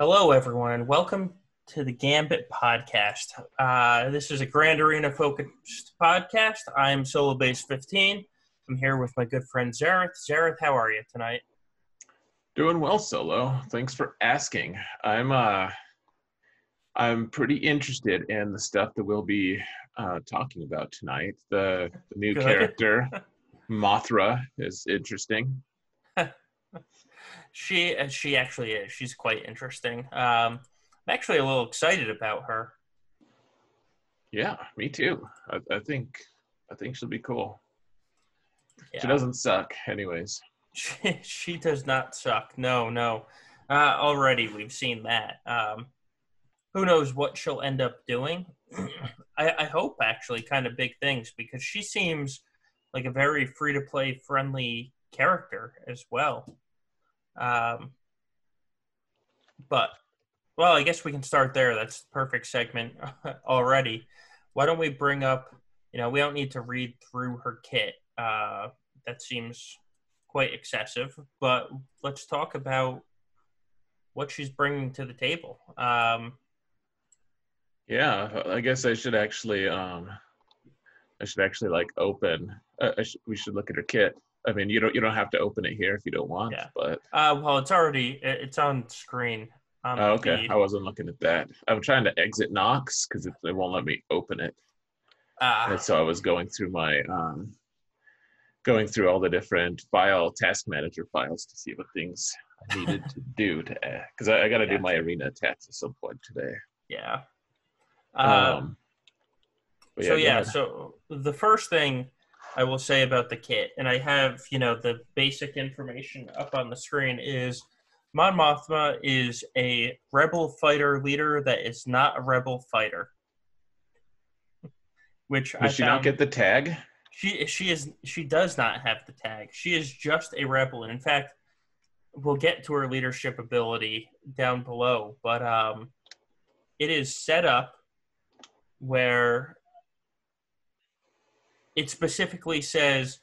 Hello, everyone. Welcome to the Gambit podcast. Uh, this is a Grand Arena focused podcast. I'm Solobass15. I'm here with my good friend Xaereth. Xaereth, how are you tonight? Doing well, Solo. Thanks for asking. I'm uh, I'm pretty interested in the stuff that we'll be uh, talking about tonight. The, the new character, Mothma, is interesting. She uh, she actually is. She's quite interesting. Um, I'm actually a little excited about her. Yeah, me too. I, I think I think she'll be cool. Yeah. She doesn't suck, anyways. She, she does not suck. No, no. Uh, already we've seen that. Um, who knows what she'll end up doing? I, I hope actually kind of big things because she seems like a very free to play friendly character as well. Um, but well, I guess we can start there. That's the perfect segment already. Why don't we bring up? You know, we don't need to read through her kit. Uh, that seems quite excessive. But let's talk about what she's bringing to the table. Um, Yeah, I guess I should actually um, I should actually like open. Uh, we should look at her kit. I mean, you don't you don't have to open it here if you don't want, Yeah. but uh, well, it's already it's on screen. On Oh, okay. feed. I wasn't looking at that. I'm trying to exit Knox because it, it won't let me open it. Ah, And so I was going through my um, going through all the different file task manager files to see what things I needed to do to because I, I got to do my arena attacks at some point today. yeah. Uh, Um, but so yeah, so the first thing I will say about the kit, and I have you know the basic information up on the screen is Mon Mothma is a rebel fighter leader that is not a rebel fighter, which I Does she not get the tag? She she is she does not have the tag. She is just a rebel, and in fact, we'll get to her leadership ability down below. But um, it is set up where it specifically says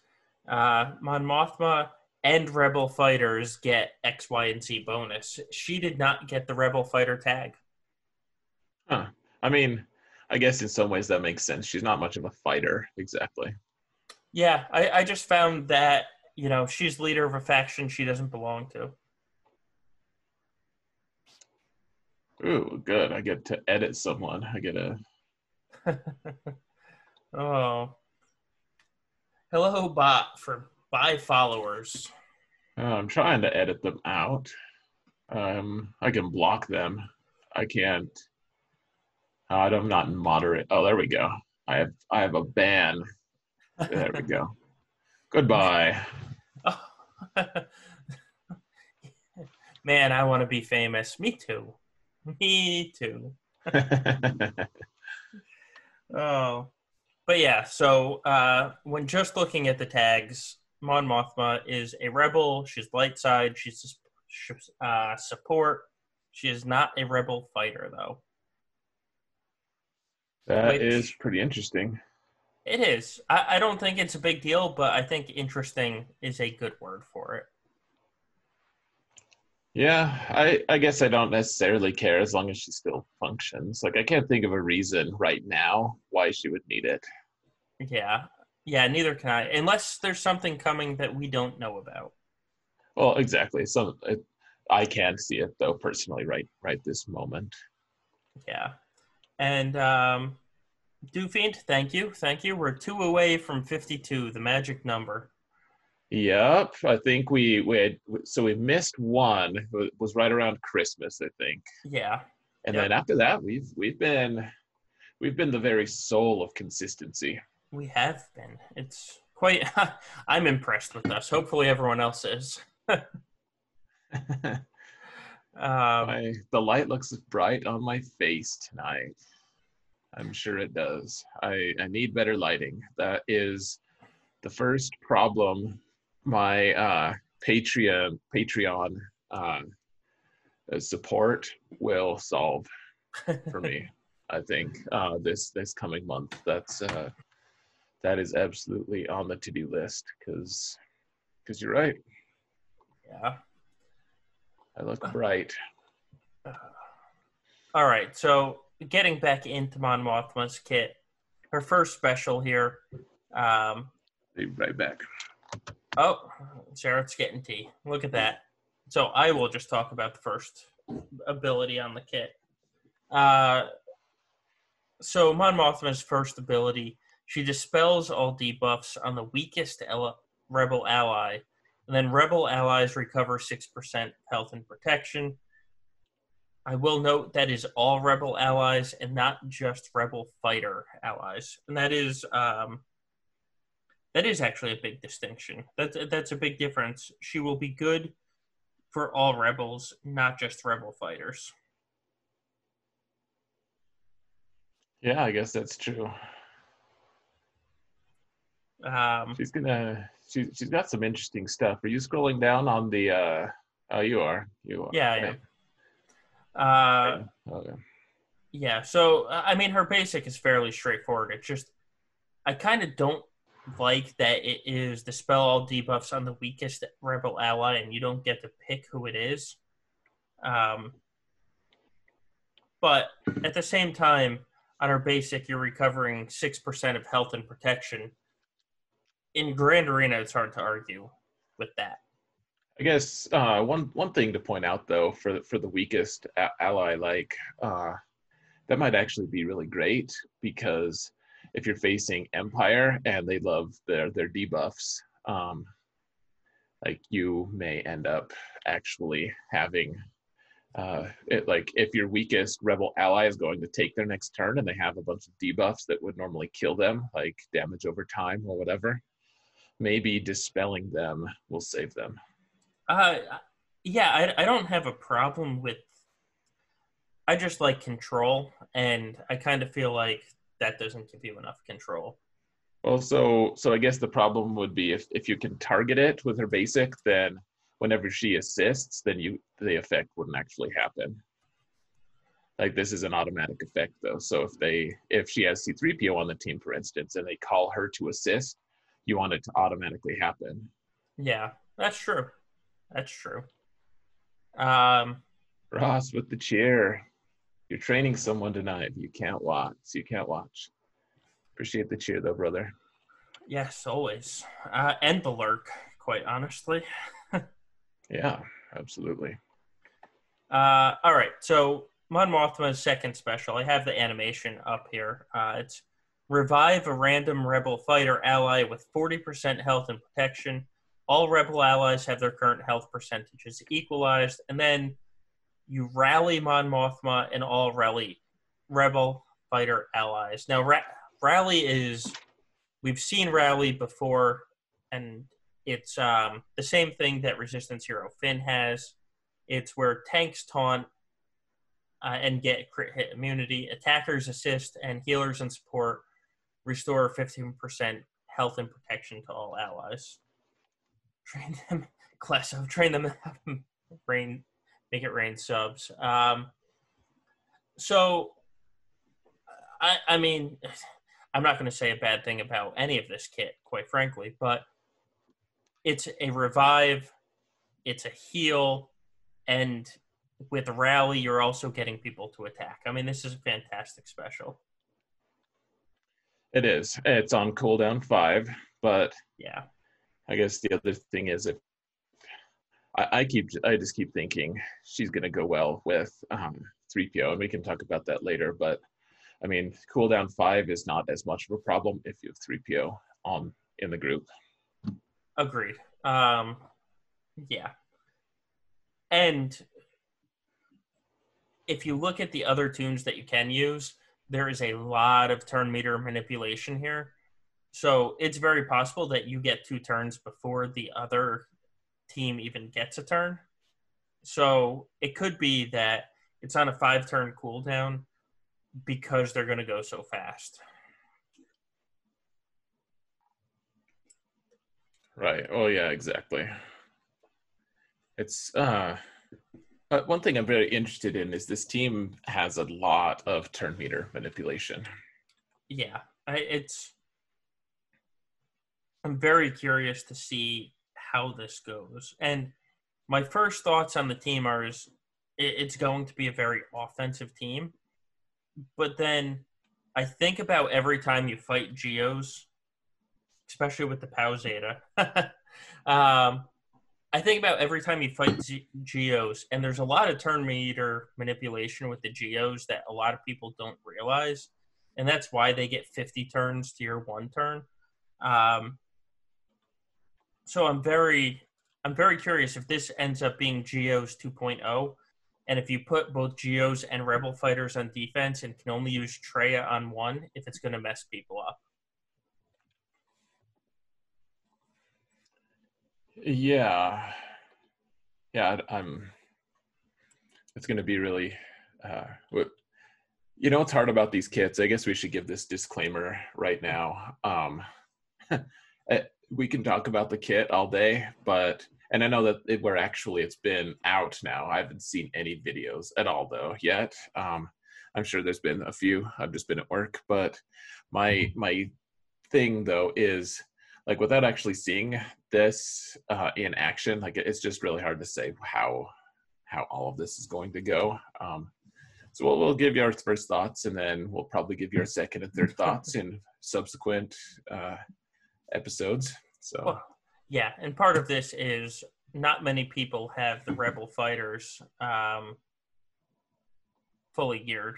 uh, Mon Mothma and Rebel fighters get X, Y, and Z bonus. She did not get the Rebel fighter tag. Huh. I mean, I guess in some ways that makes sense. She's not much of a fighter, exactly. Yeah, I, I just found that you know she's leader of a faction she doesn't belong to. Ooh, good. I get to edit someone. I get a. oh. Hello, bot for buy followers. Oh, I'm trying to edit them out. Um, I can block them. I can't. Uh, I'm not moderate. Oh, there we go. I have I have a ban. There we go. Goodbye. Man, I want to be famous. Me too. Me too. Oh. But yeah, so uh, when just looking at the tags, Mon Mothma is a rebel. She's light side. She's uh, support. She is not a rebel fighter, though. That Which- is pretty interesting. It is. I, I don't think it's a big deal, but I think interesting is a good word for it. Yeah, I I guess I don't necessarily care as long as she still functions. Like I can't think of a reason right now why she would need it. Yeah. Yeah, neither can I. Unless there's something coming that we don't know about. Well, exactly. So it, I can't see it though personally right right this moment. Yeah. And um Doofiend, thank you. Thank you. We're two away from 52, the magic number. Yep, I think we we had, so we missed one. It was right around Christmas, I think, Yeah. and Yep. then after that, we've we've been we've been the very soul of consistency. We have been. It's quite I'm impressed with us. Hopefully everyone else is. Um, the light looks bright on my face tonight. I'm sure it does. I I need better lighting. That is the first problem my uh, Patreon Patreon uh, support will solve for me. I think uh, this this coming month. That's uh, that is absolutely on the to do list because because you're right. Yeah. I look bright. All right, so getting back into Mon Mothma's kit, her first special here. Um, Be right back. Oh, Xaereth's getting tea. Look at that. So I will just talk about the first ability on the kit. Uh, so Mon Mothma's first ability, she dispels all debuffs on the weakest ele- rebel ally, and then rebel allies recover six percent health and protection. I will note that is all rebel allies and not just rebel fighter allies, and that is um, that is actually a big distinction. That's that's a big difference. She will be good for all rebels, not just rebel fighters. Yeah, I guess that's true. Um, She's gonna. She's she's got some interesting stuff. Are you scrolling down on the? uh Oh, you are. You are. Yeah, I am. uh, Okay. Yeah, so uh, I mean, her basic is fairly straightforward. It's just I kind of don't like that it is dispel all debuffs on the weakest rebel ally, and you don't get to pick who it is. Um, but at the same time, on our basic, you're recovering six percent of health and protection. In Grand Arena, it's hard to argue with that. I guess uh, one one thing to point out though for the, for the weakest a- ally, like uh, that might actually be really great because if you're facing Empire and they love their their debuffs, um, like you may end up actually having uh, it like if your weakest rebel ally is going to take their next turn and they have a bunch of debuffs that would normally kill them, like damage over time or whatever, maybe dispelling them will save them. Uh, yeah, I, I don't have a problem with. I just like control, and I kind of feel like that doesn't give you enough control. Well, so so I guess the problem would be if if you can target it with her basic, then whenever she assists, then you the effect wouldn't actually happen. Like this is an automatic effect though. So if they if she has C3PO on the team, for instance, and they call her to assist, you want it to automatically happen. Yeah, that's true. That's true. Um, Ross with the chair. You're training someone tonight. You can't watch. You can't watch. Appreciate the cheer though, brother. yes, always. Uh, and the lurk, quite honestly. Yeah, absolutely. Uh, all right, so Mon Mothma's second special. I have the animation up here. Uh, it's revive a random rebel fighter ally with 40% health and protection. All rebel allies have their current health percentages equalized, and then you rally Mon Mothma and all rally rebel fighter allies. Now, ra- rally is we've seen rally before, and it's um, the same thing that Resistance Hero Finn has. It's where tanks taunt uh, and get crit hit immunity. Attackers assist, and healers and support restore 15% health and protection to all allies. Train them, class of train them, rain, make it rain subs. Um, so, I, I mean, I'm not going to say a bad thing about any of this kit, quite frankly, but it's a revive, it's a heal, and with rally, you're also getting people to attack. I mean, this is a fantastic special. It is. It's on cooldown five, but Yeah. I guess the other thing is if I, I keep I just keep thinking she's gonna go well with um, 3PO, and we can talk about that later. But I mean, cooldown five is not as much of a problem if you have 3PO on in the group. Agreed. Um, yeah. And if you look at the other tunes that you can use, there is a lot of turn meter manipulation here. So it's very possible that you get two turns before the other team even gets a turn. So it could be that it's on a five turn cooldown because they're going to go so fast. Right. Oh yeah, exactly. It's uh one thing I'm very interested in is this team has a lot of turn meter manipulation. yeah I, it's i'm very curious to see how this goes and my first thoughts on the team are is it's going to be a very offensive team. But then I think about every time you fight Geos, especially with the Pao Zeta. um, I think about every time you fight Geos, and there's a lot of turn meter manipulation with the Geos that a lot of people don't realize, and that's why they get 50 turns to your one turn. Um, so I'm very, I'm very curious if this ends up being Geos 2.0, and if you put both Geos and Rebel fighters on defense and can only use Traya on one, if it's going to mess people up. Yeah, yeah, I'm. It's going to be really. Uh, you know it's hard about these kits? I guess we should give this disclaimer right now. Um, eh, we can talk about the kit all day, but and I know that it, where actually it's been out now. I haven't seen any videos at all though yet. Um, I'm sure there's been a few. I've just been at work, but my mm-hmm. my thing though is like without actually seeing this uh, in action, like it's just really hard to say how how all of this is going to go. Um, so we'll, we'll give you our first thoughts, and then we'll probably give you our second and third thoughts in subsequent uh, episodes. So. Well, yeah, and part of this is not many people have the Rebel fighters um, fully geared.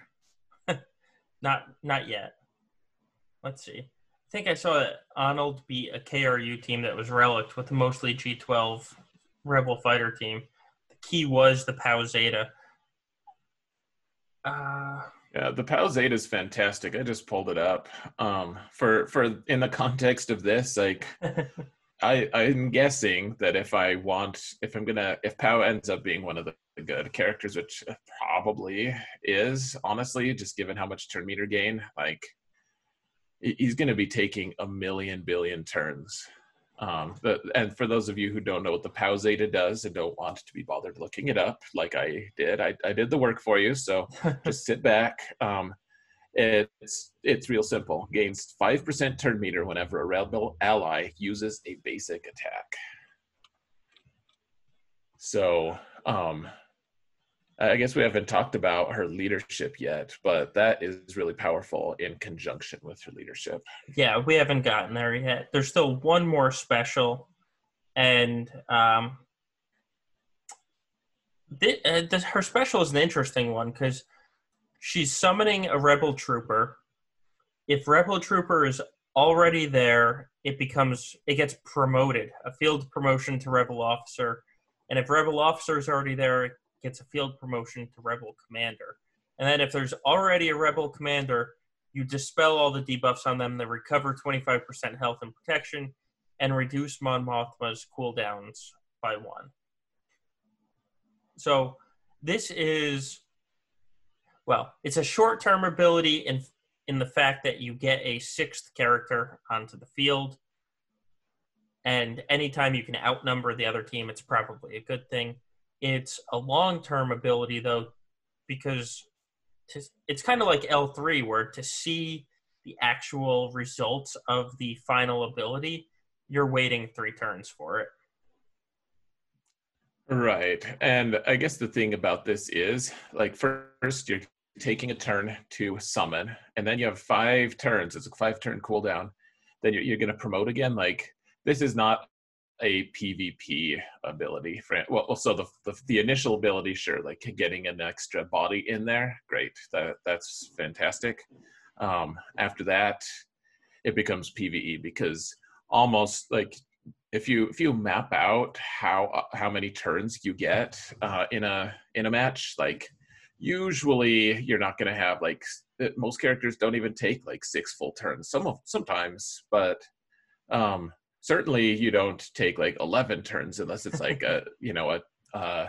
not not yet. Let's see. I think I saw that Arnold beat a KRU team that was relic with mostly G12 Rebel fighter team. The key was the Pao Zeta. Uh, yeah, the Pao Zeta is fantastic. I just pulled it up. Um, for for in the context of this, like I, I'm guessing that if I want, if I'm gonna, if Pao ends up being one of the good characters, which probably is, honestly, just given how much turn meter gain, like he's gonna be taking a million billion turns. Um, but, and for those of you who don't know what the Pau Zeta does and don't want to be bothered looking it up, like I did, I, I did the work for you. So just sit back. Um, it's it's real simple. Gains five percent turn meter whenever a rebel ally uses a basic attack. So um, I guess we haven't talked about her leadership yet, but that is really powerful in conjunction with her leadership. Yeah, we haven't gotten there yet. There's still one more special, and um, th- uh, this, her special is an interesting one because she's summoning a rebel trooper. If rebel trooper is already there, it becomes it gets promoted, a field promotion to rebel officer. And if rebel officer is already there, gets a field promotion to rebel commander. And then if there's already a rebel commander, you dispel all the debuffs on them. They recover 25% health and protection, and reduce Mon Mothma's cooldowns by one. So this is well, it's a short term ability in in the fact that you get a sixth character onto the field. And anytime you can outnumber the other team, it's probably a good thing. It's a long term ability, though, because to, it's kind of like L3, where to see the actual results of the final ability, you're waiting three turns for it. Right. And I guess the thing about this is like first you're taking a turn to summon, and then you have five turns. It's a five turn cooldown. Then you're, you're going to promote again. Like this is not a PvP ability. For, well, so the, the, the initial ability, sure, like getting an extra body in there, great. That that's fantastic. Um, after that, it becomes PVE because almost like if you if you map out how how many turns you get uh, in a in a match, like usually you're not going to have like most characters don't even take like six full turns some of sometimes but um certainly you don't take like 11 turns unless it's like a you know a uh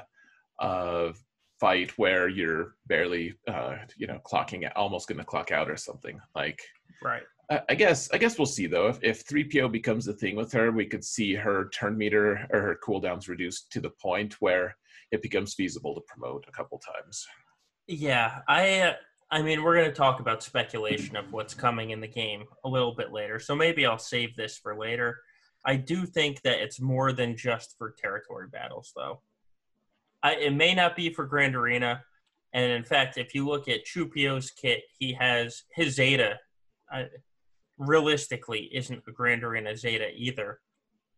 a fight where you're barely uh you know clocking out, almost going to clock out or something like right I guess I guess we'll see though. If if three PO becomes a thing with her, we could see her turn meter or her cooldowns reduced to the point where it becomes feasible to promote a couple times. Yeah, I uh, I mean we're going to talk about speculation of what's coming in the game a little bit later. So maybe I'll save this for later. I do think that it's more than just for territory battles though. I, it may not be for Grand Arena. And in fact, if you look at Chewpio's kit, he has his Zeta. Uh, realistically, isn't a Grand Arena Zeta either.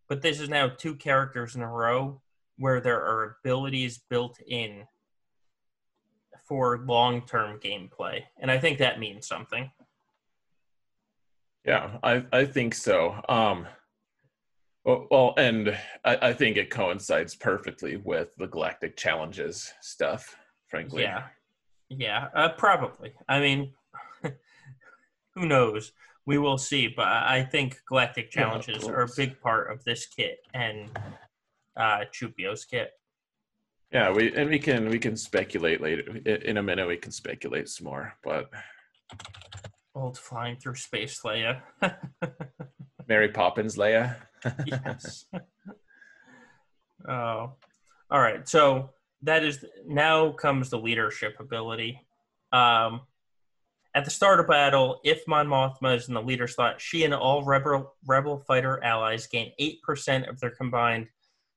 But this is now two characters in a row where there are abilities built in for long-term gameplay, and I think that means something. Yeah, I I think so. Um, well, well and I, I think it coincides perfectly with the Galactic Challenges stuff. Frankly, Yeah, yeah, uh, probably. I mean, who knows? We will see, but I think Galactic Yeah, Challenges are a big part of this kit and uh, Chewpio's kit. Yeah, we and we can we can speculate later in a minute. We can speculate some more, but Old flying through space, Leia. Mary Poppins, Leia. yes. oh, all right. So that is now comes the leadership ability. Um, at the start of battle, if Mon Mothma is in the leader slot, she and all rebel rebel fighter allies gain eight percent of their combined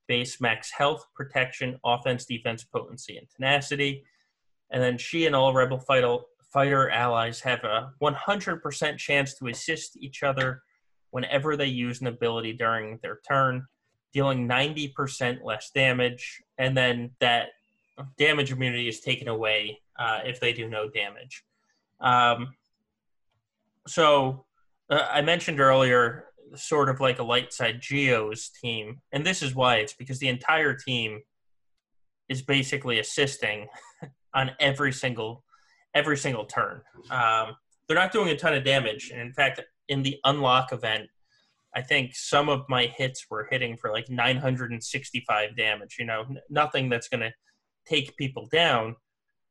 base max health, protection, offense, defense, potency, and tenacity. And then she and all rebel fighter fighter allies have a 100% chance to assist each other whenever they use an ability during their turn, dealing 90% less damage, and then that damage immunity is taken away uh, if they do no damage. Um, so uh, I mentioned earlier, sort of like a light side Geo's team, and this is why it's because the entire team is basically assisting on every single every single turn. Um, they're not doing a ton of damage, and in fact, in the unlock event, I think some of my hits were hitting for like 965 damage. You know, n- nothing that's going to take people down.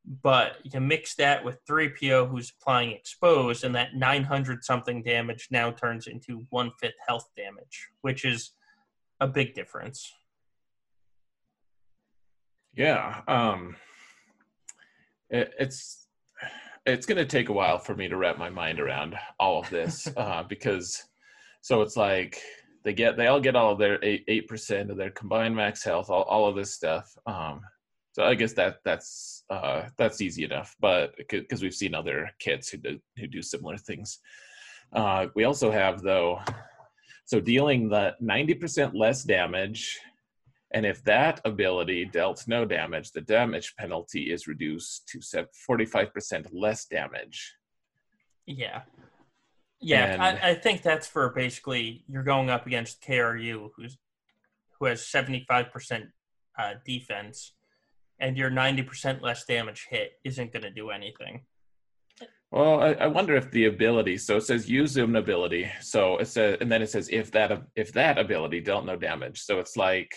But you mix that with 3PO who's applying expose, and that 900 something damage now turns into one fifth health damage, which is a big difference. Yeah, um, it, it's it's going to take a while for me to wrap my mind around all of this uh, because so it's like they get they all get all of their eight percent of their combined max health, all, all of this stuff. Um, so I guess that that's uh, that's easy enough, but because we've seen other kits who do who do similar things. Uh, we also have though, so dealing the ninety percent less damage and if that ability dealt no damage, the damage penalty is reduced to 45% less damage. Yeah. Yeah, I, I think that's for basically you're going up against KRU, who's who has 75% uh, defense, and your 90% less damage hit isn't going to do anything. Well, I, I wonder if the ability. So it says use an ability. So it says, and then it says if that if that ability dealt no damage. So it's like,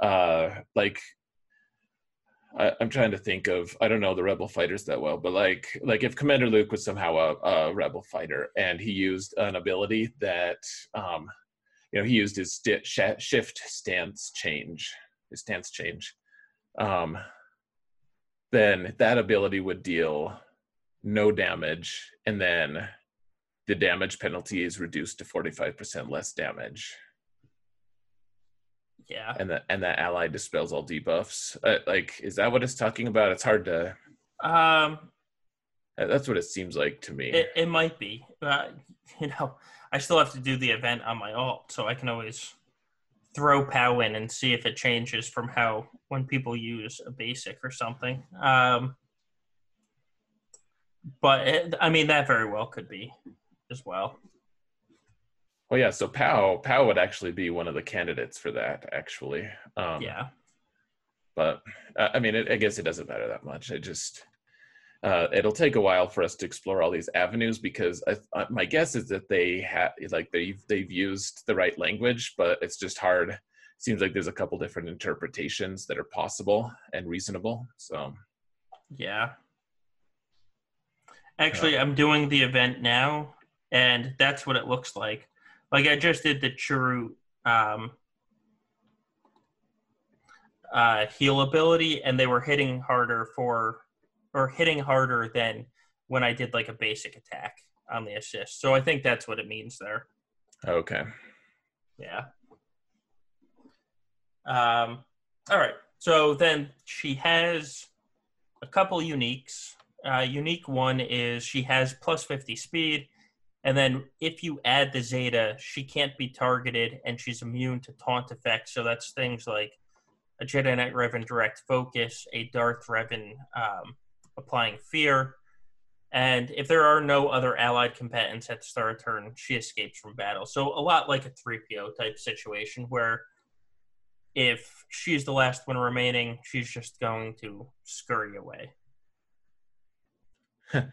uh, like I, I'm trying to think of. I don't know the rebel fighters that well, but like like if Commander Luke was somehow a, a rebel fighter and he used an ability that, um, you know, he used his sti- sh- shift stance change, his stance change, um, then that ability would deal no damage, and then the damage penalty is reduced to 45% less damage, Yeah. and that and that ally dispels all debuffs. Uh, like, is that what it's talking about? It's hard to. Um, That's what it seems like to me. it, it might be. Uh, you know, I still have to do the event on my alt, so I can always throw Pao in and see if it changes from how when people use a basic or something. Um, but it, I mean, that very well could be as well. Well, yeah. So Pao Pao would actually be one of the candidates for that, actually. Um, Yeah. but uh, I mean, it, I guess it doesn't matter that much. It just uh, it'll take a while for us to explore all these avenues because I, uh, my guess is that they have like they've they've used the right language, but it's just hard. Seems like there's a couple different interpretations that are possible and reasonable. So Yeah. Actually, I'm doing the event now, and that's what it looks like. Like I just did the Churu um, uh, heal ability, and they were hitting harder for, or hitting harder than when I did like a basic attack on the assist. So I think that's what it means there. okay, Yeah. Um, all right. So then she has a couple uniques. Uh, unique one is she has plus 50 speed. And then if you add the Zeta, she can't be targeted and she's immune to taunt effects. So that's things like a Jedi Knight Revan direct focus, a Darth Revan um, applying fear. And if there are no other allied combatants at the start of turn, she escapes from battle. So a lot like a 3PO type situation where if she's the last one remaining, she's just going to scurry away.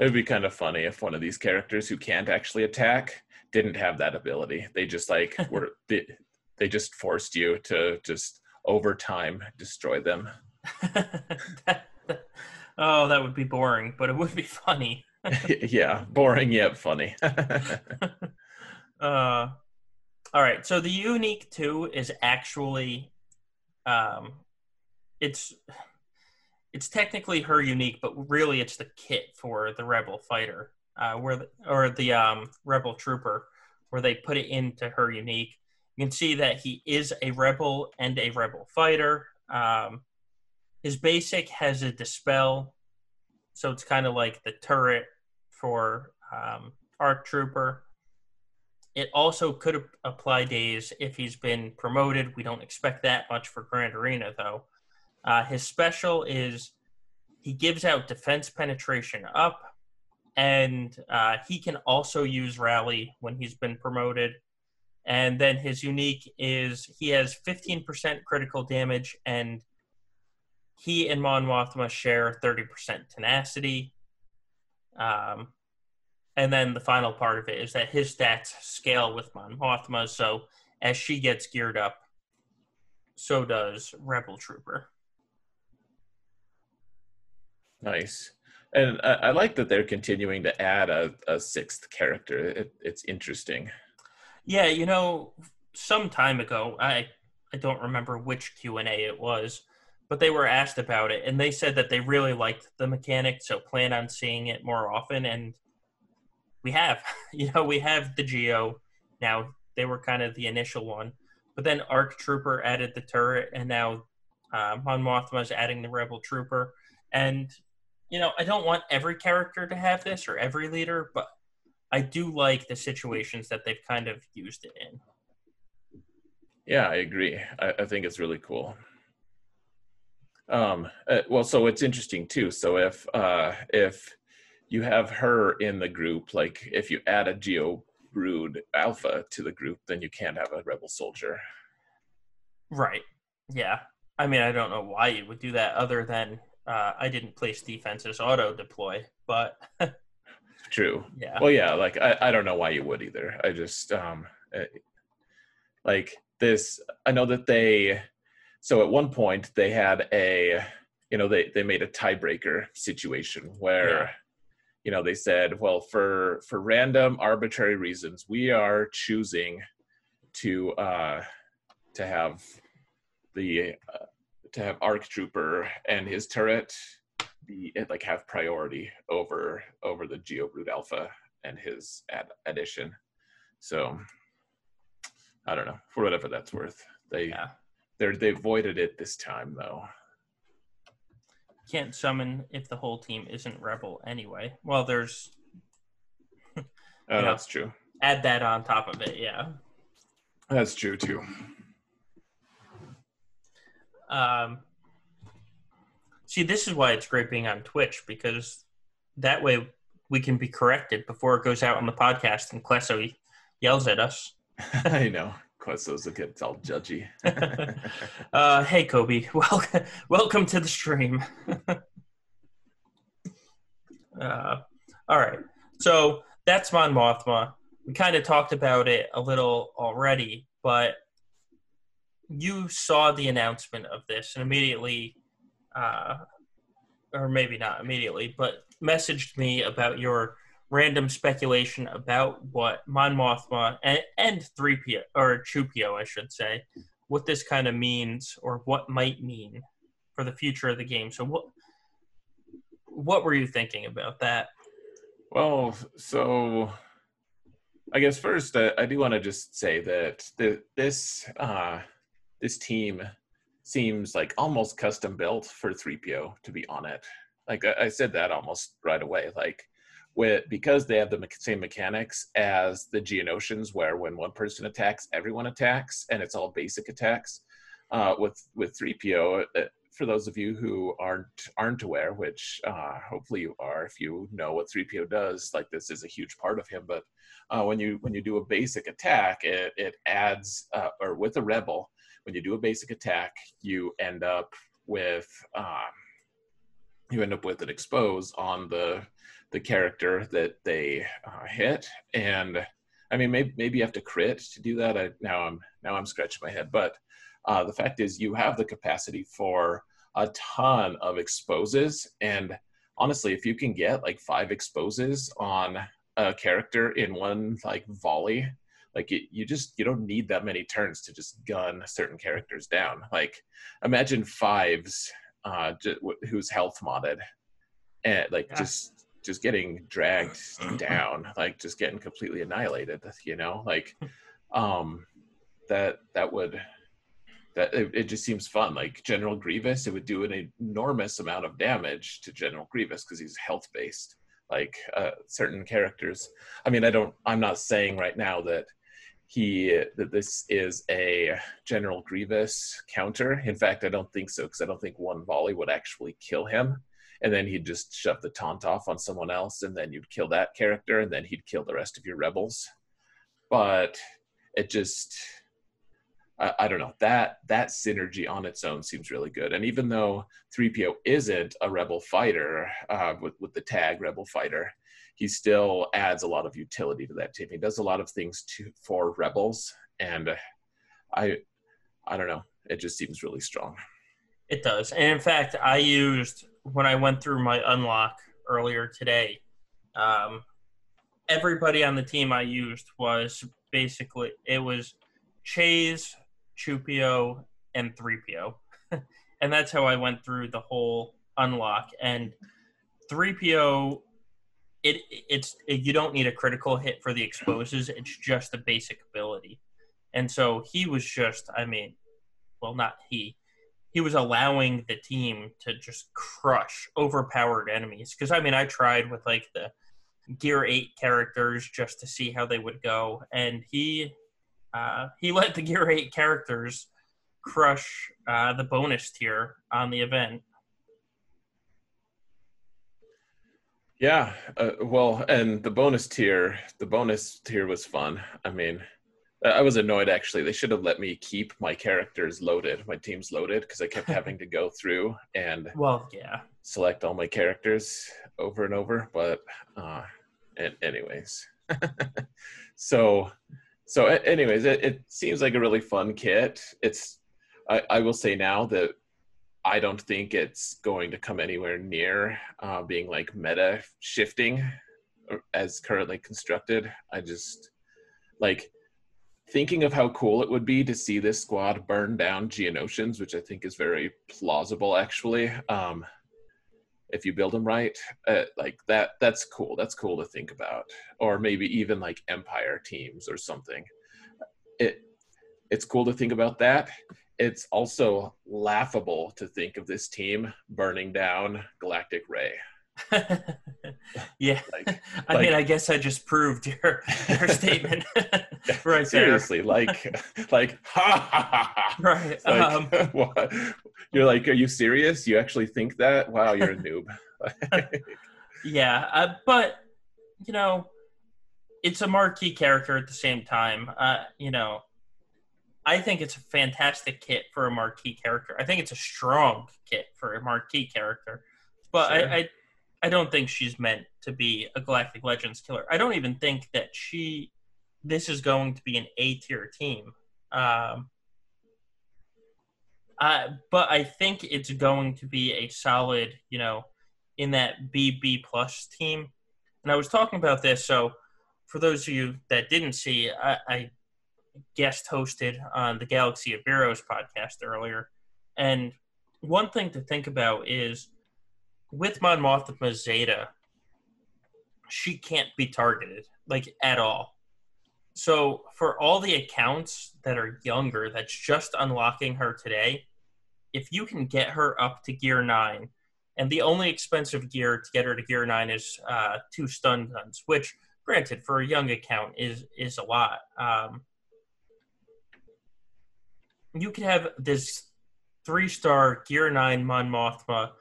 It'd be kind of funny if one of these characters who can't actually attack didn't have that ability. They just like were they, they just forced you to just over time destroy them. that, oh, that would be boring, but it would be funny. yeah, boring yet funny. uh all right, so the unique two is actually, um, it's it's technically her unique, but really it's the kit for the rebel fighter, uh, where the, or the um, rebel trooper, where they put it into her unique. You can see that he is a rebel and a rebel fighter. Um, his basic has a dispel, so it's kind of like the turret for um, ARC trooper. It also could apply daze if he's been promoted. We don't expect that much for Grand Arena, though. Uh, his special is he gives out defense penetration up, and uh, he can also use rally when he's been promoted. And then his unique is he has 15% critical damage, and he and Mon Mothma share 30% tenacity. Um, and then the final part of it is that his stats scale with Mon Mothma. So as she gets geared up, so does Rebel Trooper. Nice. And I, I like that they're continuing to add a, a sixth character. It, it's interesting. Yeah, you know, some time ago, I I don't remember which Q and A it was, but they were asked about it, and they said that they really liked the mechanic, so plan on seeing it more often. And we have. You know, we have the Geo now. They were kind of the initial one, but then Arc Trooper added the turret, and now uh, Mon Mothma is adding the Rebel Trooper. And you know, I don't want every character to have this or every leader, but I do like the situations that they've kind of used it in. Yeah, I agree. I, I think it's really cool. Um, uh, well, so it's interesting too. So if uh, if you have her in the group. Like if you add a Geo Brood Alpha to the group, then you can't have a Rebel Soldier. Right. Yeah. I mean, I don't know why you would do that, other than uh, I didn't place defenses auto deploy, but. True. Yeah. Well, yeah. Like I, I don't know why you would either. I just um, eh, like this. I know that they. So at one point they had a, you know, they they made a tiebreaker situation where. Yeah you know they said well for for random arbitrary reasons we are choosing to uh to have the uh, to have arc trooper and his turret be like have priority over over the geo brood alpha and his ad- addition so i don't know for whatever that's worth they yeah. they're they avoided it this time though can't summon if the whole team isn't rebel anyway. Well, there's. oh, know, that's true. Add that on top of it, yeah. That's true too. Um, see, this is why it's great being on Twitch because that way we can be corrected before it goes out on the podcast and Queso yells at us. I know. Queso's a gets all judgy. uh, hey, Kobe. Welcome, welcome to the stream. uh, all right. So that's Mon Mothma. We kind of talked about it a little already, but you saw the announcement of this and immediately, uh, or maybe not immediately, but messaged me about your random speculation about what Mon Mothma and, and 3PO, or Chewpio, I should say, what this kind of means or what might mean for the future of the game. So, what what were you thinking about that? Well, so I guess first uh, I do want to just say that the, this uh, this team seems like almost custom built for 3PO to be on it. Like I, said that almost right away. Like with because they have the same mechanics as the Geonosians, where when one person attacks, everyone attacks, and it's all basic attacks. Uh, with with 3PO, uh, for those of you who aren't aren't aware, which uh, hopefully you are, if you know what 3PO does, like this is a huge part of him. But uh, when you when you do a basic attack, it it adds uh, or with a rebel, when you do a basic attack, you end up with um, you end up with an expose on the the character that they uh, hit, and I mean maybe maybe you have to crit to do that. I, now I'm now I'm scratching my head, but uh, the fact is you have the capacity for a ton of exposes, and honestly, if you can get like five exposes on a character in one like volley, like it, you just you don't need that many turns to just gun certain characters down. Like imagine fives uh, who's health modded, and like yeah. just just getting dragged down, like just getting completely annihilated. You know, like um, that that would that it, it, just seems fun. Like General Grievous, it would do an enormous amount of damage to General Grievous because he's health based. Like uh, certain characters. I mean, I don't. I'm not saying right now that he that this is a General Grievous counter. In fact, I don't think so because I don't think one volley would actually kill him. And then he'd just shove the taunt off on someone else, and then you'd kill that character, and then he'd kill the rest of your rebels. But it just I, I, don't know that that synergy on its own seems really good. And even though 3PO isn't a rebel fighter uh, with with the tag rebel fighter, he still adds a lot of utility to that team. He does a lot of things to for rebels, and I I don't know. It just seems really strong. It does, and in fact, I used when I went through my unlock earlier today. Um, everybody on the team I used was basically it was Chase, Chewpio, and 3PO. and that's how I went through the whole unlock. And 3PO it it's it, you don't need a critical hit for the exposes. It's just a basic ability, and so he was just. I mean, well, not he. He was allowing the team to just crush overpowered enemies. Because I mean, I tried with like the Gear Eight characters just to see how they would go, and he uh, he let the Gear Eight characters crush uh, the bonus tier on the event Yeah, uh, well, and the bonus tier, the bonus tier was fun. I mean, I was annoyed actually. They should have let me keep my characters loaded, my teams loaded, because I kept having to go through and well, yeah, select all my characters over and over. But uh, and anyways, so so anyways, it, it seems like a really fun kit. It's I, I will say now that I don't think it's going to come anywhere near uh, being like meta shifting uh, as currently constructed. I just like thinking of how cool it would be to see this squad burn down Geonosians, which I think is very plausible actually. Um, if you build them right, uh, like that, that's cool. That's cool to think about. Or maybe even like Empire teams or something. It, it's cool to think about that it's also laughable to think of this team burning down Galactic Rey. yeah, like, I like, mean, I guess I just proved your your statement right Seriously, like, like, ha ha ha. ha. Right. Like, um, what? You're like, are you serious? You actually think that? Wow, you're a noob. yeah, uh, but you know, it's a marquee character at the same time. Uh, you know, I think it's a fantastic kit for a marquee character. I think it's a strong kit for a marquee character, but sure. I, I, I don't think she's meant to be a Galactic Legends killer. I don't even think that she. This is going to be an A tier team. Um, uh, but I think it's going to be a solid, you know, in that B B plus team. And I was talking about this, so for those of you that didn't see, I, I guest hosted on the Galaxy of Heroes podcast earlier. And one thing to think about is with Mon Mothma Zeta, she can't be targeted, like at all. So for all the accounts that are younger, that's just unlocking her today, if you can get her up to gear nine, and the only expensive gear to get her to gear nine is uh, two stun guns, which, granted, for a young account is is a lot. Um, you could have this three star gear nine Mon Mothma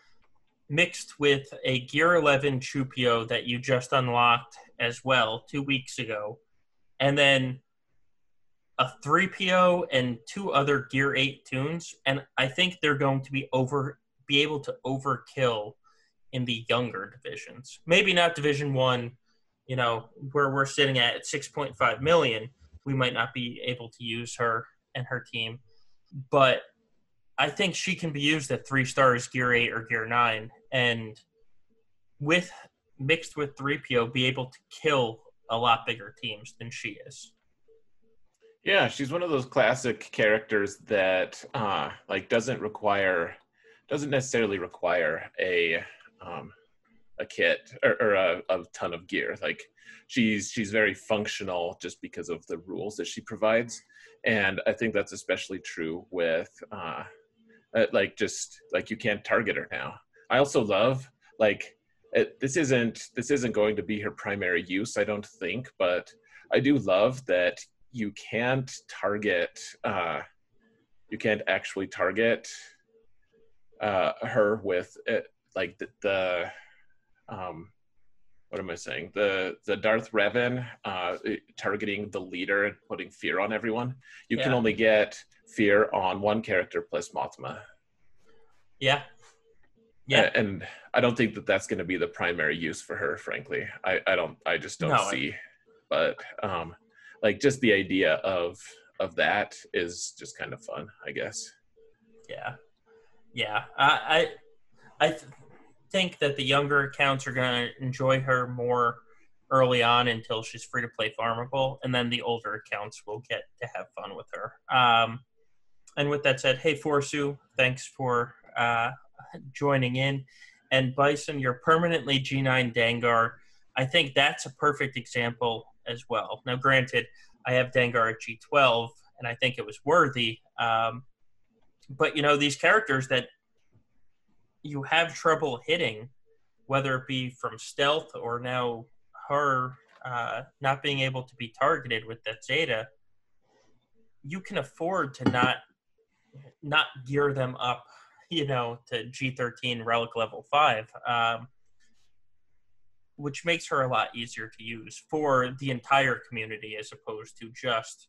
mixed with a gear 11 Chewpio that you just unlocked as well two weeks ago, and then a 3PO and two other gear 8 tunes and I think they're going to be over be able to overkill in the younger divisions. Maybe not division 1, you know, where we're sitting at 6.5 million, we might not be able to use her and her team, but I think she can be used at 3 stars gear 8 or gear 9 and with mixed with 3PO be able to kill a lot bigger teams than she is. Yeah, she's one of those classic characters that uh like doesn't require doesn't necessarily require a um a kit or, or a, a ton of gear. Like she's she's very functional just because of the rules that she provides. And I think that's especially true with uh, uh like just like you can't target her now. I also love like it, this isn't this isn't going to be her primary use, I don't think, but I do love that you can't target uh, you can't actually target uh, her with it, like the, the um, what am I saying? The the Darth Revan uh, targeting the leader and putting fear on everyone. You yeah. can only get fear on one character plus Mothma. Yeah. Yeah. And I don't think that that's going to be the primary use for her. Frankly, I I don't I just don't no, see. I... But um, like just the idea of of that is just kind of fun, I guess. Yeah, yeah. I I, I th- think that the younger accounts are going to enjoy her more early on until she's free to play farmable, and then the older accounts will get to have fun with her. Um, and with that said, hey Forsu, thanks for uh, joining in. And Bison, you're permanently G9 Dengar. I think that's a perfect example as well. Now, granted, I have Dengar at G12, and I think it was worthy. Um, but you know, these characters that you have trouble hitting, whether it be from stealth or now her uh, not being able to be targeted with that Zeta, you can afford to not not gear them up, you know, to G13 relic level five. Um, which makes her a lot easier to use for the entire community as opposed to just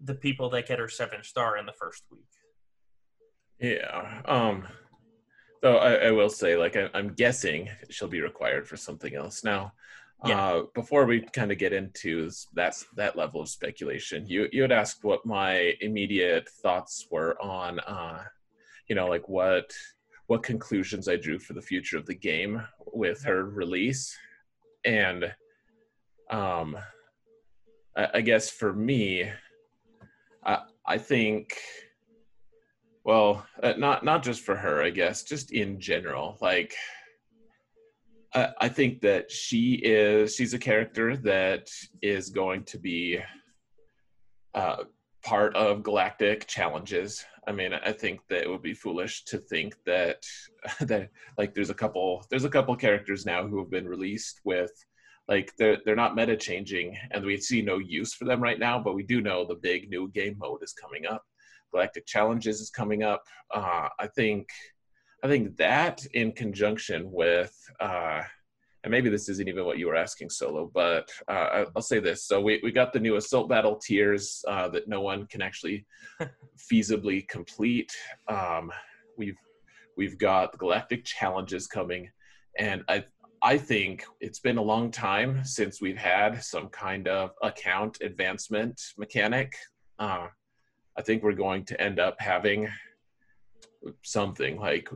the people that get her seven star in the first week. Yeah. Um though I, I will say, like I, am guessing she'll be required for something else. Now, yeah. uh before we kind of get into that that level of speculation, you you had asked what my immediate thoughts were on uh you know, like what what conclusions I drew for the future of the game with her release. And um, I, I guess for me, I, I think, well, uh, not not just for her, I guess, just in general. Like, I, I think that she is she's a character that is going to be uh, part of galactic challenges I mean, I think that it would be foolish to think that that like there's a couple there's a couple characters now who have been released with like they're they're not meta changing and we see no use for them right now, but we do know the big new game mode is coming up. Galactic Challenges is coming up. Uh, I think I think that in conjunction with uh, and maybe this isn't even what you were asking solo but uh, i'll say this. So we, we got the new assault battle tiers uh, that no one can actually feasibly complete. Um, we've we've got galactic challenges coming and i i think it's been a long time since we've had some kind of account advancement mechanic. Uh, i think we're going to end up having something like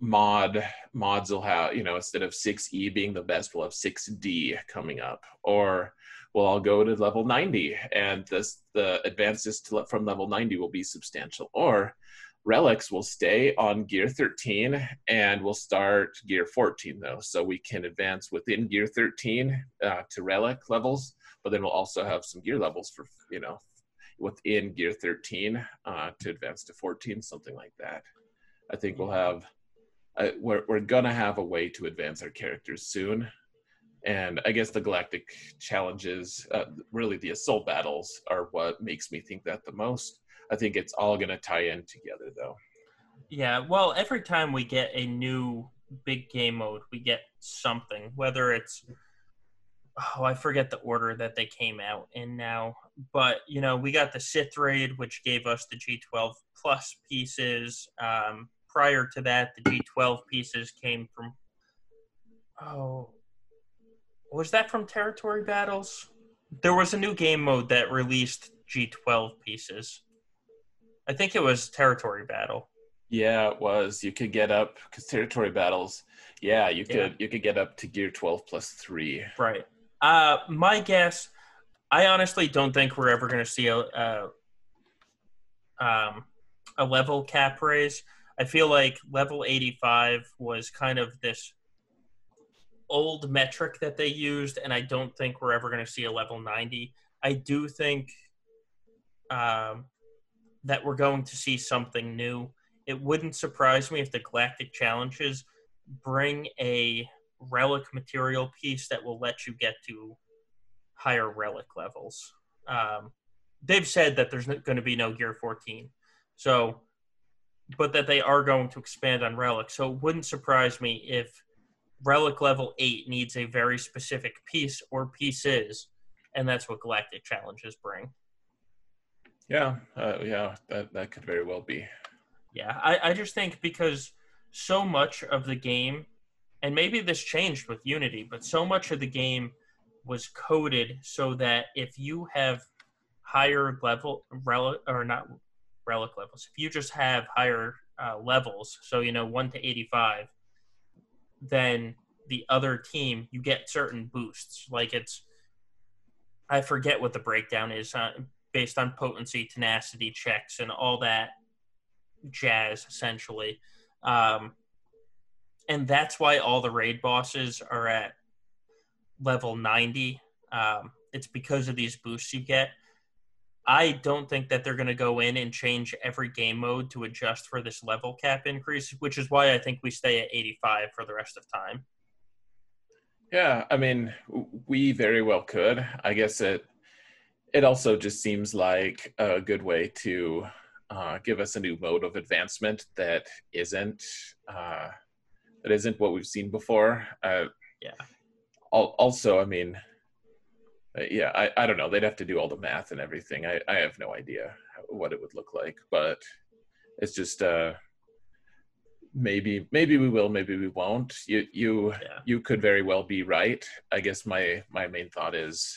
mod mods will have you know instead of 6e being the best we'll have 6d coming up. Or we'll all go to level 90 and this the advances to, from level 90 will be substantial. Or relics will stay on gear 13 and we'll start gear 14 though. So we can advance within gear 13 uh, to relic levels but then we'll also have some gear levels for you know within gear 13 uh, to advance to 14 something like that I think we'll have uh, we're we're gonna have a way to advance our characters soon, and I guess the galactic challenges, uh, really the assault battles, are what makes me think that the most. I think it's all gonna tie in together though. Yeah, well, every time we get a new big game mode, we get something, whether it's oh, I forget the order that they came out in now, but you know, we got the Sith raid, which gave us the G12 plus pieces. Um, prior to that, the G12 pieces came from. Oh, was that from Territory Battles? There was a new game mode that released G12 pieces. I think it was Territory Battle. Yeah, it was. You could get up because territory battles. Yeah, you could yeah. you could get up to gear twelve plus three. Right. Uh, my guess. I honestly don't think we're ever going to see a, a um a level cap raise. I feel like level eighty five was kind of this old metric that they used, and I don't think we're ever going to see a level ninety. I do think um, that we're going to see something new it wouldn't surprise me if the Galactic Challenges bring a relic material piece that will let you get to higher relic levels. Um, they've said that there's going to be no Gear 14, so but that they are going to expand on relic. So it wouldn't surprise me if relic level eight needs a very specific piece or pieces, and that's what Galactic Challenges bring. Yeah, uh, yeah, that that could very well be. Yeah, I, I just think because so much of the game, and maybe this changed with Unity, but so much of the game was coded so that if you have higher level relic or not relic levels, if you just have higher uh, levels, so you know one to eighty-five, then the other team you get certain boosts. Like it's, I forget what the breakdown is uh, based on potency, tenacity checks, and all that jazz essentially um, and that's why all the raid bosses are at level 90 um, it's because of these boosts you get. I don't think that they're going to go in and change every game mode to adjust for this level cap increase which is why i think we stay at 85 for the rest of time. Yeah i mean we very well could. I guess it it also just seems like a good way to uh, give us a new mode of advancement that isn't uh, that isn't what we've seen before. Uh, yeah. Also, I mean, uh, yeah, I, I don't know. They'd have to do all the math and everything. I, I have no idea what it would look like, but it's just uh, maybe maybe we will, maybe we won't. You you yeah. you could very well be right. I guess my my main thought is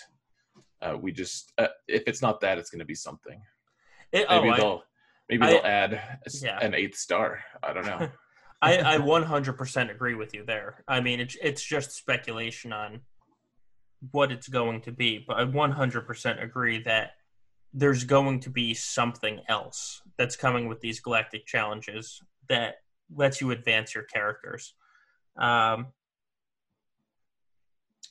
uh, we just uh, if it's not that, it's going to be something. It, maybe oh, they'll Maybe they'll add yeah. an eighth star. I don't know. I, I 100% agree with you there. I mean, it's it's just speculation on what it's going to be, but I 100% agree that there's going to be something else that's coming with these galactic challenges that lets you advance your characters. Um,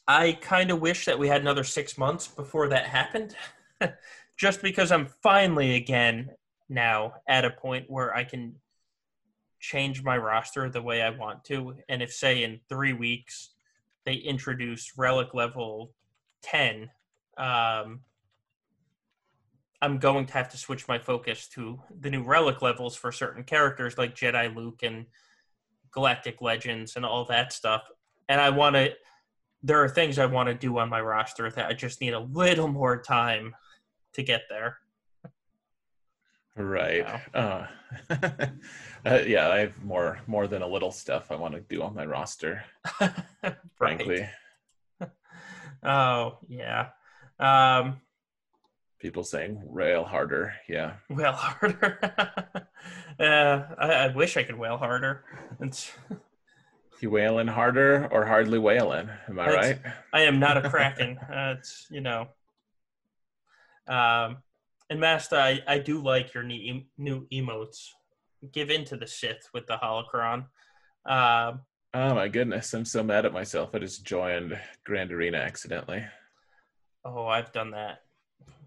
I kind of wish that we had another six months before that happened, just because I'm finally again now at a point where I can change my roster the way I want to. And if, say, in three weeks they introduce relic level 10, um, I'm going to have to switch my focus to the new relic levels for certain characters like Jedi Luke and Galactic Legends and all that stuff. And I want to, there are things I want to do on my roster that I just need a little more time to get there. Right. Uh, uh, yeah, I have more more than a little stuff I want to do on my roster. frankly. oh yeah. Um, People saying rail harder. Yeah. Rail harder. uh, I, I, wish I could wail harder. It's. You wailing harder or hardly wailing? Am I right? I am not a kraken. uh, it's you know. Um, and Master, I, I do like your new, new emotes. Give in to the Sith with the holocron. Uh, oh my goodness, I'm so mad at myself. I just joined Grand Arena accidentally. Oh, I've done that.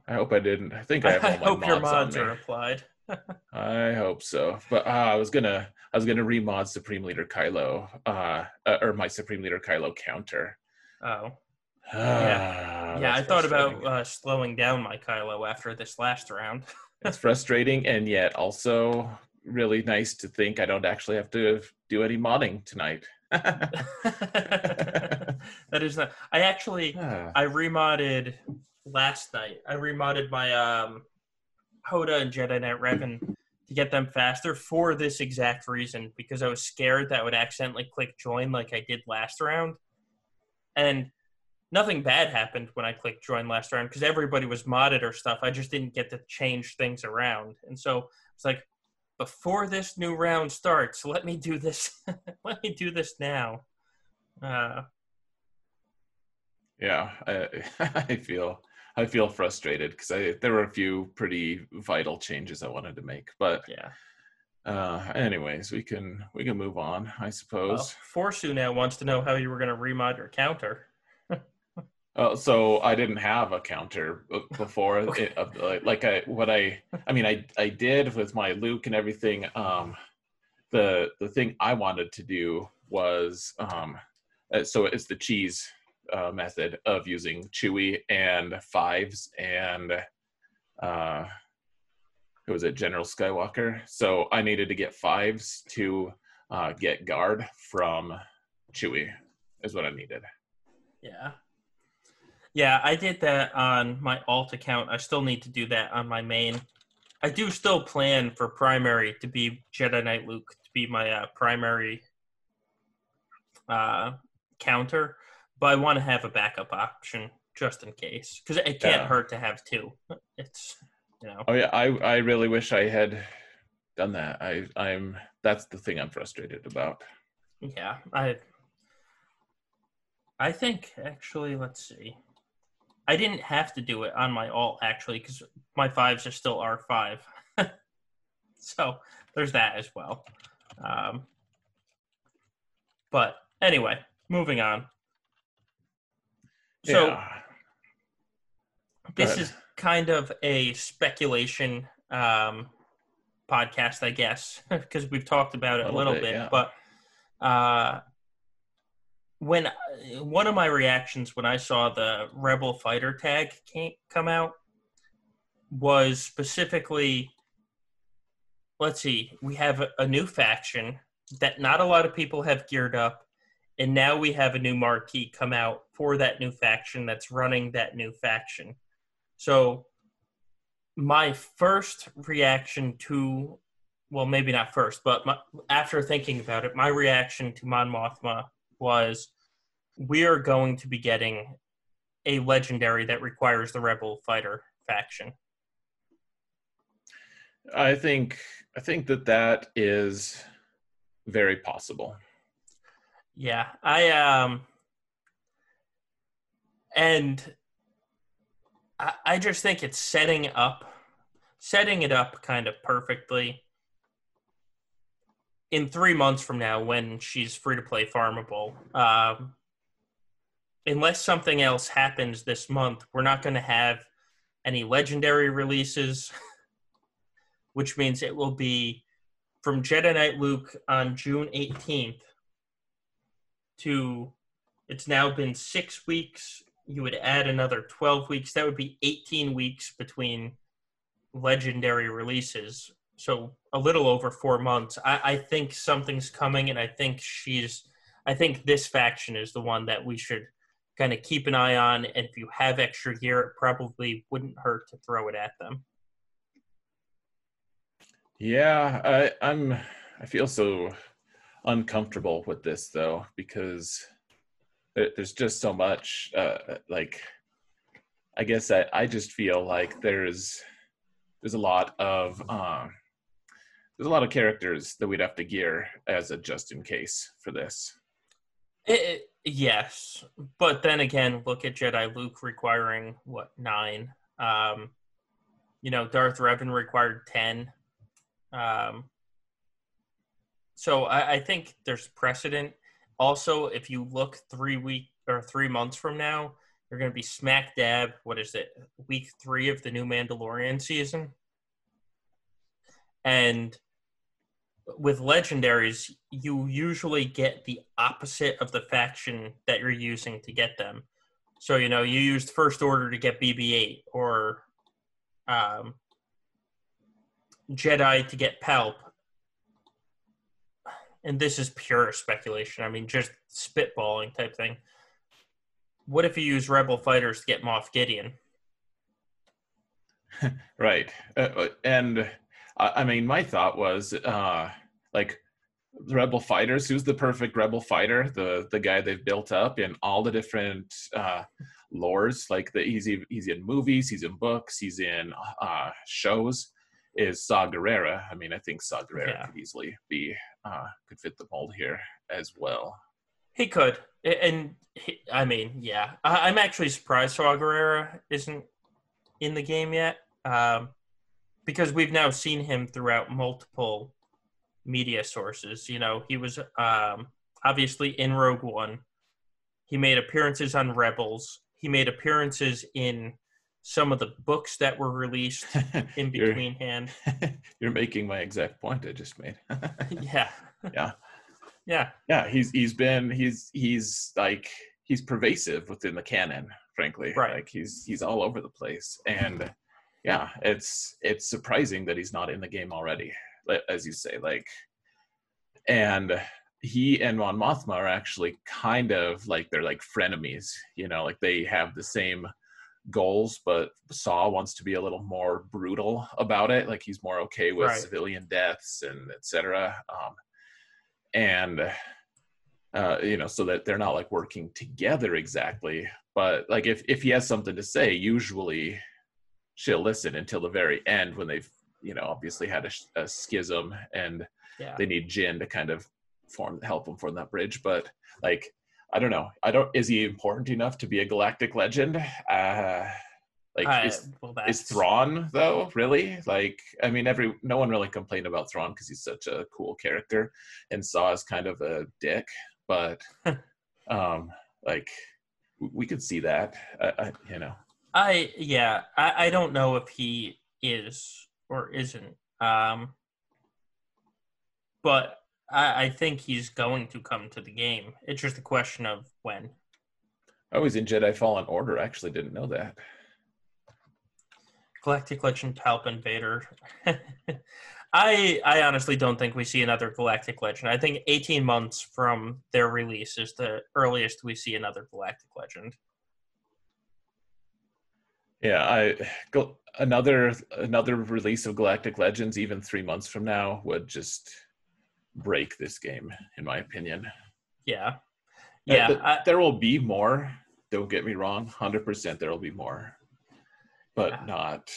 I hope I didn't. I think I have all I my hope mods your mods are applied. I hope so. But uh, I was gonna I was gonna remod Supreme Leader Kylo, uh, uh, or my Supreme Leader Kylo counter. Oh, yeah, yeah. I thought about uh, slowing down my Kylo after this last round. it's frustrating, and yet also really nice to think I don't actually have to do any modding tonight. that is not. I actually I remodded last night. I remodded my um Hoda and Jedi Knight Revan to get them faster for this exact reason because I was scared that I would accidentally click join like I did last round. And nothing bad happened when I clicked join last round because everybody was modded or stuff. I just didn't get to change things around. And so it's like, before this new round starts, let me do this. let me do this now. Uh, yeah, I, I feel I feel frustrated because I there were a few pretty vital changes I wanted to make, but yeah. Uh, anyways, we can we can move on, I suppose. Well, Forsu now wants to know how you were going to remod your counter. Uh, so I didn't have a counter before. okay. it, uh, like I, what I, I mean, I, I did with my Luke and everything. Um, the the thing I wanted to do was, um, uh, so it's the cheese uh, method of using Chewie and fives and, uh, who was it, General Skywalker. So I needed to get fives to uh, get guard from Chewie, is what I needed. Yeah. Yeah, I did that on my alt account. I still need to do that on my main. I do still plan for primary to be Jedi Knight Luke to be my uh, primary uh, counter, but I want to have a backup option just in case because it can't yeah. hurt to have two. It's you know. Oh yeah, I I really wish I had done that. I I'm that's the thing I'm frustrated about. Yeah, I I think actually, let's see. I didn't have to do it on my alt actually because my fives are still R5. so there's that as well. Um, but anyway, moving on. So yeah. this is kind of a speculation um, podcast, I guess, because we've talked about it a little, a little bit. bit yeah. But uh, when uh, one of my reactions when I saw the Rebel Fighter tag came, come out was specifically let's see, we have a, a, new faction that not a lot of people have geared up, and now we have a new marquee come out for that new faction that's running that new faction. So, my first reaction to, well, maybe not first, but my, after thinking about it, my reaction to Mon Mothma was we are going to be getting a legendary that requires the rebel fighter faction. I think i think that that is very possible. Yeah i um and I, I just think it's setting up setting it up kind of perfectly in three months from now when she's free to play farmable. Um, unless something else happens this month we're not going to have any legendary releases which means it will be from jedi knight luke on june 18th to it's now been six weeks. You would add another 12 weeks. That would be 18 weeks between legendary releases so a little over four months. I, I think something's coming, and I think she's. I think this faction is the one that we should kind of keep an eye on. And if you have extra gear, it probably wouldn't hurt to throw it at them. Yeah, I, I'm. I feel so uncomfortable with this though because there's just so much. Uh, like, I guess I, I just feel like there's there's a lot of um, there's a lot of characters that we'd have to gear as a just in case for this. It, yes, but then again, look at Jedi Luke requiring what nine. Um, you know, Darth Revan required ten. Um, so I, I think there's precedent. Also, if you look three week or three months from now, you're going to be smack dab. What is it? Week three of the new Mandalorian season And with legendaries, you usually get the opposite of the faction that you're using to get them. So, you know, you used First Order to get BB 8 or um, Jedi to get Palp. And this is pure speculation. I mean, just spitballing type thing. What if you use Rebel fighters to get Moff Gideon? right. Uh, and I mean, my thought was uh, like rebel fighters who's the perfect rebel fighter the the guy they've built up in all the different uh lores like the he's he's in movies he's in books he's in uh shows is saw Gerrera. i mean i think saw Gerrera yeah. could easily be uh could fit the mold here as well he could and he, i mean yeah I, am actually surprised saw Gerrera isn't in the game yet um because we've now seen him throughout multiple media sources. You know, he was um, obviously in Rogue One. He made appearances on Rebels. He made appearances in some of the books that were released in between you're, hand. You're making my exact point I just made. yeah. Yeah. Yeah. Yeah. He's he's been he's he's like he's pervasive within the canon, frankly. Right. Like he's he's all over the place. And yeah, it's it's surprising that he's not in the game already as you say, like, and he and Mon Mothma are actually kind of like they're like frenemies, you know, like they have the same goals, but Saw wants to be a little more brutal about it. Like he's more okay with right. civilian deaths and etc. Um, and uh, you know, so that they're not like working together exactly. But like if if he has something to say, usually she'll listen until the very end when they've you know obviously had a, a schism and yeah. they need Jyn to kind of form help them form that bridge but like i don't know. I don't is he important enough to be a galactic legend? Uh like uh, is, well, is Thrawn though really? Like I mean every no one really complained about Thrawn because he's such a cool character and Saw is kind of a dick but um like we could see that. I, I, you know. I yeah I, I don't know if he is or isn't. Um, but I, I think he's going to come to the game. It's just a question of when. I was in Jedi Fallen Order. I actually didn't know that. Galactic Legend Palp Vader. I I honestly don't think we see another Galactic Legend. I think 18 months from their release is the earliest we see another Galactic Legend. Yeah, I another another release of Galactic Legends even 3 months from now would just break this game in my opinion. Yeah. Yeah, uh, I, there will be more, don't get me wrong, 100% there will be more. But yeah. not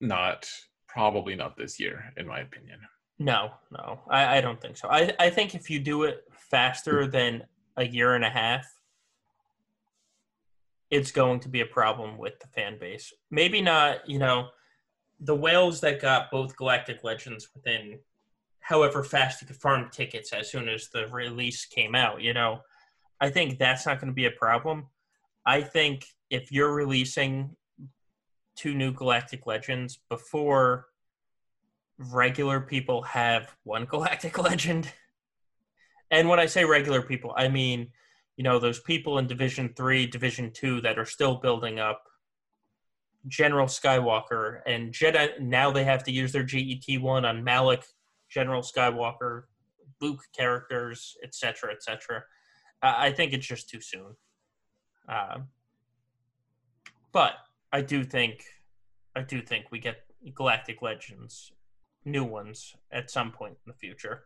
not probably not this year in my opinion. No, no. I, I don't think so. I I think if you do it faster than a year and a half, it's going to be a problem with the fan base. Maybe not, you know, the whales that got both Galactic Legends within however fast you could farm tickets as soon as the release came out, you know, I think that's not going to be a problem. I think if you're releasing two new Galactic Legends before regular people have one Galactic Legend, and when I say regular people, I mean you know those people in division 3 division 2 that are still building up general skywalker and jedi now they have to use their get1 on malak general skywalker luke characters etc etc uh, i think it's just too soon. Uh, but i do think i do think we get galactic legends new ones at some point in the future.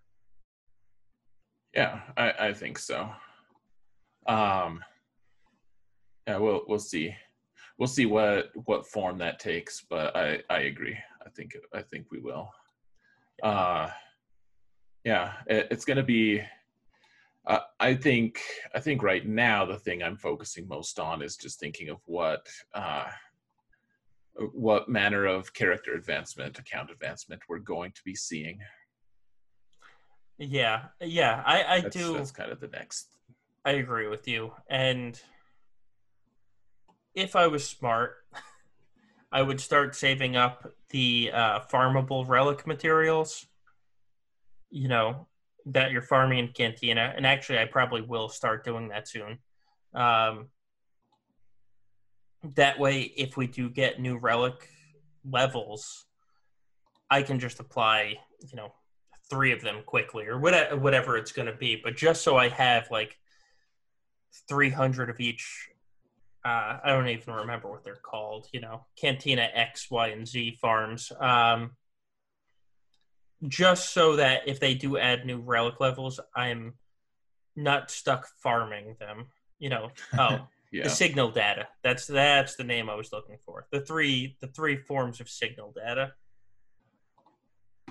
Yeah i, I think so um, yeah, we'll we'll see. We'll see what what form that takes, but I I agree. I think I think we will. Uh, yeah, it, it's going to be. Uh, I think I think right now the thing I'm focusing most on is just thinking of what uh, what manner of character advancement, account advancement we're going to be seeing. Yeah, yeah, I I that's, do. That's kind of the next I agree with you. And if I was smart, I would start saving up the uh, farmable relic materials. You know that you're farming in Cantina, and actually, I probably will start doing that soon. Um, that way, if we do get new relic levels, I can just apply, you know, three of them quickly or whatever, whatever it's going to be. But just so I have like 300 of each, uh, I don't even remember what they're called, you know, Cantina X, Y, and Z farms. Um, just so that if they do add new relic levels, I'm not stuck farming them. You know, oh, yeah. the signal data. That's that's the name I was looking for. The three the three forms of signal data.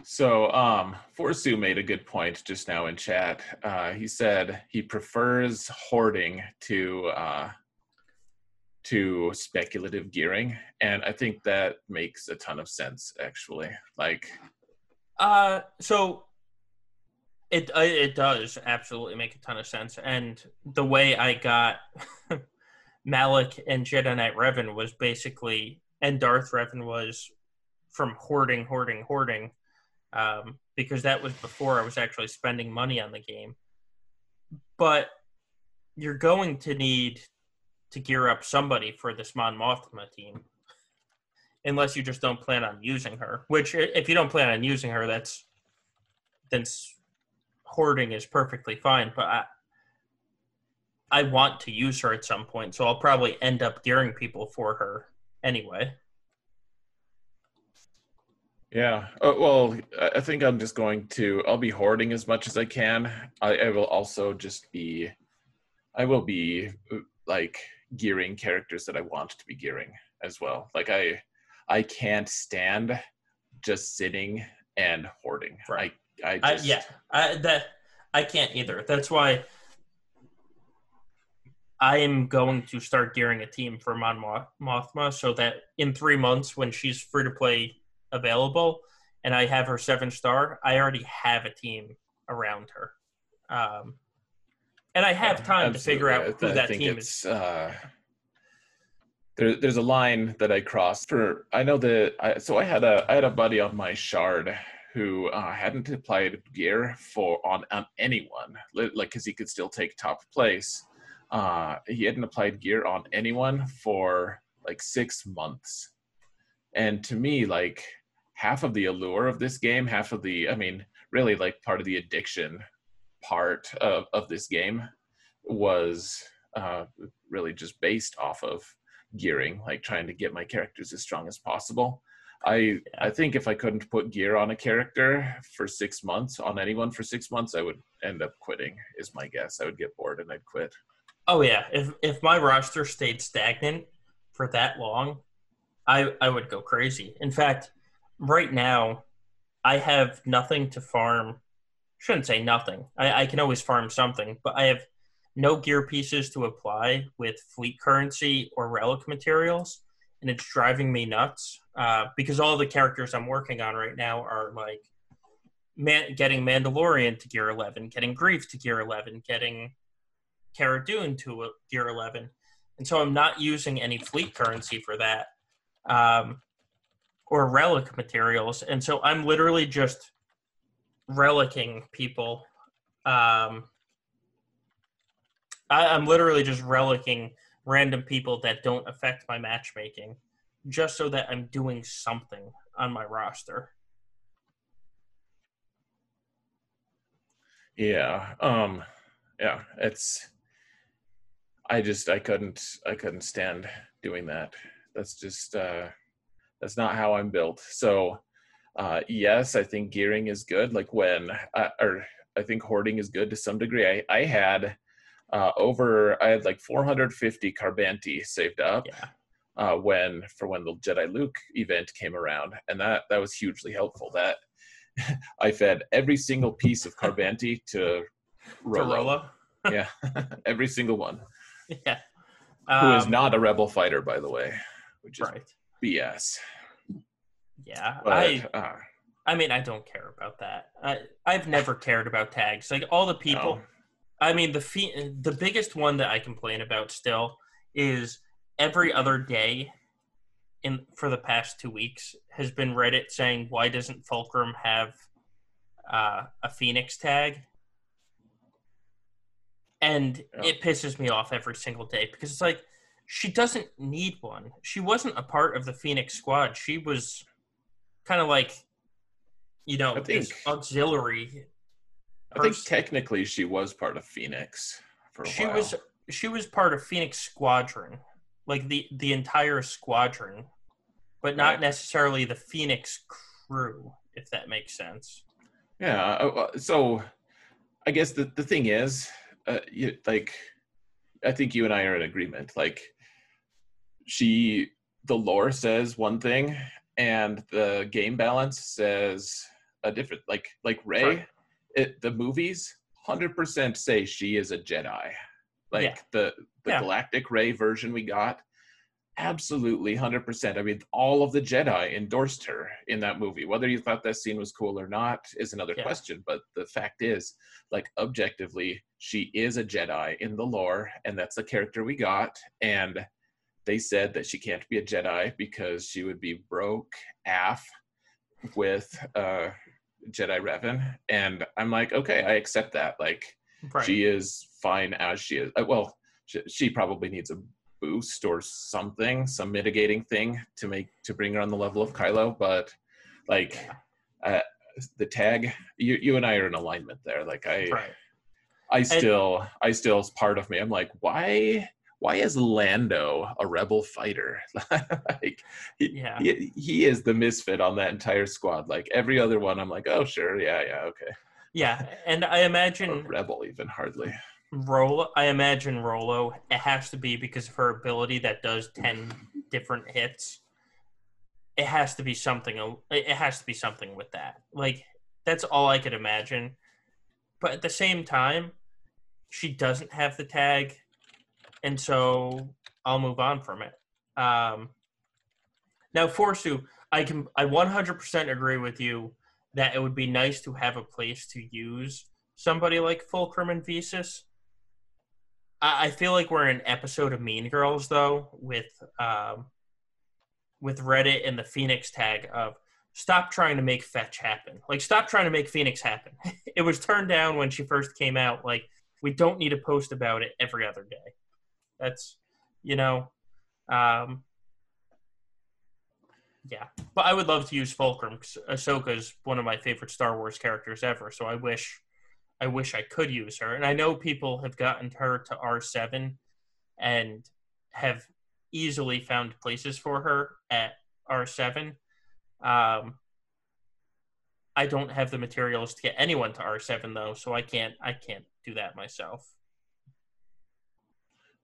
So, um, Forsu made a good point just now in chat. Uh, he said he prefers hoarding to uh, to speculative gearing, and I think that makes a ton of sense. Actually, like, uh, so it uh, it does absolutely make a ton of sense, and the way I got Malak and Jedi Knight Revan was basically, and Darth Revan was from hoarding, hoarding, hoarding, um, because that was before I was actually spending money on the game. But you're going to need to gear up somebody for this Mon Mothma team, unless you just don't plan on using her. Which, if you don't plan on using her, that's then hoarding is perfectly fine. But I, I want to use her at some point, so I'll probably end up gearing people for her anyway. Yeah. Uh, well, I think I'm just going to. I'll be hoarding as much as I can. I, I will also just be. I will be uh, like gearing characters that I want to be gearing as well. Like I, I can't stand just sitting and hoarding. Right. I, I, just, I yeah. I, that I can't either. That's why I am going to start gearing a team for Mon Mothma so that in three months, when she's free to play available and I have her seven star, I already have a team around her. Um, and I have time to figure out who I that team is. Uh, there, there's a line that I crossed for. I know that. I, so I had a I had a buddy on my shard who uh, hadn't applied gear for on, on anyone, like because he could still take top place uh, he hadn't applied gear on anyone for like six months. And to me, like half of the allure of this game, half of the, I mean, really like part of the addiction part of, of this game was uh, really just based off of gearing, like trying to get my characters as strong as possible. I I think if I couldn't put gear on a character for six months on anyone for six months, I would end up quitting. Is my guess. I would get bored and I'd quit. Oh yeah, if if my roster stayed stagnant for that long, I I would go crazy. In fact, right now, I have nothing to farm. Shouldn't say nothing. I, I can always farm something, but I have no gear pieces to apply with fleet currency or relic materials, and it's driving me nuts. Uh, because all the characters I'm working on right now are like man, getting Mandalorian to gear 11, getting Greef to gear 11, getting Cara Dune to a Gear 11. And so I'm not using any fleet currency for that um, or relic materials. And so I'm literally just relicking people. Um, I, I'm literally just relicking random people that don't affect my matchmaking just so that I'm doing something on my roster. Yeah. Um yeah, it's I just I couldn't I couldn't stand doing that. That's just uh, that's not how I'm built. So uh, yes, I think gearing is good. Like when uh, or I think hoarding is good to some degree. I I had uh, over I had like 450 Carbanti saved up. Yeah. Uh, when for when the Jedi Luke event came around, and that that was hugely helpful. That I fed every single piece of Carbanti to Rolo. yeah, every single one. yeah. Um, Who is um, not a rebel fighter, by the way, which is right. BS. Yeah, but, I. Uh, I mean, I don't care about that. I I've never cared about tags. Like all the people. No. I mean, the fee- the biggest one that I complain about still is every other day. in for the past two weeks has been Reddit saying, "Why doesn't Fulcrum have uh, a Phoenix tag?" And Yeah. it pisses me off every single day because it's like she doesn't need one. She wasn't a part of the Phoenix squad. She was kind of like, you know, think- auxiliary. I think technically she was part of Phoenix for a she while. was she was part of Phoenix Squadron, like the the entire squadron, but not Right. necessarily the Phoenix crew, if that makes sense. Yeah. uh, uh, So, I guess the the thing is, uh, you, like, I think you and I are in agreement. Like, she, the lore says one thing, and the game balance says a different. Like, like Rey, Right. it the movies hundred percent say she is a Jedi. Like Yeah. the the Yeah. Galactic Rey version we got. Absolutely, hundred percent. I mean, all of the Jedi endorsed her in that movie. Whether you thought that scene was cool or not is another Yeah. question. But the fact is, like objectively, she is a Jedi in the lore, and that's the character we got. And they said that she can't be a Jedi because she would be broke af with uh, Jedi Revan. And I'm like, okay, I accept that. Like, Right. she is fine as she is. Uh, Well, she, she probably needs a boost or something, some mitigating thing to make to bring her on the level of Kylo. But like uh, the tag, you you and I are in alignment there. Like I right. I still I still as part of me. I'm like, why why is Lando a rebel fighter? like he, Yeah. he, he is the misfit on that entire squad. Like every other one, I'm like, oh sure, yeah, yeah, okay. Yeah, and I imagine rebel even hardly. Rolo. I imagine Rolo. It has to be because of her ability that does ten different hits. It has to be something. It has to be something with that. Like that's all I could imagine. But at the same time, she doesn't have the tag, and so I'll move on from it. Um, now, Forsu, I can I 100% agree with you that it would be nice to have a place to use somebody like Fulcrum and Visas. I, I feel like we're in an episode of Mean Girls though, with um, with Reddit and the Phoenix tag of stop trying to make fetch happen. Like stop trying to make Phoenix happen. it was turned down when she first came out. Like we don't need to post about it every other day. That's you know, um, yeah. But I would love to use Fulcrum. 'cause Ahsoka is one of my favorite Star Wars characters ever. So I wish, I wish I could use her. And I know people have gotten her to R seven, and have easily found places for her at R seven. Um, I don't have the materials to get anyone to R seven though, so I can't. I can't do that myself.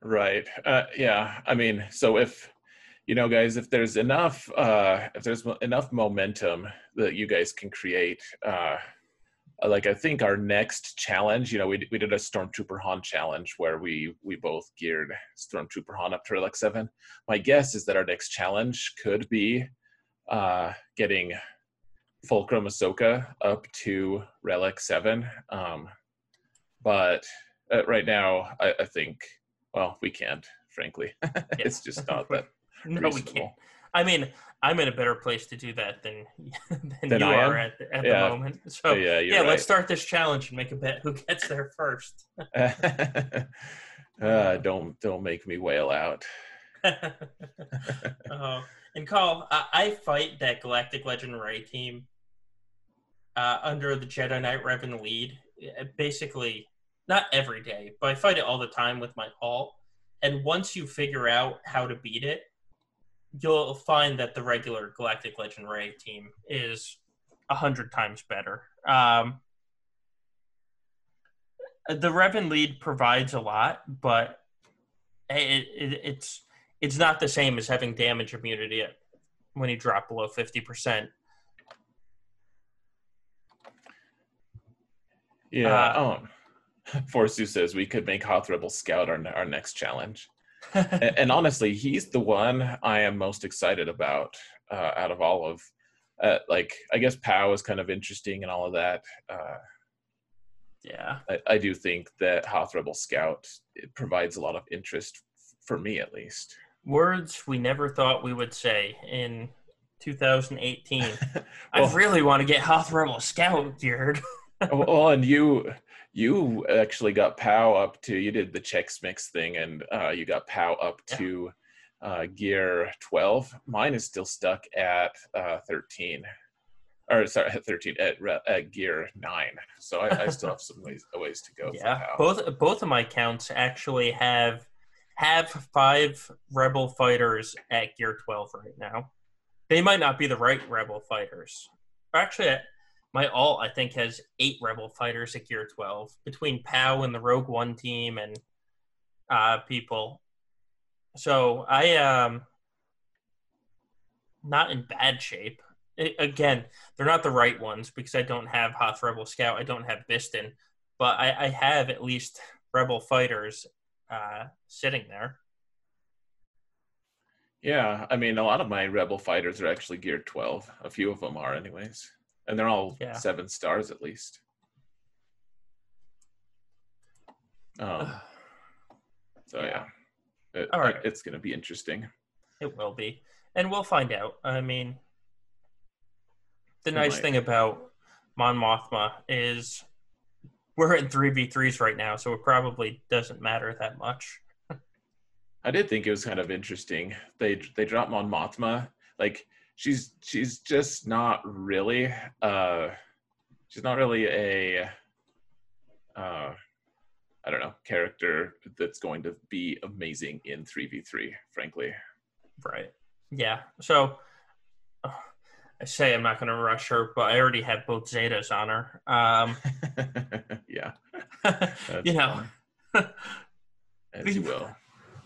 Right. Uh, yeah. I mean, so if you know, guys, if there's enough, uh, if there's enough momentum that you guys can create, uh, like I think our next challenge, you know, we we did a Stormtrooper Han challenge where we we both geared Stormtrooper Han up to Relic Seven. My guess is that our next challenge could be uh, getting Fulcrum Ahsoka up to Relic Seven. Um, but uh, right now, I, I think well, we can't, frankly. it's just not that no, we can't. I mean, I'm in a better place to do that than than, Than you I are am? at the, at Yeah. the moment. So yeah, you're yeah, right. let's start this challenge and make a bet who gets there first. uh, don't don't make me wail out. uh, and Carl, I, I fight that Galactic Legend Rey team uh, under the Jedi Knight Revan lead. uh, Basically, not every day, but I fight it all the time with my alt. And once you figure out how to beat it, you'll find that the regular Galactic Legend Rey team is a hundred times better. Um, the Revan lead provides a lot, but it, it, it's it's not the same as having damage immunity when you drop below fifty percent. Yeah. Uh, um, Forsu says we could make Hoth Rebel Scout our our next challenge. and, and honestly, he's the one I am most excited about uh, out of all of. Uh, like, I guess Pao is kind of interesting and all of that. Uh, yeah, I, I do think that Hoth Rebel Scout it provides a lot of interest f- for me, at least. Words we never thought we would say in 2018. I really want to get Hoth Rebel Scout geared. well, and you you actually got Pao up to you did the Chex Mix thing, and uh, you got Pao up to uh, gear twelve. Mine is still stuck at uh, thirteen, or sorry, at thirteen at, at gear nine. So I, I still have some ways ways to go. yeah, both both of my counts actually have have five Rebel fighters at Gear 12 right now. They might not be the right Rebel fighters. Actually, my alt I think has eight Rebel fighters at Gear 12 between Pao and the Rogue One team and uh, people. So I um not in bad shape. I- again, they're not the right ones because I don't have Hoth Rebel Scout. I don't have Bistan, but I, I have at least Rebel fighters uh, sitting there. Yeah, I mean, a lot of my Rebel fighters are actually geared 12. A few of them are, anyways. And they're all Yeah. seven stars at least. Um, so, yeah. It- All right. It's going to be interesting. It will be, and we'll find out. I mean, the nice might. thing about Mon Mothma is we're in three v threes right now, so it probably doesn't matter that much. I did think it was kind of interesting. They they dropped Mon Mothma. Like she's she's just not really uh she's not really a uh I don't know character that's going to be amazing in 3v3 frankly. Right. Yeah. So uh, I say I'm not going to rush her, but I already have both Zetas on her. Um, yeah. you know. As you will.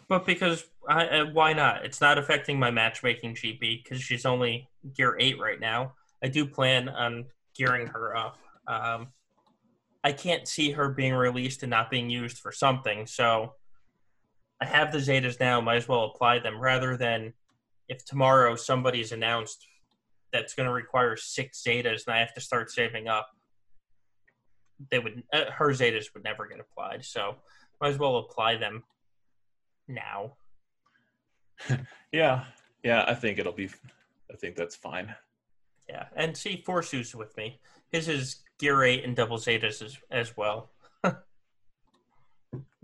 But because I, uh, why not? It's not affecting my matchmaking GP because she's only gear eight right now. I do plan on gearing her up. Um, I can't see her being released and not being used for something, so I have the Zetas now. Might as well apply them rather than if tomorrow somebody's announced that's going to require six Zetas and I have to start saving up. They would uh, her Zetas would never get applied, so might as well apply them now. Yeah. Yeah, I think it'll be I think that's fine. Yeah, and see Forsu's with me. His is gear eight and double zetas as, as well.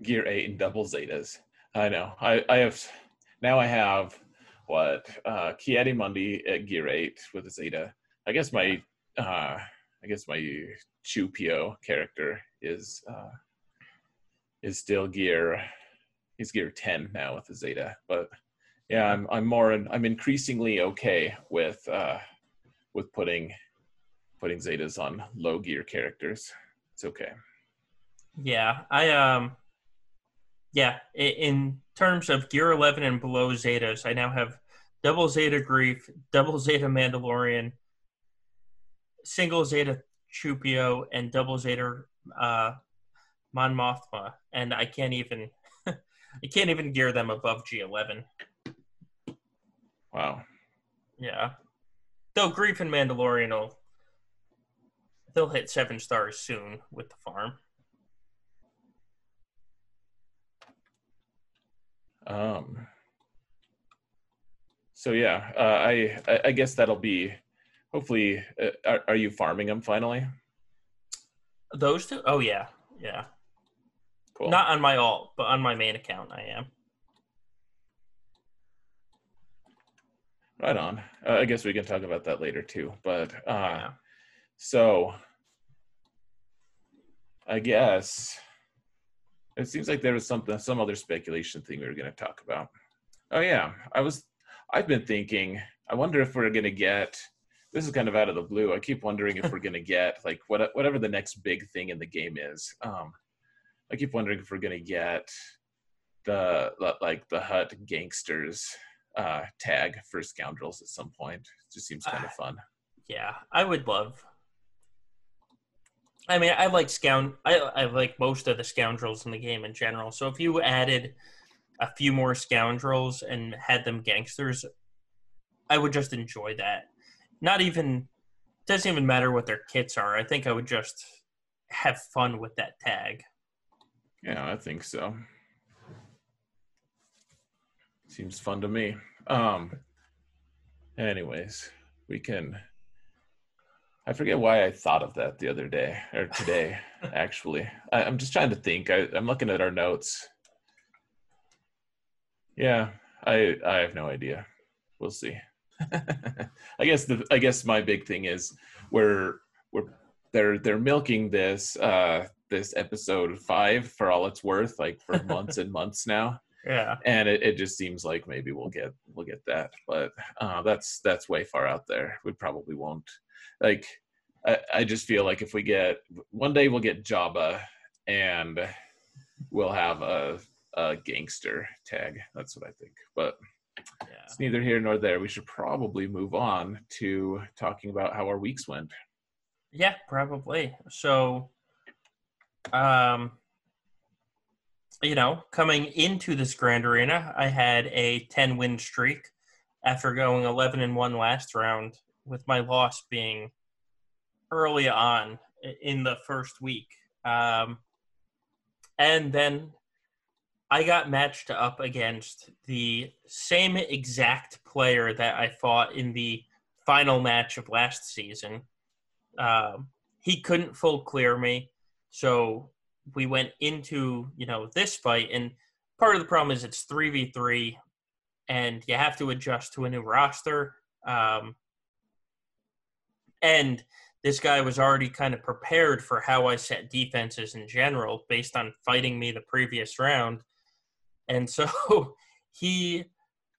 Gear 8 and double zetas. I know. I, I have now I have what uh Ki-Adi-Mundi at gear 8 with a zeta. I guess my uh I guess my Chewpio character is uh is still gear he's gear 10 now with the zeta. But yeah, I'm I'm more I'm increasingly okay with uh with putting putting zetas on low gear characters. It's okay. Yeah, I um, yeah. In terms of gear eleven and below zetas, I now have double zeta Greef, double zeta Mandalorian, single zeta Chewpio, and double zeta uh, Mon Mothma, and I can't even I can't even gear them above G eleven. Wow. Yeah. Though Greef and Mandalorian will they'll hit seven stars soon with the farm. Um. So yeah, uh, I I- I guess that'll be. Hopefully, uh, are, are you farming them finally? Those two? Oh yeah. Yeah. Cool. Not on my alt, but on my main account I am. right on. Uh, I guess we can talk about that later too. But uh, Yeah. so I guess it seems like there was something, some other speculation thing we were going to talk about. Oh yeah, I was. I've been thinking. I wonder if we're going to get. This is kind of out of the blue. I keep wondering if we're going to get like what, whatever the next big thing in the game is. Um, I keep wondering if we're going to get the like the Hut gangsters uh, tag for scoundrels at some point. It just seems kind of fun. Yeah. I would love I mean, I like scound I I like most of the scoundrels in the game in general. So if you added a few more scoundrels and had them gangsters, I would just enjoy that. Not even doesn't even matter what their kits are. I think I would just have fun with that tag. Yeah, I think so. Seems fun to me. Um. Anyways, we can. I forget why I thought of that the other day or today. actually, I, I'm just trying to think. I, I'm looking at our notes. Yeah, I I have no idea. We'll see. I guess the I guess my big thing is we're we're they're they're milking this uh this episode five for all it's worth, like for months and months now. Yeah. And it, it just seems like maybe we'll get we'll get that. But uh that's that's way far out there. We probably won't. Like I, I just feel like if we get one day we'll get Jabba and we'll have a a gangster tag. That's what I think. But Yeah. it's neither here nor there. We should probably move on to talking about how our weeks went. Yeah, probably. So, um, you know, coming into this Grand Arena, I had a 10 win streak after going 11 and 1 last round, with my loss being early on in the first week. Um, and then I got matched up against the same exact player that I fought in the final match of last season. Um, he couldn't full clear me, so we went into you know this fight, and part of the problem is it's three v three, and you have to adjust to a new roster. Um, and this guy was already kind of prepared for how I set defenses in general based on fighting me the previous round. And so he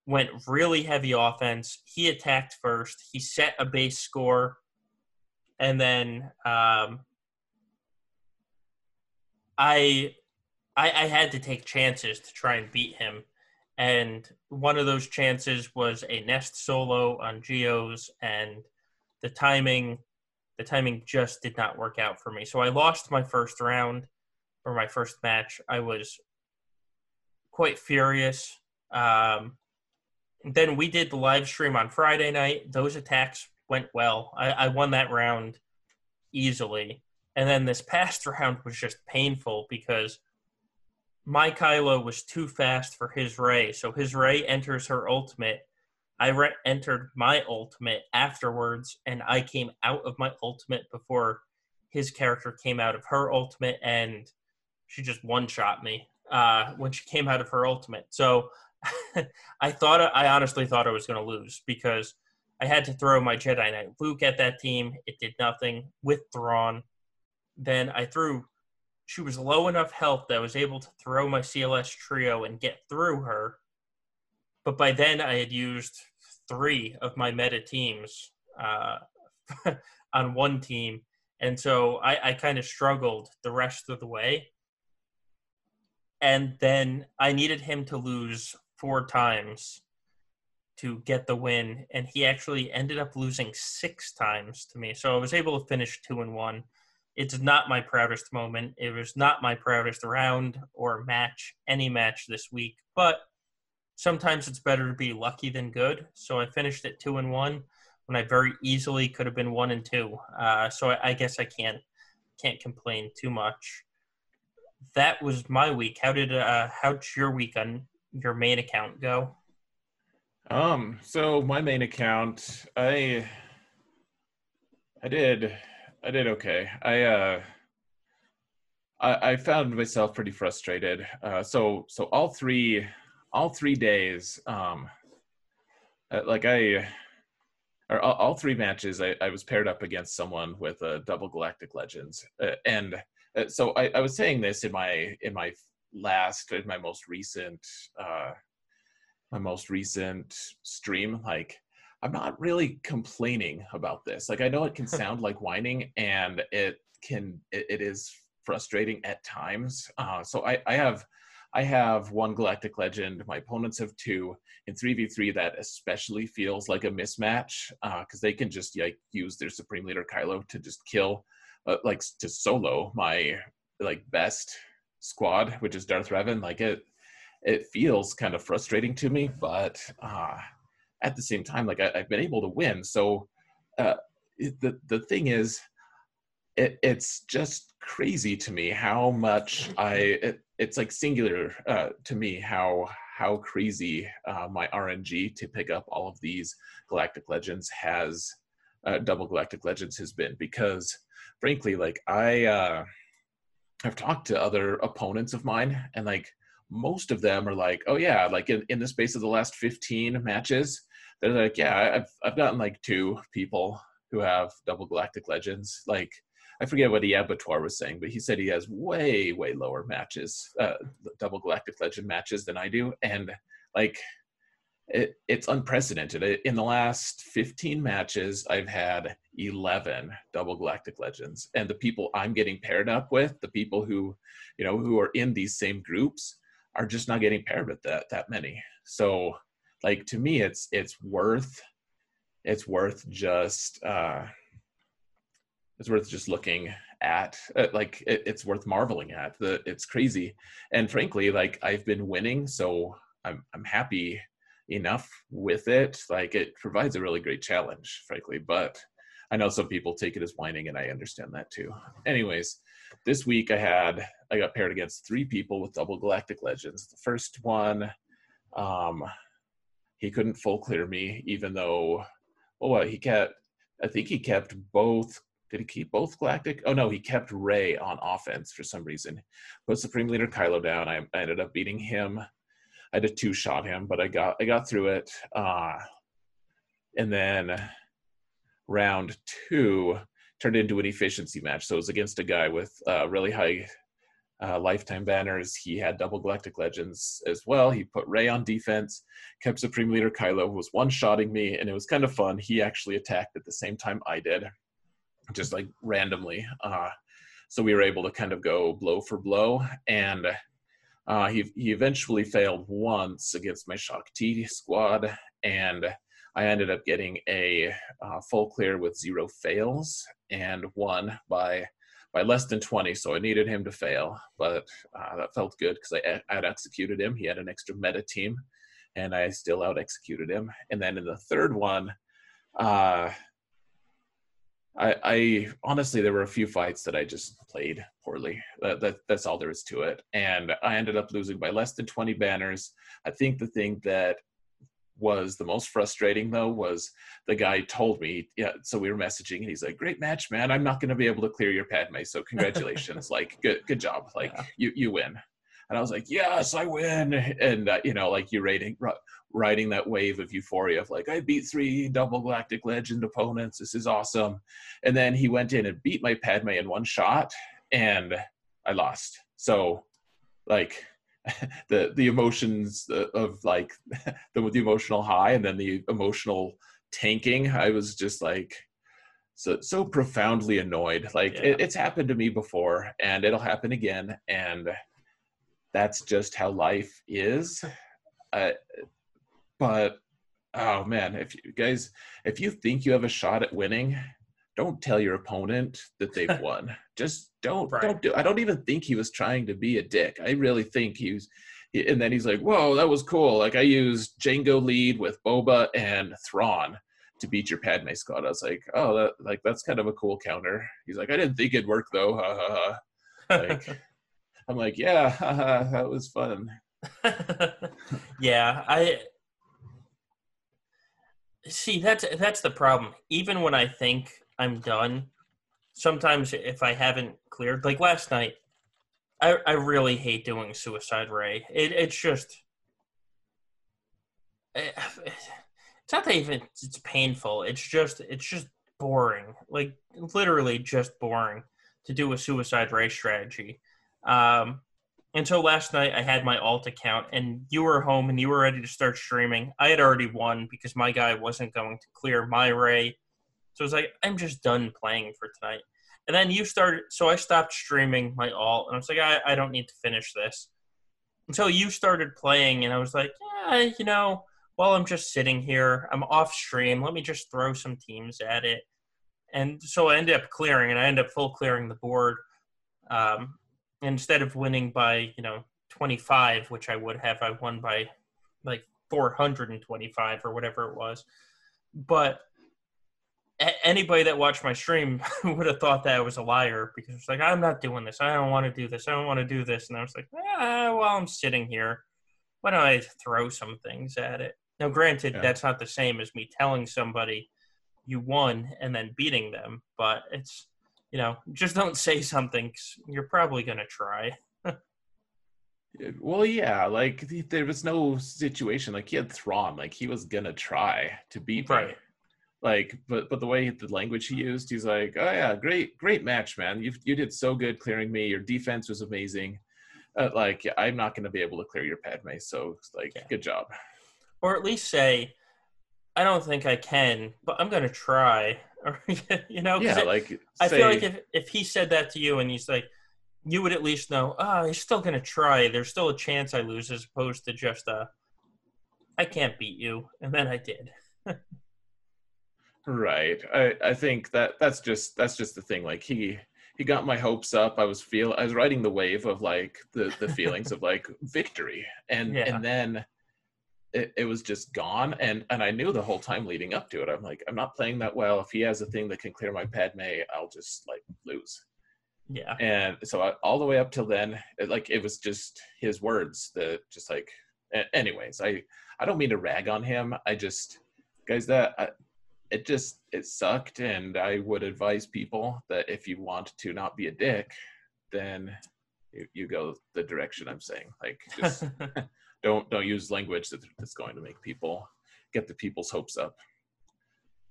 went really heavy offense. He attacked first. He set a base score. And then um, I, I I had to take chances to try and beat him. And one of those chances was a nest solo on Geos and the timing the timing just did not work out for me. So I lost my first round or my first match. I was quite furious. Um, then we did the live stream on Friday night. Those attacks went well. I, I won that round easily. And then this past round was just painful because my Kylo was too fast for his Rey. So his Rey enters her ultimate. I re- entered my ultimate afterwards, and I came out of my ultimate before his character came out of her ultimate, and she just one shot me uh, when she came out of her ultimate. So I thought I honestly thought I was going to lose because I had to throw my Jedi Knight Luke at that team. It did nothing with Thrawn. Then I threw. She was low enough health that I was able to throw my CLS trio and get through her. But by then, I had used three of my meta teams uh, on one team, and so I, I kind of struggled the rest of the way. And then I needed him to lose four times to get the win, and he actually ended up losing six times to me. So I was able to finish two and one. It's not my proudest moment. It was not my proudest round or match, any match this week. But sometimes it's better to be lucky than good. So I finished at two and one when I very easily could have been one and two. Uh, so I, I guess I can't can't complain too much. That was my week. How did uh, how'd your week on your main account go? Um, so my main account, I I did I did okay. I uh I, I found myself pretty frustrated. Uh so so all three all three days, um uh, like I or all, three matches I, I was paired up against someone with a double galactic legends. Uh, and uh, so I, I was saying this in my in my last in my most recent uh my most recent stream like i'm not really complaining about this. Like i know it can sound like whining and it can it, it is frustrating at times. Uh so i i have i have one galactic legend. My opponents have two. In 3v3 that especially feels like a mismatch uh because they can just like use their supreme leader kylo to just kill uh, like to solo my like best squad which is darth revan. Like it it feels kind of frustrating to me, but uh, at the same time, like I, I've been able to win. So uh, it, the the thing is, it, it's just crazy to me how much I. It, it's like singular uh, to me how how crazy uh, my RNG to pick up all of these Galactic Legends has, uh, Double Galactic Legends has been because, frankly, like I, uh, I've talked to other opponents of mine, and like most of them are like, oh yeah, like in, in the space of the last 15 matches, they're like, yeah, I've I've gotten like two people who have double galactic legends. Like I forget what the abattoir was saying, but he said he has way way lower matches, uh, double galactic legend matches than I do, and like it, it's unprecedented. In the last 15 matches, I've had 11 double galactic legends, and the people I'm getting paired up with, the people who, you know, who are in these same groups, are just not getting paired with that that many. So, like to me, it's it's worth it's worth just uh, it's worth just looking at uh, like it, it's worth marveling at. The it's crazy. And frankly like i've been winning so i'm i'm happy enough with it. Like it provides a really great challenge frankly but i know some people take it as whining and i understand that too. Anyways this week i had i got paired against three people with double galactic legends. The first one um he couldn't full clear me even though oh well, he kept i think he kept both did he keep both galactic? Oh no he kept Rey on offense for some reason. Put supreme leader kylo down. I, I ended up beating him. I had to two shot him but i got i got through it. Uh and then round two turned into an efficiency match. So it was against a guy with uh, really high uh, lifetime banners. He had double Galactic Legends as well. He put Rey on defense, kept Supreme Leader Kylo, was one shotting me, and it was kind of fun. He actually attacked at the same time I did, just like randomly. Uh, so we were able to kind of go blow for blow, and uh, he he eventually failed once against my Shaak Ti squad, and I ended up getting a uh, full clear with zero fails and won by by less than 20 so i needed him to fail but uh, that felt good because I, had executed him he had an extra meta team and i still out executed him and then in the third one uh, I, I, honestly there were a few fights that I just played poorly. That, that, that's all there is to it, and I ended up losing by less than 20 banners. I think the thing that was the most frustrating though was the guy told me yeah so we were messaging and he's like great match man. I'm not going to be able to clear your padme so congratulations. Like good good job. Like yeah. you you win. And i was like yes i win. And uh, you know like you rating riding that wave of euphoria of like i beat three double galactic legend opponents. This is awesome. And then he went in and beat my padme in one shot and i lost. So like the the emotions of like the, the emotional high and then the emotional tanking. I was just like so so profoundly annoyed. Like yeah. it, it's happened to me before and it'll happen again. And that's just how life is. Uh, but oh man if you guys if you think you have a shot at winning don't tell your opponent that they've won. Just don't right. don't do. I don't even think he was trying to be a dick. I really think he was. And then he's like, "Whoa, that was cool! Like I used Jango lead with Boba and Thrawn to beat your Padme squad." I was like, "Oh, that like that's kind of a cool counter." He's like, "I didn't think it'd work though." Ha ha ha. Like, I'm like, "Yeah, ha, ha, that was fun." yeah, I see. That's that's the problem. Even when I think I'm done. Sometimes if I haven't cleared, like last night, I I really hate doing suicide Rey. It it's just it, it's not that even it's painful. It's just it's just boring. Like literally just boring to do a suicide Rey strategy. Um, until last night, I had my alt account, and you were home and you were ready to start streaming. I had already won because my guy wasn't going to clear my Rey so I was like, I'm just done playing for tonight. And then you started, so I stopped streaming my alt, and I was like, I, I don't need to finish this. Until you started playing, and I was like, yeah, you know, while I'm just sitting here, I'm off stream. Let me just throw some teams at it. And so I ended up clearing, and I ended up full clearing the board. Um, instead of winning by, you know, 25, which I would have, I won by like 425 or whatever it was. But anybody that watched my stream would have thought that I was a liar because it's like I'm not doing this. I don't want to do this. I don't want to do this. And I was like, ah, well, I'm sitting here. why don't I throw some things at it? Now, granted, Yeah. that's not the same as me telling somebody you won and then beating them, but it's you know just don't say something. 'cause you're probably gonna try. Well, yeah, like there was no situation like he had Thrawn, like he was gonna try to beat me. Like, but but the way the language he used, he's like, "Oh yeah, great, great match, man. You you did so good clearing me. Your defense was amazing. Uh, like, yeah, I'm not gonna be able to clear your Padme, so it's like, Yeah. good job." or at least say, "I don't think I can, but I'm gonna try." Or you know Yeah, it- like I say, feel like if if he said that to you and he's like, you would at least know, ah, he's still gonna try. There's still a chance I lose, as opposed to just uh, I can't beat you, and then I did. Right. I, I think that that's just that's just the thing. Like he he got my hopes up. I was feel I was riding the wave of like the the feelings of like victory. And Yeah. and then it, it was just gone. And and I knew the whole time leading up to it. I'm like, I'm not playing that well. If he has a thing that can clear my Padme, I'll just like lose. Yeah, And so I, all the way up till then, it, like it was just his words that just like. a- Anyways, I I don't mean to rag on him. I just guys that I, it just it sucked, and I would advise people that if you want to not be a dick, then you, you go the direction I'm saying. Like just don't don't use language that, that's going to make people get the people's hopes up.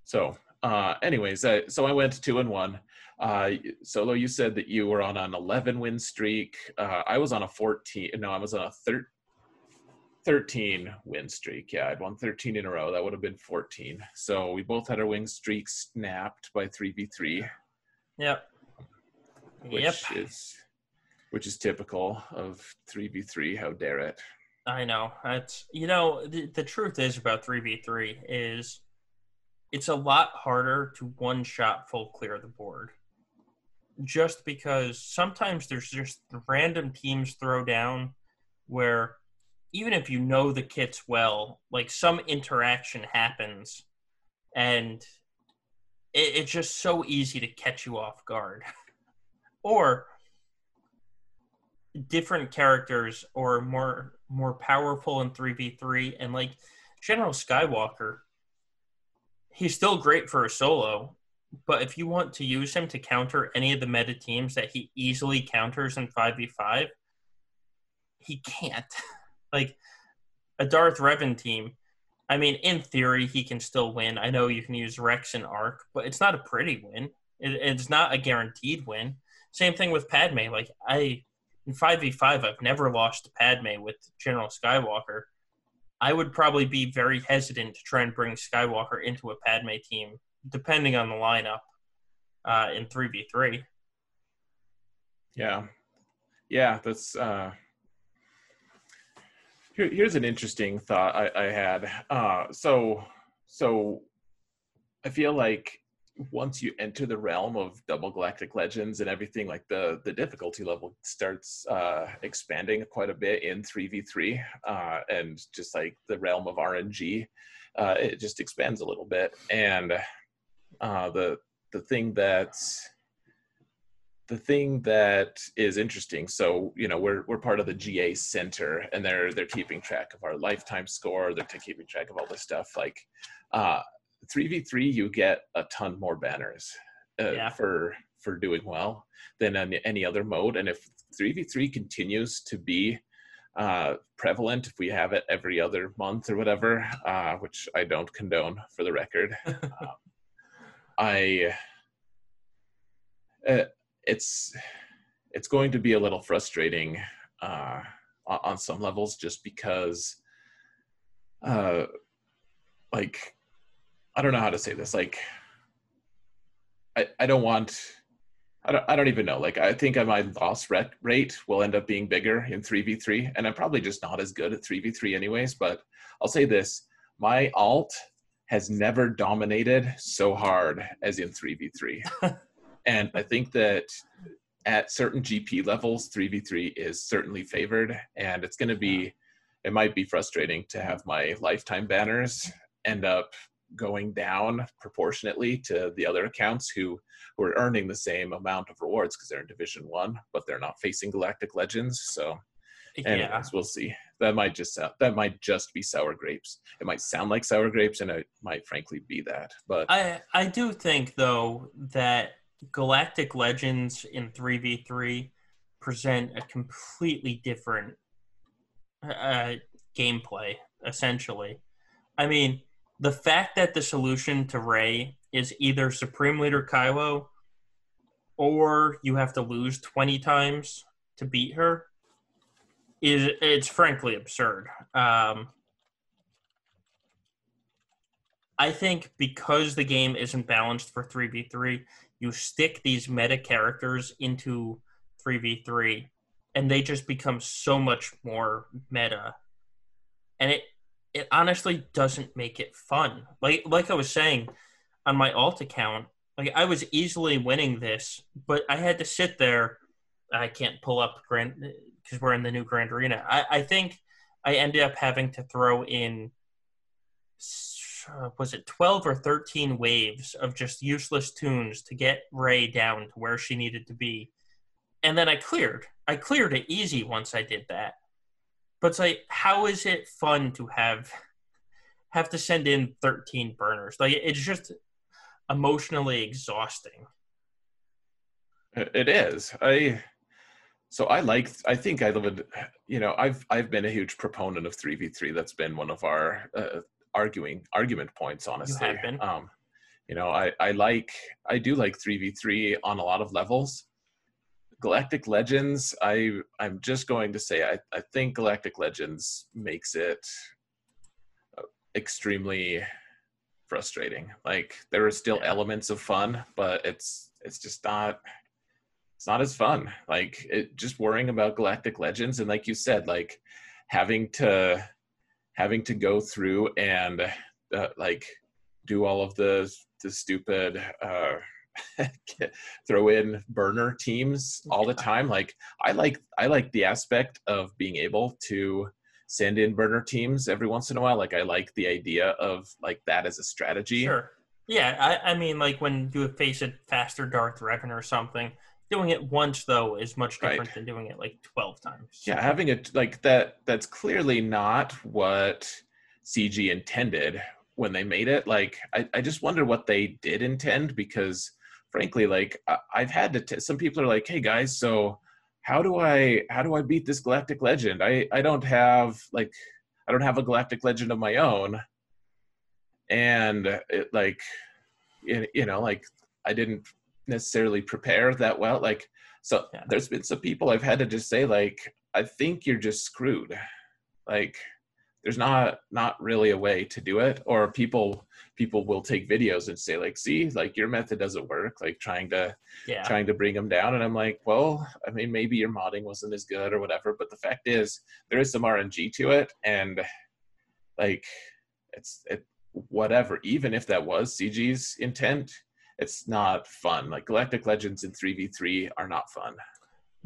So, uh, anyways, uh, so I went two and one. Uh, Solo, you said that you were on an 11 win streak. Uh, I was on a 14. No, I was on a thir- 13 win streak. Yeah, I'd won 13 in a row. That would have been 14. So we both had our win streak snapped by 3v3, yep, which yep. is which is typical of 3v3. How dare it? I know. It's you know the, the truth is about three v three is it's a lot harder to one shot full clear the board. Just because sometimes there's just random teams throw down where even if you know the kits well, like some interaction happens and it, it's just so easy to catch you off guard. or different characters or more more powerful in 3v3 and like general skywalker he's still great for a solo but if you want to use him to counter any of the meta teams that he easily counters in 5v5 he can't like a darth revan team i mean in theory he can still win i know you can use rex and arc but it's not a pretty win it, it's not a guaranteed win same thing with padme like i in 5v5, I've never lost to Padme with General Skywalker. I would probably be very hesitant to try and bring Skywalker into a Padme team, depending on the lineup uh, in 3v3. Yeah, yeah. That's uh, here, here's an interesting thought I, I had. Uh, so, so I feel like once you enter the realm of double galactic legends and everything, like the the difficulty level starts uh, expanding quite a bit in three v three, uh, and just like the realm of RNG, uh, it just expands a little bit. And uh, the the thing that's the thing that is interesting so you know we're we're part of the GA center and they're they're keeping track of our lifetime score they're keeping track of all this stuff like uh 3v3 you get a ton more banners uh, Yeah. for for doing well than any, any other mode and if 3v3 continues to be uh prevalent if we have it every other month or whatever uh which I don't condone for the record um, I uh, it's it's going to be a little frustrating uh, on, some levels just because uh, like I don't know how to say this like I, I don't want I don't, I don't even know like I think my loss rate will end up being bigger in 3v3 and I'm probably just not as good at 3v3 anyways but I'll say this my alt has never dominated so hard as in 3v3 and I think that at certain GP levels, 3v3 is certainly favored. And it's going to be, it might be frustrating to have my lifetime banners end up going down proportionately to the other accounts who, who are earning the same amount of rewards because they're in Division 1, but they're not facing Galactic Legends. So Anyways, yeah. we'll see. That might just that might just be sour grapes. It might sound like sour grapes, and it might frankly be that. But I I do think though that Galactic Legends in three v three present a completely different uh, gameplay. Essentially, I mean the fact that the solution to Rey is either Supreme Leader Kylo, or you have to lose twenty times to beat her, is it's frankly absurd. Um, I think because the game isn't balanced for 3v3, you stick these meta characters into 3v3 and they just become so much more meta. And it it honestly doesn't make it fun. Like like I was saying on my alt account, like I was easily winning this, but I had to sit there I can't pull up Grand because we're in the new Grand Arena. I, I think I ended up having to throw in was it 12 or 13 waves of just useless tunes to get Rey down to where she needed to be. And then I cleared. I cleared it easy once I did that. But it's like, how is it fun to have have to send in 13 burners? Like it's just emotionally exhausting. It is. I so I like I think I would you know I've I've been a huge proponent of 3v3 that's been one of our uh, arguing argument points honestly. You have been. Um you know I I like I do like 3v3 on a lot of levels. Galactic Legends I I'm just going to say I I think Galactic Legends makes it uh, extremely frustrating. Like there are still elements of fun, but it's it's just not it's not as fun. Like it, just worrying about Galactic Legends and like you said, like having to having to go through and uh, like do all of the the stupid uh throw in burner teams all the time. Like i like i like the aspect of being able to send in burner teams every once in a while. Like i like the idea of like that as a strategy. Sure. Yeah, I, I mean, like when you face a faster Darth Revan or something, doing it once though is much Right. different than doing it like twelve times. yeah having it like that that's clearly not what cg intended when they made it like i, I just wonder what they did intend because frankly like I, i've had to t- some people are like hey guys so how do i how do i beat this galactic legend i i don't have like i don't have a galactic legend of my own and it like you you know like i didn't necessarily prepare that well like so Yeah. there's been some people i've had to just say like i think you're just screwed like there's not not really a way to do it or people people will take videos and say like see like your method doesn't work like trying to Yeah. trying to bring them down and i'm like well i mean maybe your modding wasn't as good or whatever but the fact is there is some rng to it and like it's it whatever even if that was cg's intent it's not fun like galactic legends in 3v3 are not fun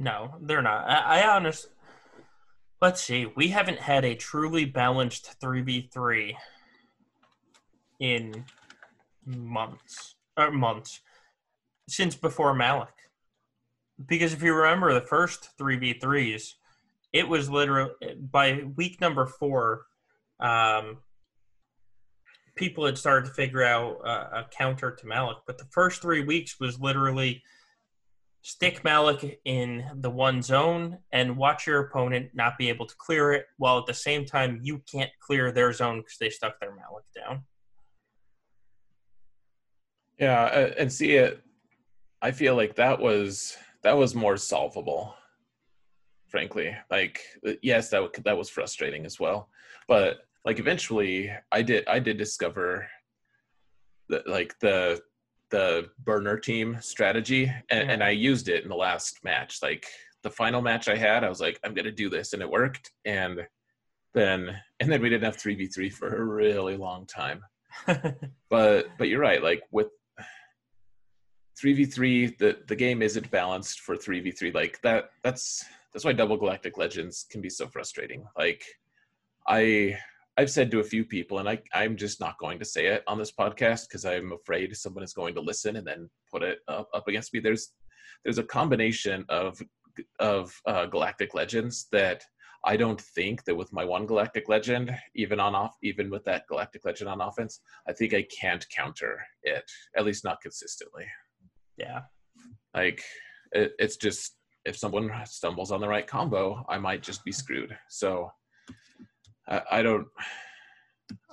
No, they're not. I, I honest. Let's see. We haven't had a truly balanced three v three in months or months since before Malak. Because if you remember the first three v threes, it was literally by week number four. Um, people had started to figure out a, a counter to Malak, but the first three weeks was literally stick Malak in the one zone and watch your opponent not be able to clear it, while at the same time you can't clear their zone because they stuck their Malak down. yeah uh, and see it i feel like that was that was more solvable frankly like uh, yes that that was frustrating as well but like eventually i did i did discover the, like the the burner team strategy and, and i used it in the last match. Like the final match i had i was like i'm gonna do this and it worked. And then and then we didn't have 3v3 for a really long time. But but you're right like with 3v3 the the game isn't balanced for 3v3 like that that's that's why double galactic legends can be so frustrating. Like i i've said to a few people and i i'm just not going to say it on this podcast because i'm afraid someone is going to listen and then put it up, up against me there's there's a combination of of uh, galactic legends that I don't think that with my one Galactic Legend, even on off, even with that Galactic Legend on offense, I think I can't counter it. At least not consistently. Yeah. Like it, it's just if someone stumbles on the right combo, I might just be screwed. So I, I don't.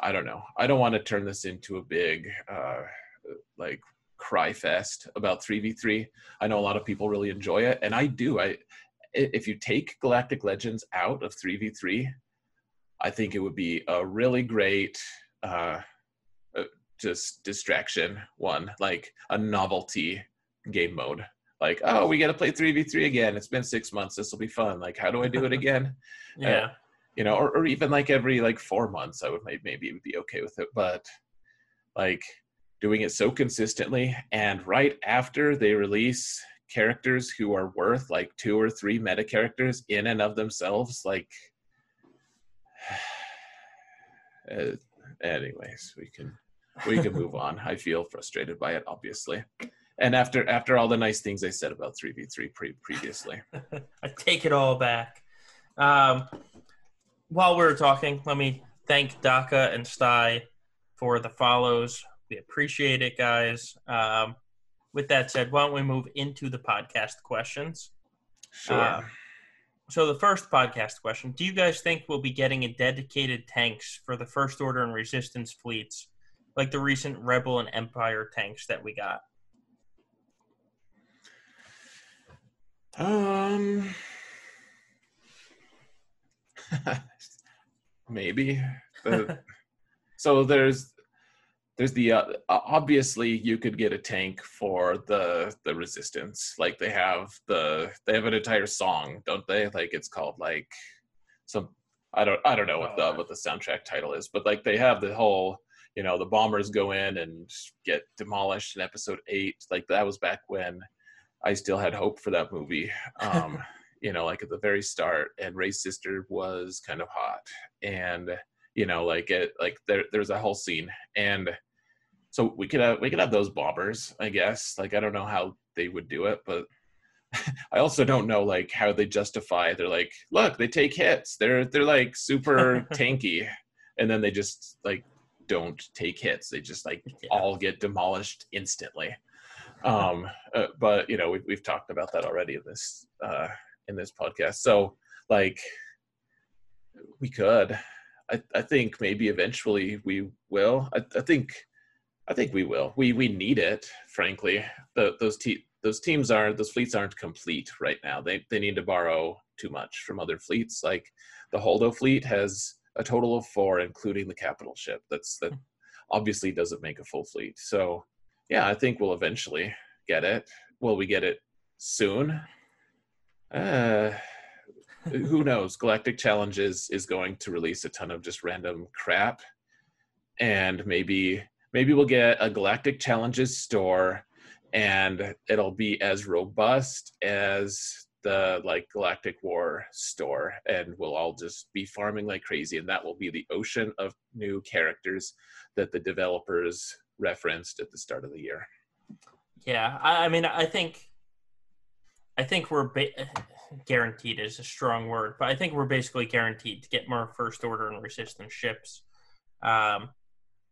I don't know. I don't want to turn this into a big uh, like cry fest about 3v3. I know a lot of people really enjoy it and I do. I if you take Galactic Legends out of 3v3, I think it would be a really great uh, uh, just distraction one, like a novelty game mode. Like, oh, we got to play 3v3 again. It's been six months. This will be fun. Like, how do I do it again? yeah. Uh, you know, or, or even like every like four months, I would maybe be okay with it. But like doing it so consistently, and right after they release characters who are worth like two or three meta characters in and of themselves like uh, anyways we can we can move on. I feel frustrated by it obviously. And after after all the nice things i said about 3v3 previously. I take it all back. Um, while we are talking let me thank daka and sty for the follows we appreciate it guys um, with that said, why don't we move into the podcast questions? Sure. Uh, so the first podcast question: Do you guys think we'll be getting a dedicated tanks for the First Order and Resistance fleets, like the recent Rebel and Empire tanks that we got? Um, maybe. so there's there's the uh, obviously you could get a tank for the the resistance. Like they have the they have an entire song don't they? Like it's called like some i don't i don't know what the oh, what the soundtrack title is but like they have the whole you know the bombers go in and get demolished in episode 8 like that was back when i still had hope for that movie. Um you know like at the very start and ray's sister was kind of hot and you know like it like there there's a whole scene and so we could have we could have those bombers, I guess. Like I don't know how they would do it, but I also don't know like how they justify. They're like, look, they take hits. They're they're like super tanky, and then they just like don't take hits. They just like yeah. all get demolished instantly. Um, uh, but you know we've we've talked about that already in this uh, in this podcast. So like we could. I, I think maybe eventually we will. I, I think I think we will. We we need it, frankly. The, those te- those teams are those fleets aren't complete right now. They they need to borrow too much from other fleets. Like the Holdo fleet has a total of four, including the capital ship. That's that obviously doesn't make a full fleet. So yeah, I think we'll eventually get it. Will we get it soon? Uh, who knows? Galactic Challenges is going to release a ton of just random crap, and maybe maybe we'll get a Galactic Challenges store and it'll be as robust as the like Galactic War store and we'll all just be farming like crazy and that will be the ocean of new characters that the developers referenced at the start of the year. Yeah, I, I mean I think I think we're ba- guaranteed is a strong word, but I think we're basically guaranteed to get more first order and resistance ships. Um,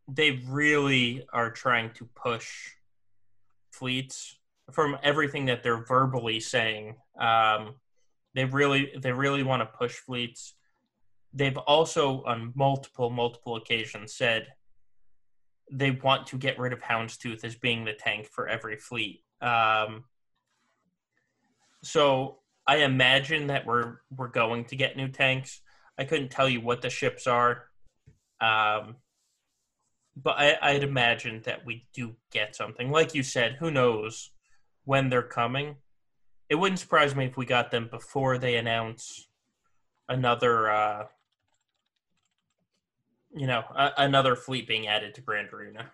they really are trying to push fleets from everything that they're verbally saying. Um, they really they really want to push fleets. They've also on multiple multiple occasions said they want to get rid of Houndstooth as being the tank for every fleet. Um, so I imagine that we're we're going to get new tanks. I couldn't tell you what the ships are. Um, but I, I'd imagine that we do get something. Like you said, who knows when they're coming? It wouldn't surprise me if we got them before they announce another, uh, you know, a- another fleet being added to Grand Arena.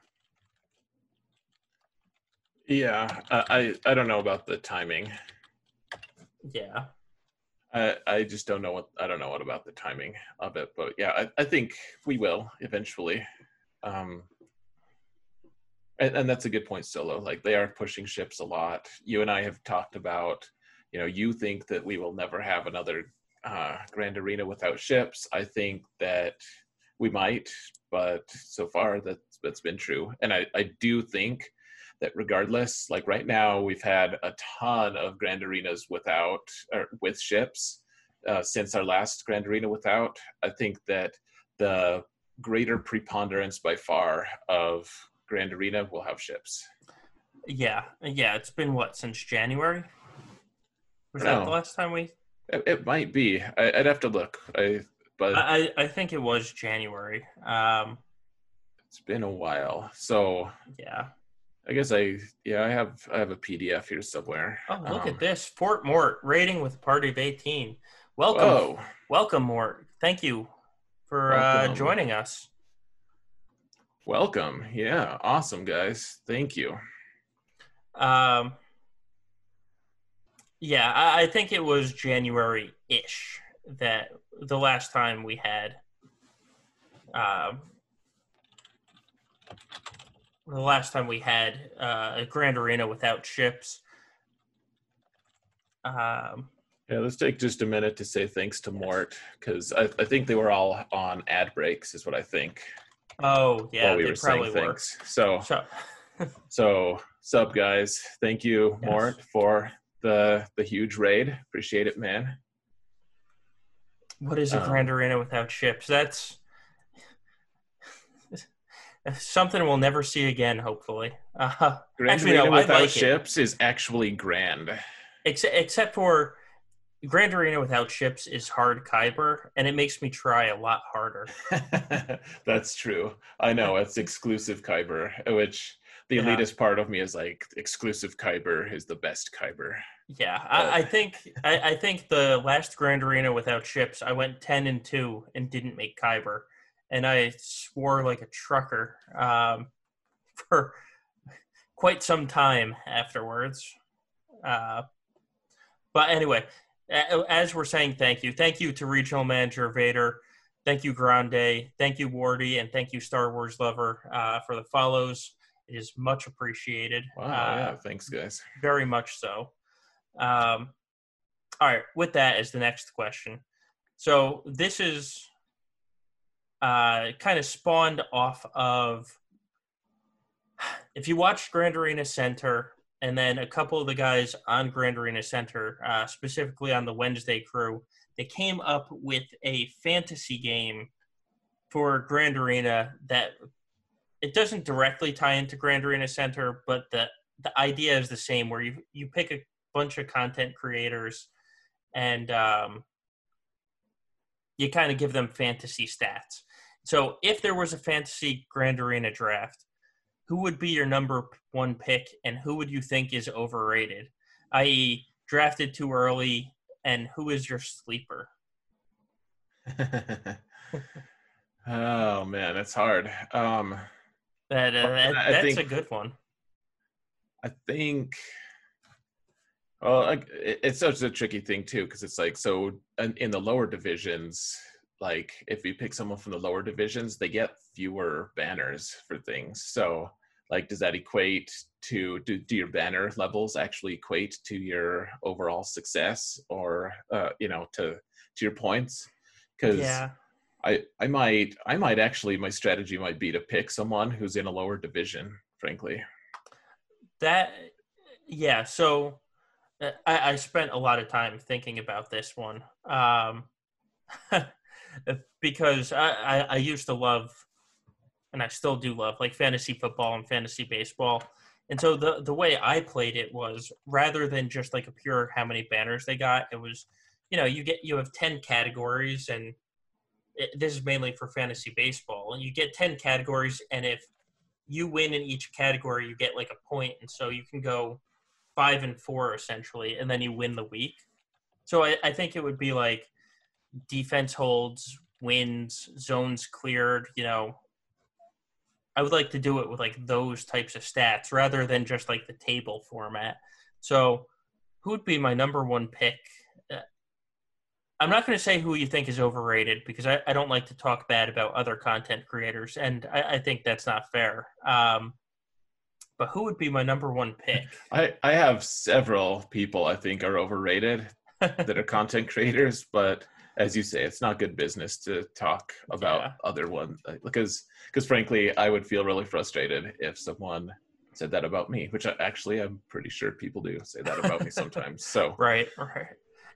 Yeah, I I don't know about the timing. Yeah. I, I just don't know what I don't know what about the timing of it, but yeah, I, I think we will eventually um, and, and that's a good point, Solo. Like they are pushing ships a lot. You and I have talked about, you know, you think that we will never have another uh, Grand Arena without ships. I think that we might, but so far that's that's been true. And I, I do think that regardless, like right now, we've had a ton of Grand Arenas without or with ships uh, since our last Grand Arena without. I think that the greater preponderance by far of Grand Arena will have ships. Yeah, yeah. It's been what since January. Was that the last time we? It, it might be. I, I'd have to look. I but I I think it was January. Um, it's been a while. So yeah. I guess I yeah I have I have a PDF here somewhere. Oh, look Um, at this. Fort Mort rating with a party of 18. Welcome. Whoa! Welcome, Mort. Thank you for uh, joining us. Welcome. Yeah, awesome guys. Thank you. Um, yeah, I, I think it was January ish that the last time we had um, the last time we had uh, a Grand Arena without ships. Um, Yeah, let's take just a minute to say thanks to Mort because I, I think they were all on ad breaks, is what I think. oh, yeah, we they were probably were. thanks. So So, so sup guys. Thank you, Yes. Mort, for the the huge raid. Appreciate it, man. What is a Um, Grand Arena without ships? That's something we'll never see again. Hopefully, uh, Grand Actually, Arena no, without like ships is actually grand. except except for Grand Arena without ships is hard Kyber, and it makes me try a lot harder. That's true. I know it's exclusive Kyber, which the Yeah. elitist part of me is like exclusive Kyber is the best Kyber. Yeah, I, I think I, I think the last Grand Arena without ships, I went ten and two and didn't make Kyber, and I swore like a trucker um, for quite some time afterwards. Uh, but anyway, as we're saying, thank you, thank you to Regional Manager Vader, thank you Grande, thank you Wardy, and thank you Star Wars Lover uh, for the follows. It is much appreciated. Wow, Uh, yeah, thanks guys. very much so. Um, all right, with that is the next question. So this is uh, kind of spawned off of if you watched Grand Arena Center and then a couple of the guys on Grand Arena Center, uh, specifically on the Wednesday crew, they came up with a fantasy game for Grand Arena that it doesn't directly tie into Grand Arena Center, but the the idea is the same where you you pick a bunch of content creators and um, you kind of give them fantasy stats. So if there was a fantasy Grand Arena draft, who would be your number one pick and who would you think is overrated? I.e., drafted too early, and who is your sleeper? oh man, that's hard. Um, That, uh, that that's think- a good one. I think. Well, it's such a tricky thing too, because it's like so in, in the lower divisions. Like, if you pick someone from the lower divisions, they get fewer banners for things. So, like, does that equate to do, do your banner levels actually equate to your overall success, or uh, you know, to to your points? Because Yeah. I I might I might actually my strategy might be to pick someone who's in a lower division. Frankly. That, yeah. So uh, I, I spent a lot of time thinking about this one um, because I, I, I used to love, and I still do love, like fantasy football and fantasy baseball. And so the the way I played it was rather than just like a pure how many banners they got, it was, you know, you get you have ten categories, and it, this is mainly for fantasy baseball, and you get ten categories, and if you win in each category, you get like a point, and so you can go five and four essentially, and then you win the week. So I, I think it would be like defense holds, wins, zones cleared. You know, I would like to do it with like those types of stats rather than just like the table format. So, who would be my number one pick? Uh, I'm not going to say who you think is overrated because I, I don't like to talk bad about other content creators, and I, I think that's not fair. Um, but who would be my number one pick? I I have several people I think are overrated. that are content creators, but as you say, it's not good business to talk about Yeah. other ones because because frankly, I would feel really frustrated if someone said that about me, which I, actually I'm pretty sure people do say that about me sometimes. So Right, right.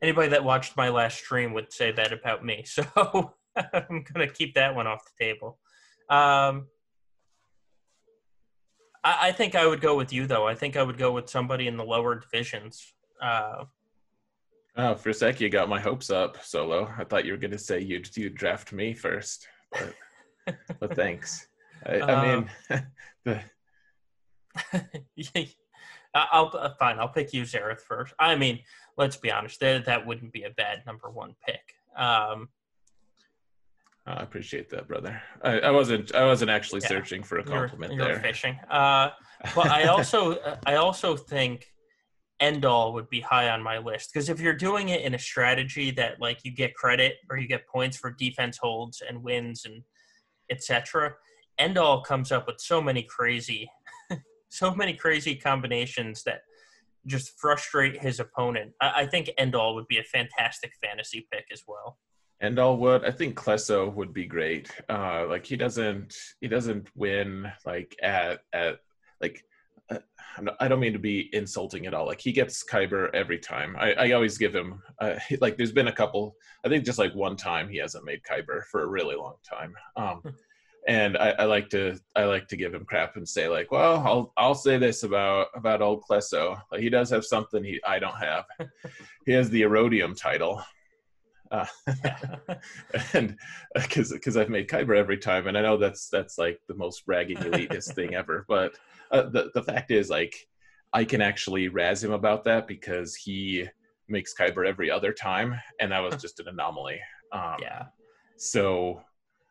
Anybody that watched my last stream would say that about me. So I'm gonna keep that one off the table. Um, I, I think I would go with you though. I think I would go with somebody in the lower divisions. Uh, oh, for a sec, you got my hopes up, Solo. I thought you were going to say you'd you draft me first, but but thanks. I, I Um, mean, the, I- I'll uh, fine. I'll pick you, Xaereth, first. I mean, let's be honest. That that wouldn't be a bad number one pick. Um, I appreciate that, brother. I, I wasn't I wasn't actually Yeah. searching for a you're, compliment you're there. fishing. Uh, but I also I also think Endall would be high on my list because if you're doing it in a strategy that like you get credit or you get points for defense holds and wins and etc. end all comes up with so many crazy, so many crazy combinations that just frustrate his opponent. I, I think Endall would be a fantastic fantasy pick as well. And all would I think Klesso would be great. Uh, like he doesn't he doesn't win like at at like not, I don't mean to be insulting at all. Like he gets Kyber every time. I, I always give him uh, like there's been a couple. I think just like one time he hasn't made Kyber for a really long time. Um, and I, I like to I like to give him crap and say like, well, I'll I'll say this about about old Klesso. Like he does have something he I don't have. he has the Aurodium title. Uh, and because because I've made Kyber every time, and I know that's that's like the most bragging elitist thing ever. But uh, the the fact is, like, I can actually razz him about that because he makes Kyber every other time, and that was just an anomaly. Um, yeah. So,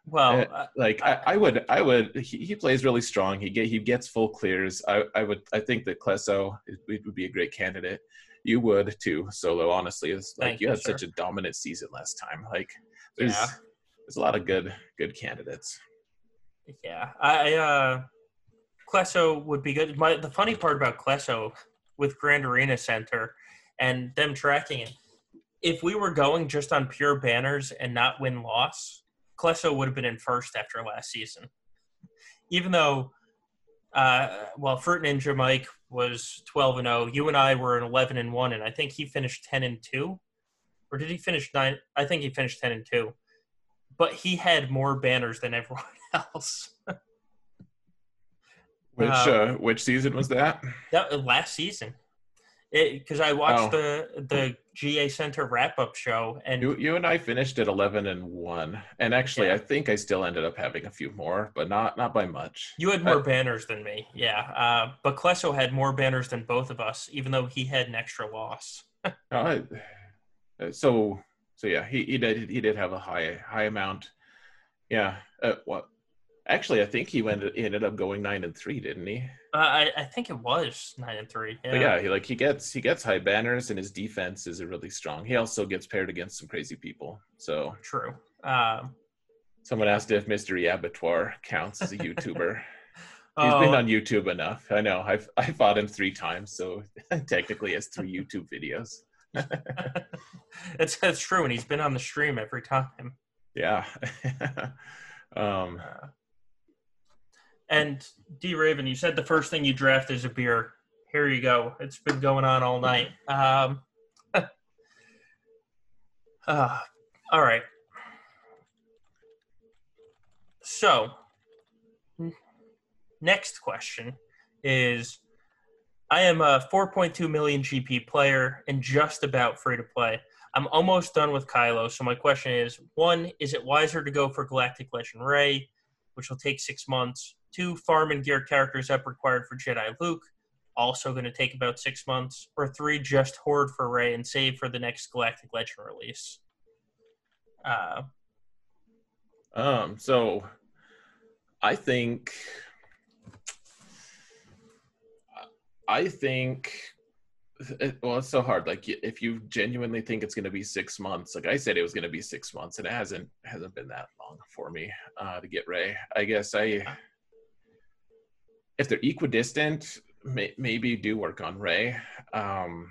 Well, uh, uh, like, I, I would, I would. He, he plays really strong. He get he gets full clears. I I would. I think that Klesso would be a great candidate. You would too, Solo. Honestly, it's like Thank you had such a dominant season last time. Like, there's Yeah. there's a lot of good good candidates. Yeah, I uh, Klesso would be good. My the funny part about Klesso with Grand Arena Center and them tracking it, if we were going just on pure banners and not win loss, Klesso would have been in first after last season. Even though, uh, well, Fruit Ninja Mike was twelve and zero, you and I were an eleven and one, and I think he finished ten and two, or did he finish nine? I think he finished ten and two, but he had more banners than everyone else. Which Uh, uh, which season was that? That last season, because I watched Oh. the the GA Center wrap up show, and You you and I finished at eleven and one, and actually Yeah. I think I still ended up having a few more, but not not by much. you had more uh, banners than me. Yeah, uh, but Klesso had more banners than both of us, even though he had an extra loss. Uh, so so yeah, he, he did he did have a high high amount. Yeah. Uh, what? Actually, I think he went he ended up going nine and three, didn't he? Uh, I I think it was nine and three. Yeah. But yeah, he like he gets he gets high banners, and his defense is really strong. He also gets paired against some crazy people. So true. Um, someone asked if Mystery Abattoir counts as a YouTuber. He's oh, been on YouTube enough. I know. I've I fought him three times, so technically he has three YouTube videos. it's that's true, and he's been on the stream every time. Yeah. um, Uh, and D Raven, you said the first thing you draft is a beer. Here you go. It's been going on all night. Um, uh, all right. So, next question is I am a 4.2 million GP player and just about free to play. I'm almost done with Kylo. So my question is: one, is it wiser to go for Galactic Legend Rey, which will take six months? Two, farm and gear characters up required for Jedi Luke, also going to take about six months. Or three, just hoard for Rey and save for the next Galactic Legend release. Uh, um, so I think I think well, it's so hard. Like if you genuinely think it's going to be six months, like I said, it was going to be six months, and it hasn't hasn't been that long for me uh, to get Rey. I guess I, if they're equidistant, may, maybe do work on Rey. Um,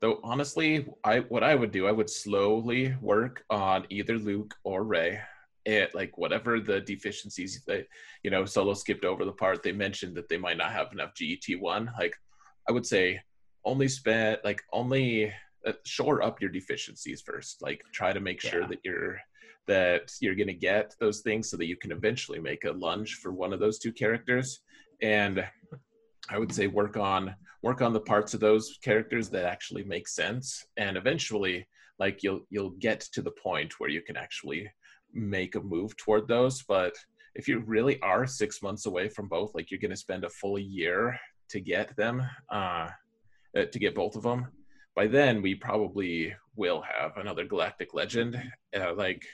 Though honestly, I what I would do, I would slowly work on either Luke or Rey. It like whatever the deficiencies that you know, Solo skipped over the part they mentioned that they might not have enough GET one. Like I would say, only spend like only uh, shore up your deficiencies first. Like try to make sure Yeah. that you're that you're going to get those things so that you can eventually make a lunge for one of those two characters. And i would say work on work on the parts of those characters that actually make sense. And eventually like you'll you'll get to the point where you can actually make a move toward those. But if you really are six months away from both like you're going to spend a full year to get them uh uh, to get both of them by then we probably will have another galactic legend. Uh, like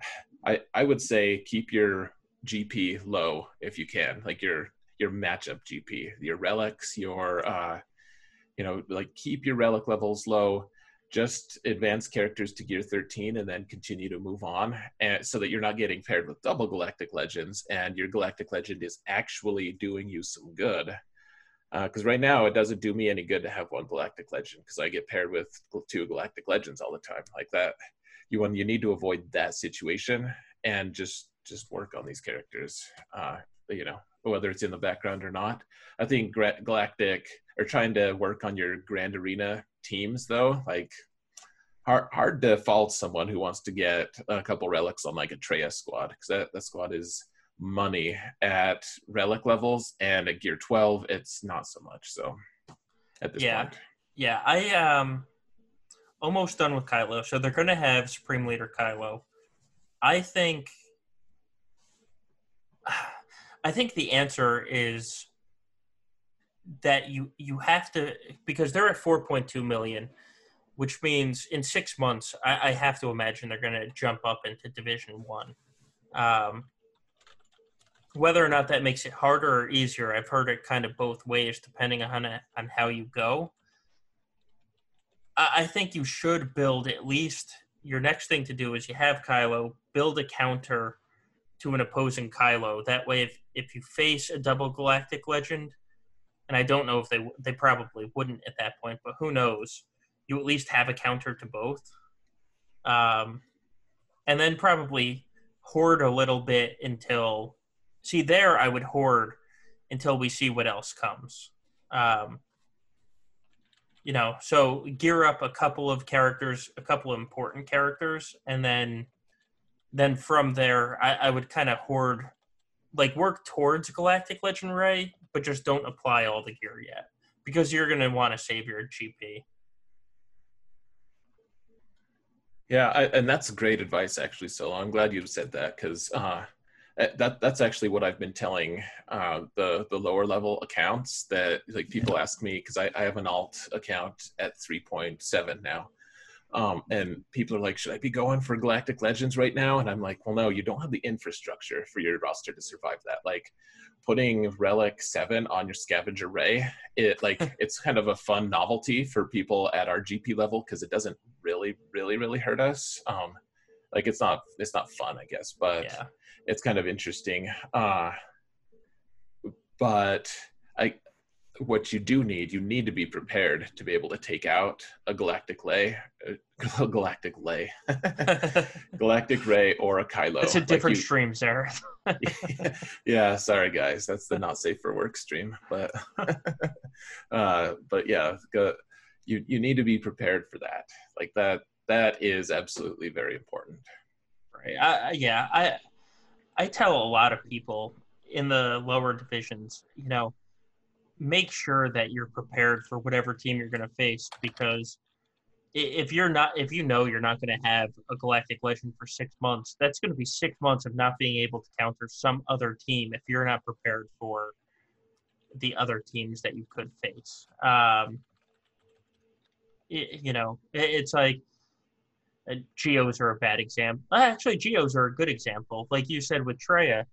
I I would say keep your GP low if you can, like your your matchup GP, your relics, your uh, you know, like keep your relic levels low. Just advance characters to gear 13 and then continue to move on, and so that you're not getting paired with double galactic legends, and your galactic legend is actually doing you some good. Because right now it doesn't do me any good to have one galactic legend because I get paired with two galactic legends all the time, like that you want you need to avoid that situation and just just work on these characters uh you know whether it's in the background or not i think galactic are trying to work on your grand arena teams though like hard hard to fault someone who wants to get a couple relics on like a Traya squad because that, that squad is money at relic levels and at gear 12 it's not so much so at this Yeah. point Yeah, I um almost done with Kylo. So they're going to have Supreme Leader Kylo. I think I think the answer is that you you have to because they're at 4.2 million, which means in six months I, I have to imagine they're going to jump up into Division One. Um, whether or not that makes it harder or easier, I've heard it kind of both ways depending on on how you go. I think you should build at least your next thing to do is you have Kylo build a counter to an opposing Kylo. That way, if if you face a double galactic legend, and I don't know if they they probably wouldn't at that point, but who knows? You at least have a counter to both, um, and then probably hoard a little bit until. See, there I would hoard until we see what else comes. Um, you know so gear up a couple of characters a couple of important characters and then then from there i, I would kind of hoard like work towards galactic legend Rey but just don't apply all the gear yet because you're going to want to save your gp Yeah, I, and that's great advice, actually. So I'm glad you said that because uh, that that's actually what I've been telling uh, the the lower level accounts that like people ask me because I, I have an alt account at 3.7 now, um, and people are like, should I be going for Galactic Legends right now? And I'm like, well, no, you don't have the infrastructure for your roster to survive that. Like putting Relic Seven on your Scavenger Rey, it like it's kind of a fun novelty for people at our GP level because it doesn't really, really, really hurt us. Um, like it's not it's not fun, I guess, but yeah it's kind of interesting. Uh, but I, what you do need, you need to be prepared to be able to take out a galactic lay, a galactic lay, galactic Rey, or a Kylo. it's a Like, different you- stream sarah yeah, sorry guys, that's the not safe for work stream. But uh, but yeah, go, you you need to be prepared for that. Like that that is absolutely very important. right I, yeah i i tell a lot of people in the lower divisions you know make sure that you're prepared for whatever team you're going to face because if you're not if you know you're not going to have a galactic legend for six months that's going to be six months of not being able to counter some other team if you're not prepared for the other teams that you could face um i- you know i- it's like uh, geos are a bad example actually geos are a good example like you said with Traya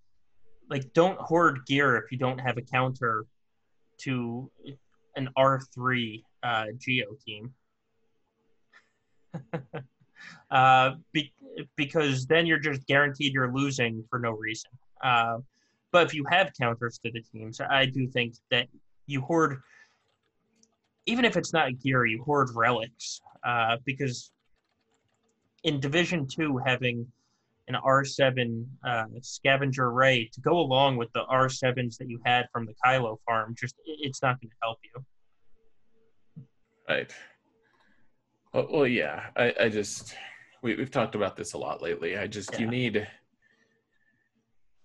like don't hoard gear if you don't have a counter to an R3 uh, Geo team. uh, be, because then you're just guaranteed you're losing for no reason. Uh, but if you have counters to the teams, I do think that you hoard even if it's not gear, you hoard relics uh, because in Division Two, having an R7 uh, scavenger Rey to go along with the R7s that you had from the Kylo farm, just it's not going to help you. Right. Well, well yeah. I, I just we, we've talked about this a lot lately. I just yeah. you need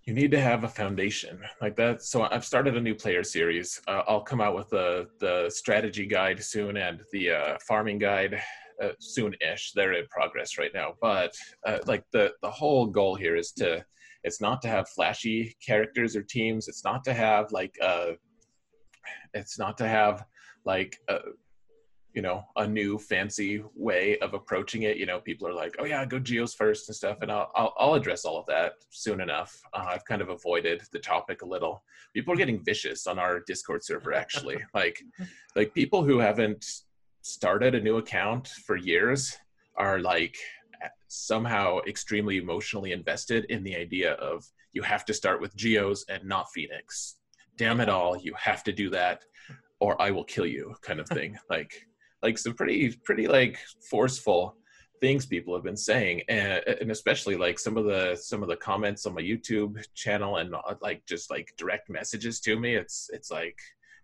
you need to have a foundation like that. So I've started a new player series. Uh, I'll come out with the the strategy guide soon and the uh, farming guide uh, soon-ish. They're in progress right now, but uh, like the the whole goal here is to it's not to have flashy characters or teams. It's not to have like uh, it's not to have like uh, you know a new fancy way of approaching it. You know people are like oh yeah go geos first and stuff and i'll i'll, I'll address all of that soon enough. Uh, i've kind of avoided the topic a little. People are getting vicious on our discord server actually. Like like people who haven't started a new account for years are like somehow extremely emotionally invested in the idea of you have to start with geos and not phoenix. Damn it all you have to do that or i will kill you kind of thing. Like like some pretty pretty like forceful things people have been saying. And, and especially like some of the some of the comments on my youtube channel and uh, like just like direct messages to me it's it's like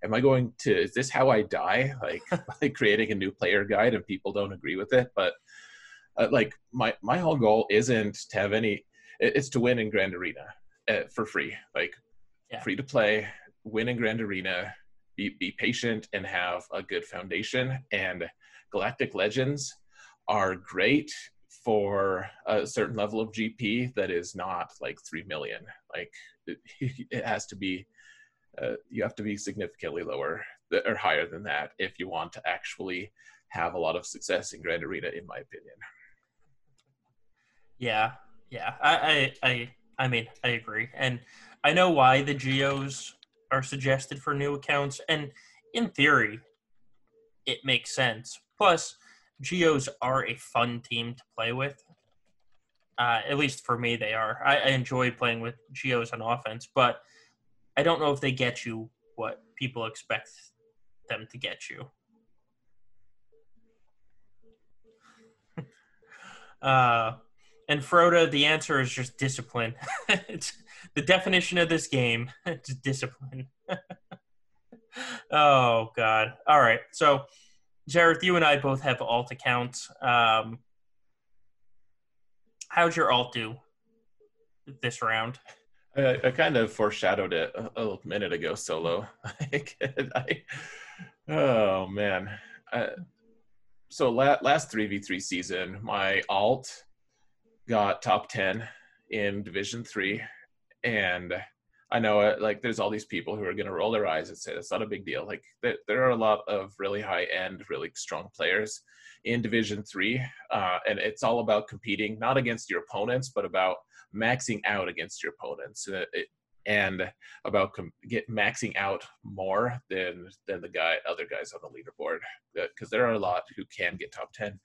am i going to is this how i die like by creating a new player guide and people don't agree with it but uh, like my my whole goal isn't to have any it's to win in grand arena uh, for free like yeah. free to play win in grand arena be, be patient and have a good foundation. And Galactic Legends are great for a certain level of GP that is not like 3 million. Like it, it has to be, uh, you have to be significantly lower or higher than that if you want to actually have a lot of success in Grand Arena, in my opinion. Yeah, yeah, I, I, I, I mean, I agree, and I know why the geos are suggested for new accounts, and in theory, it makes sense. Plus, Geos are a fun team to play with. Uh, at least for me, they are. I, I enjoy playing with Geos on offense, but I don't know if they get you what people expect them to get you. uh, and Frodo, the answer is just discipline. it's the definition of this game. It's discipline. oh God. All right. So, Xaereth, you and I both have alt accounts. Um, how'd your alt do this round? I, I kind of foreshadowed it a, a minute ago, solo. I, oh man. Uh, so la- last three v three season, my alt got top ten in Division three, and I know it, like there's all these people who are going to roll their eyes and say it's not a big deal. Like there, there are a lot of really high end, really strong players in Division Three, uh, and it's all about competing not against your opponents, but about maxing out against your opponents, uh, it, and about com- get maxing out more than than the guy other guys on the leaderboard. Because uh, there are a lot who can get top ten,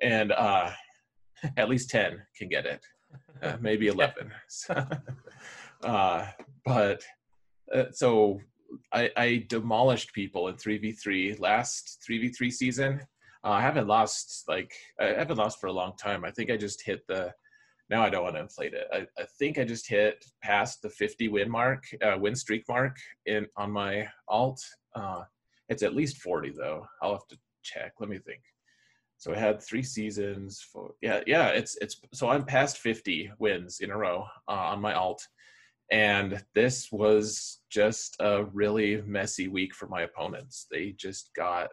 and uh, at least ten can get it, uh, maybe eleven. Uh, but uh, so I, I, demolished people in 3v3 last 3v3 season. Uh, I haven't lost like I haven't lost for a long time. I think I just hit the. Now I don't want to inflate it. I, I think I just hit past the 50 win mark, uh, win streak mark in on my alt. Uh, it's at least 40 though. I'll have to check. Let me think. So I had three seasons for yeah yeah it's it's so I'm past 50 wins in a row uh, on my alt and this was just a really messy week for my opponents. They just got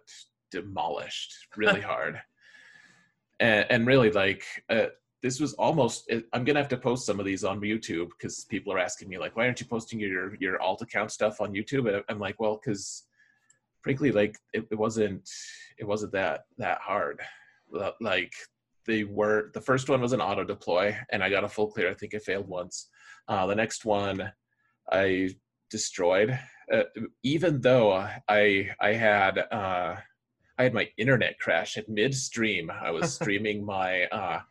demolished really hard. And, and, really, like, uh, this was almost, I'm going to have to post some of these on YouTube because people are asking me, like, why aren't you posting your, your alt account stuff on YouTube? And I'm like, well, because frankly, like, it, it wasn't, it wasn't that, that hard. Like, they were, the first one was an auto deploy and I got a full clear. I think I failed once uh, the next one I destroyed, uh, even though I I had uh, I had my internet crash at midstream. I was streaming my uh,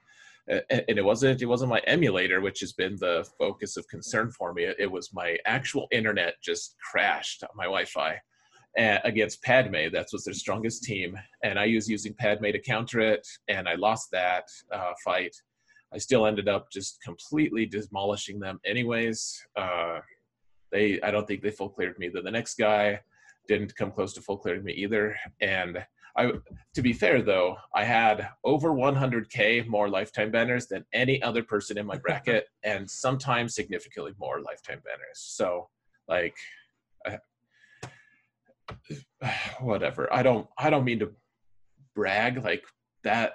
and it wasn't it wasn't my emulator which has been the focus of concern for me it was my actual internet just crashed on my wi-fi against Padme. That was their strongest team, and I was using Padme to counter it, and I lost that uh, fight. I still ended up just completely demolishing them, anyways. Uh, they, I don't think they full cleared me. Then the next guy didn't come close to full clearing me either, and I, to be fair though, I had over 100k more lifetime banners than any other person in my bracket, and sometimes significantly more lifetime banners. So, like, whatever. I don't. I don't mean to brag like that.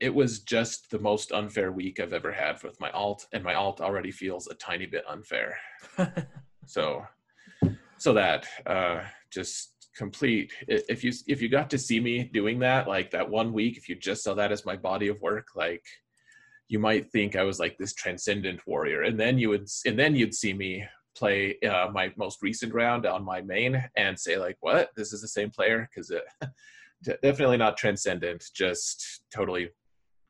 It was just the most unfair week I've ever had with my alt, and my alt already feels a tiny bit unfair. so, so that uh, just complete. If you if you got to see me doing that like that one week if you just saw that as my body of work like you might think i was like this transcendent warrior. And then you would and then you'd see me play uh, my most recent round on my main and say like what? This is the same player? Because definitely not transcendent just totally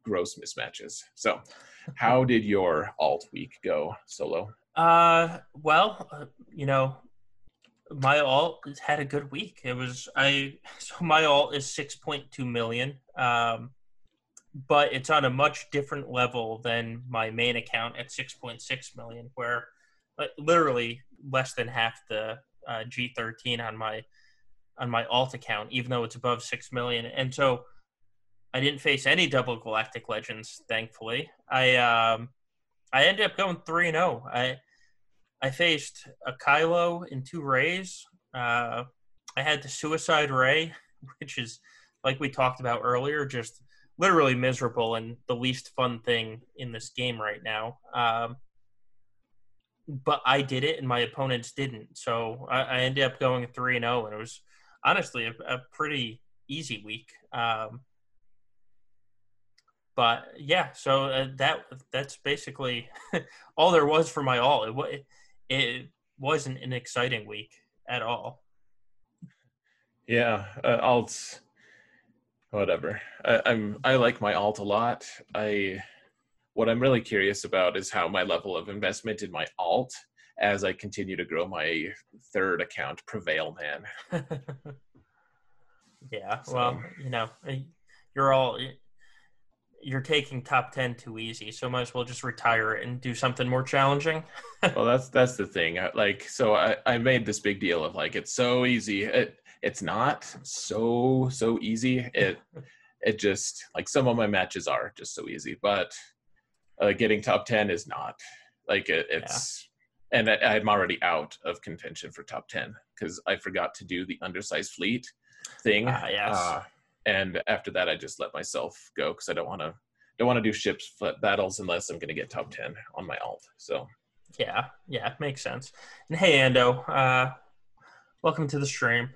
gross mismatches. So how did your alt week go solo? Uh well uh, you know my alt had a good week. It was I so my alt is six point two million, um, but it's on a much different level than my main account at six point six million, where literally less than half the uh, G thirteen on my on my alt account, even though it's above six million. And so I didn't face any double galactic legends, thankfully. I um, I ended up going three and zero. Oh. I I faced a Kylo and two Reys. Uh, I had the Suicide Rey, which is like we talked about earlier, just literally miserable and the least fun thing in this game right now. Um, but I did it, and my opponents didn't. So I, I ended up going three and zero, oh, and it was honestly a, a pretty easy week. Um, but yeah, so uh, that that's basically all there was for my all. It, it wasn't an exciting week at all. Yeah, uh, alt, whatever. I, I'm I like my alt a lot. I what I'm really curious about is how my level of investment in my alt as I continue to grow my third account prevail, man. yeah, so. well, you know, you're all you're taking top 10 too easy so might as well just retire and do something more challenging. Well that's that's the thing. Like so I, I made this big deal of like it's so easy. It it's not so so easy. It it just like some of my matches are just so easy but uh, getting top 10 is not like it, it's yeah. and I, i'm already out of contention for top 10 because i forgot to do the undersized fleet thing. Uh, yes. Uh, and after that i just let myself go because i don't want to don't want to do ships battles unless i'm going to get top 10 on my alt so. Yeah yeah makes sense. And hey ando uh welcome to the stream.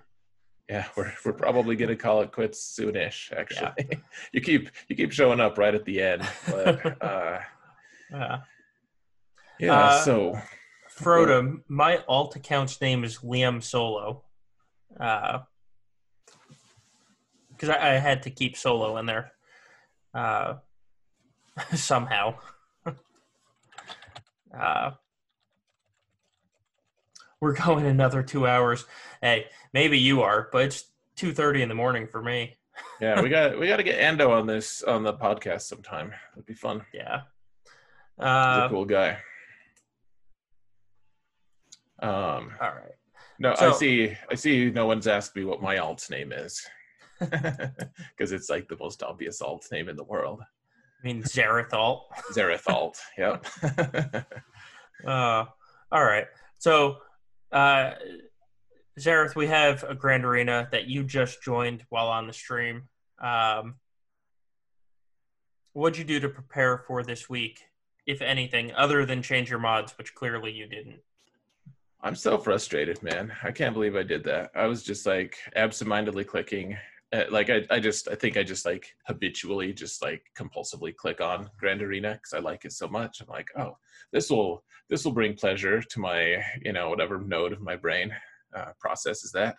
Yeah we're, we're probably going to call it quits soonish actually. Yeah. you keep you keep showing up right at the end but uh yeah. yeah uh, so. Frodo my alt account's name is liam solo. Uh because I, I, had to keep solo in there uh, somehow. uh, we're going another two hours. Hey, maybe you are, but it's two thirty in the morning for me. yeah, we got we got to get Ando on this on the podcast sometime. It'd be fun. Yeah, uh, he's a uh, cool guy. Um, all right. No, so, I see. I see. No one's asked me what my alt's name is because it's like the most obvious alt name in the world. I mean Xaereth alt. Xaereth alt. Yep. uh, all right. So, uh, Xaereth, we have a grand arena that you just joined while on the stream. Um, what'd you do to prepare for this week, if anything, other than change your mods, which clearly you didn't? I'm so frustrated, man. I can't believe I did that. I was just like absentmindedly clicking like I, I just I think I just like habitually just like compulsively click on Grand Arena because I like it so much. I'm like, oh, this will this will bring pleasure to my you know whatever node of my brain uh, processes that.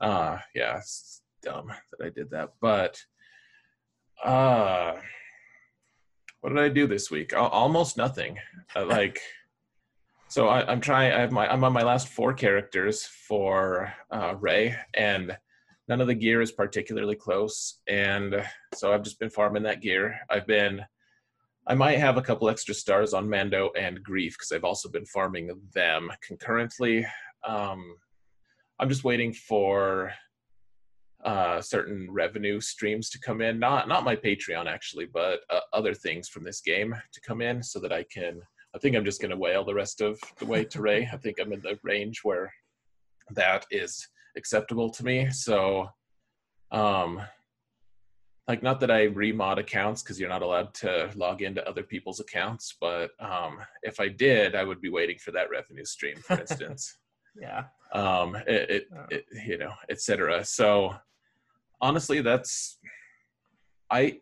Uh, yeah, it's dumb that I did that, but uh, what did I do this week? Almost nothing. Uh, like So I, I'm trying. I have my. I'm on my last four characters for uh, Rey, and none of the gear is particularly close. And so I've just been farming that gear. I've been. I might have a couple extra stars on Mando and Greef because I've also been farming them concurrently. Um, I'm just waiting for uh, certain revenue streams to come in. Not not my Patreon actually, but uh, other things from this game to come in, so that I can. I think I'm just going to whale the rest of the way to Rey. I think I'm in the range where that is acceptable to me. So, um, like not that I remod accounts because you're not allowed to log into other people's accounts, but um, if I did, I would be waiting for that revenue stream, for instance. yeah. Um, it, it, it you know, etc. So honestly, that's I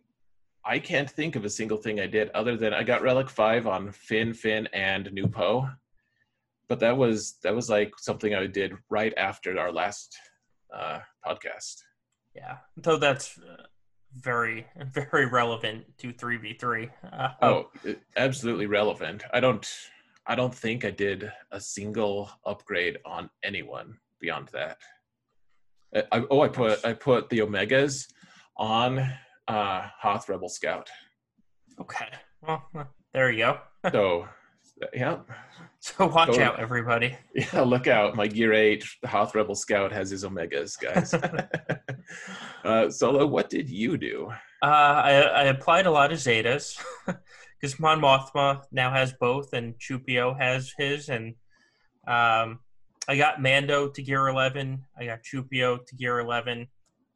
I can't think of a single thing I did other than I got Relic Five on Finn Finn and New Poe. But that was that was like something I did right after our last uh, podcast. Yeah, though that's uh, very very relevant to three v three. Uh, Oh, absolutely relevant. I don't I don't think I did a single upgrade on anyone beyond that. I, I, oh, I put I put the Omegas on uh, Hoth Rebel Scout. Okay, well there you go. So, yeah, So watch out, everybody. yeah. Look out! My Gear Eight the Hoth Rebel Scout has his Omegas, guys. uh, Solo, what did you do? Uh, I, I applied a lot of Zetas because Mon Mothma now has both, and Chewpio has his, and um, I got Mando to Gear 11. I got Chewpio to Gear 11,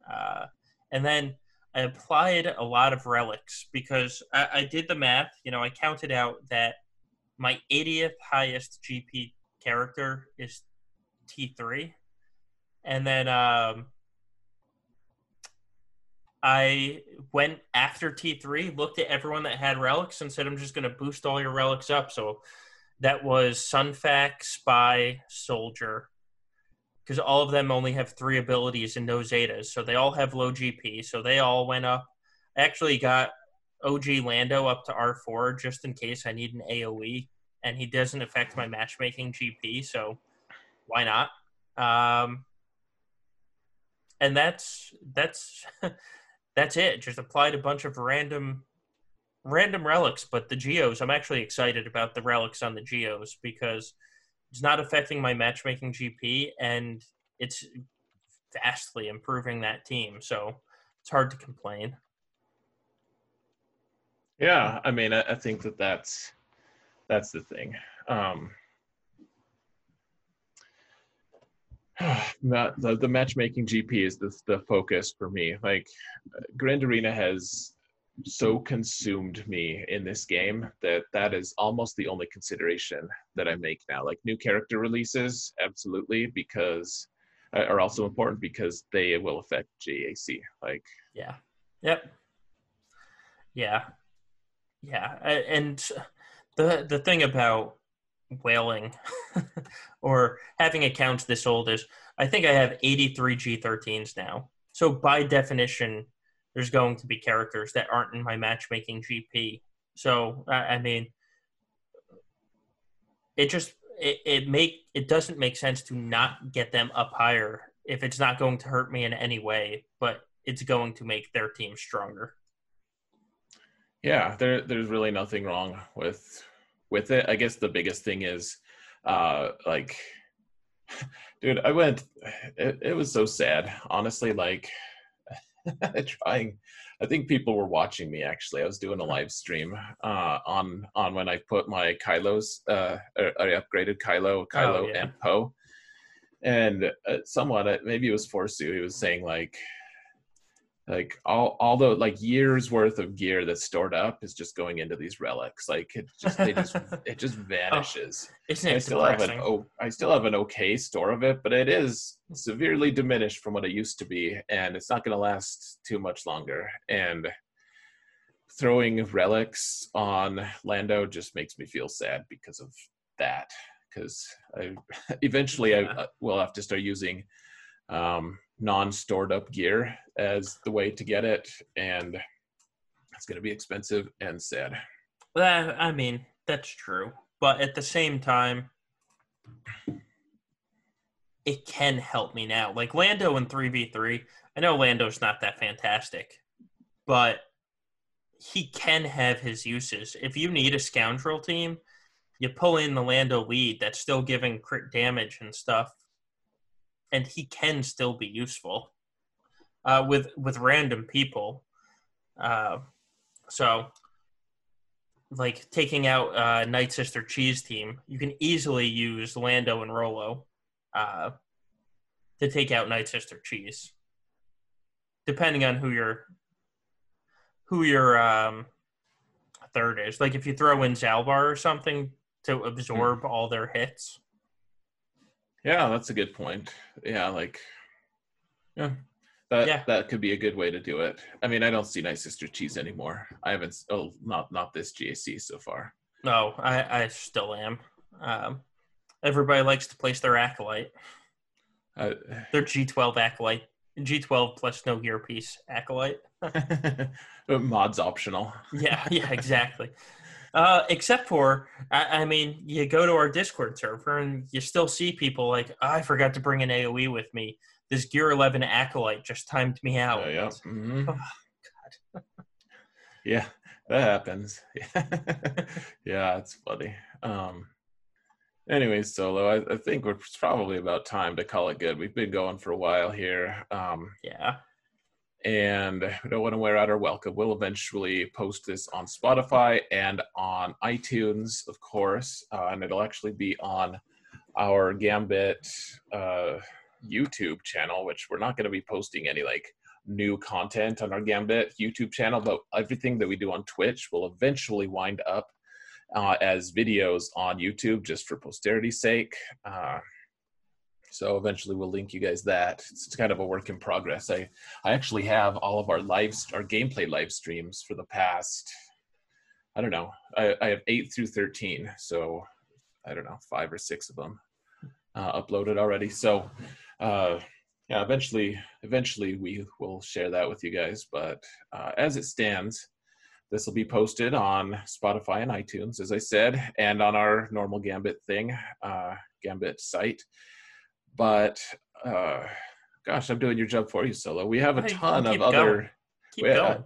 uh, and then I applied a lot of relics because I, I did the math. You know, I counted out that my 80th highest GP character is T3, and then um, I went after T3, looked at everyone that had relics, and said, I'm just going to boost all your relics up. So that was Sunfac, Spy, Soldier, because all of them only have three abilities and no Zetas. So they all have low GP. So they all went up. I actually got OG Lando up to R4 just in case I need an AoE, and he doesn't affect my matchmaking GP. So why not? Um, and that's that's that's it. Just applied a bunch of random random relics, but the geos. I'm actually excited about the relics on the geos because it's not affecting my matchmaking GP, and it's vastly improving that team. So it's hard to complain. Yeah, I mean, I, think that that's that's the thing. Um, the, the the matchmaking GP is the the focus for me. Like, Grand Arena has so consumed me in this game that that is almost the only consideration that I make now. Like new character releases, absolutely, because uh, are also important because they will affect GAC. Like, Yeah. Yep. Yeah. Yeah. And the the thing about whaling or having accounts this old is I think I have 83 G13s now. So by definition, there's going to be characters that aren't in my matchmaking GP. So I I mean, it just it, it make it doesn't make sense to not get them up higher if it's not going to hurt me in any way, but it's going to make their team stronger. Yeah, there there's really nothing wrong with with it. I guess the biggest thing is uh like dude, I went it, it was so sad. Honestly, like trying I think people were watching me actually. I was doing a live stream uh on on when I put my Kylo's uh or I upgraded Kylo, Kylo yeah. and Poe. And uh, someone uh, maybe it was Forsu, he was saying like like all all the like years worth of gear that's stored up is just going into these relics like it just they just it just vanishes Isn't i it still have an oh i still have an okay store of it but it is severely diminished from what it used to be and it's not going to last too much longer and throwing relics on lando just makes me feel sad because of that because i eventually i Yeah. uh, will have to start using um, non-stored up gear as the way to get it and it's going to be expensive and sad Well, I mean, that's true. But at the same time, it can help me now. Like Lando in 3v3, I know Lando's not that fantastic, but he can have his uses. If you need a scoundrel team, you pull in the Lando lead that's still giving crit damage and stuff, and he can still be useful uh, with with random people. Uh, so, like taking out uh, Night Sister Cheese team, you can easily use Lando and Rolo uh, to take out Night Sister Cheese, depending on who your who your um, third is. Like if you throw in Zaalbar or something, to absorb all their hits. Yeah, that's a good point. Yeah, like yeah. That yeah. that could be a good way to do it. I mean, I don't see Night Sister Cheese anymore. I haven't oh not not this GAC so far. No, I I still am. Um everybody likes to place their acolyte. Uh, their G12 acolyte. G12 plus no gear piece acolyte. Mods optional. yeah, yeah, exactly. Uh, except for, I, I, mean, you go to our Discord server and you still see people like, oh, I forgot to bring an AOE with me. This Gear 11 Acolyte just timed me out. Yeah. Mm-hmm. Oh, God. yeah, that happens. yeah, it's funny. Um, anyways, Solo, I, I think we're probably about time to call it good. We've been going for a while here. Um, yeah and we don't want to wear out our welcome. We'll eventually post this on Spotify and on iTunes, of course, uh, and it'll actually be on our Gambit uh, YouTube channel, which we're not going to be posting any like new content on our Gambit YouTube channel, but everything that we do on Twitch will eventually wind up uh, as videos on YouTube just for posterity's sake. So eventually we'll link you guys that. It's kind of a work in progress. I, I actually have all of our live, our gameplay live streams for the past, I don't know, I, I have eight through 13. So I don't know, five or six of them uh, uploaded already. So uh, yeah, eventually, eventually we will share that with you guys. But uh, as it stands, this will be posted on Spotify and iTunes, as I said, and on our normal Gambit thing, uh, Gambit site but uh, gosh, I'm doing your job for you, Solo. We have a ton of other. Keep we, going.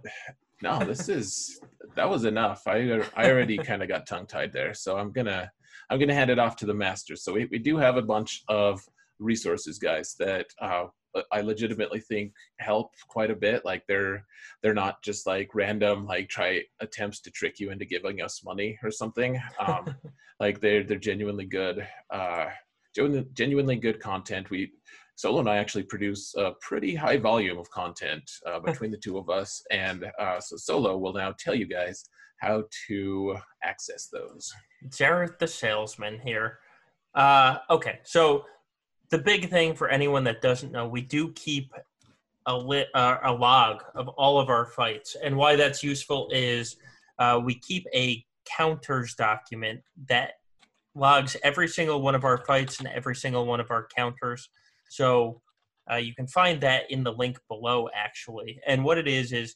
no, this is that was enough. I I already kind of got tongue tied there, so I'm gonna I'm gonna hand it off to the masters. So we, we do have a bunch of resources, guys, that uh, I legitimately think help quite a bit. Like they're they're not just like random like try attempts to trick you into giving us money or something. Um, like they're they're genuinely good. Uh, genuinely good content. We Solo and I actually produce a pretty high volume of content uh, between the two of us, and uh, so Solo will now tell you guys how to access those. Jared, the salesman here. Uh, okay, so the big thing for anyone that doesn't know, we do keep a lit uh, a log of all of our fights, and why that's useful is uh, we keep a counters document that logs every single one of our fights and every single one of our counters. So uh, you can find that in the link below, actually. And what it is is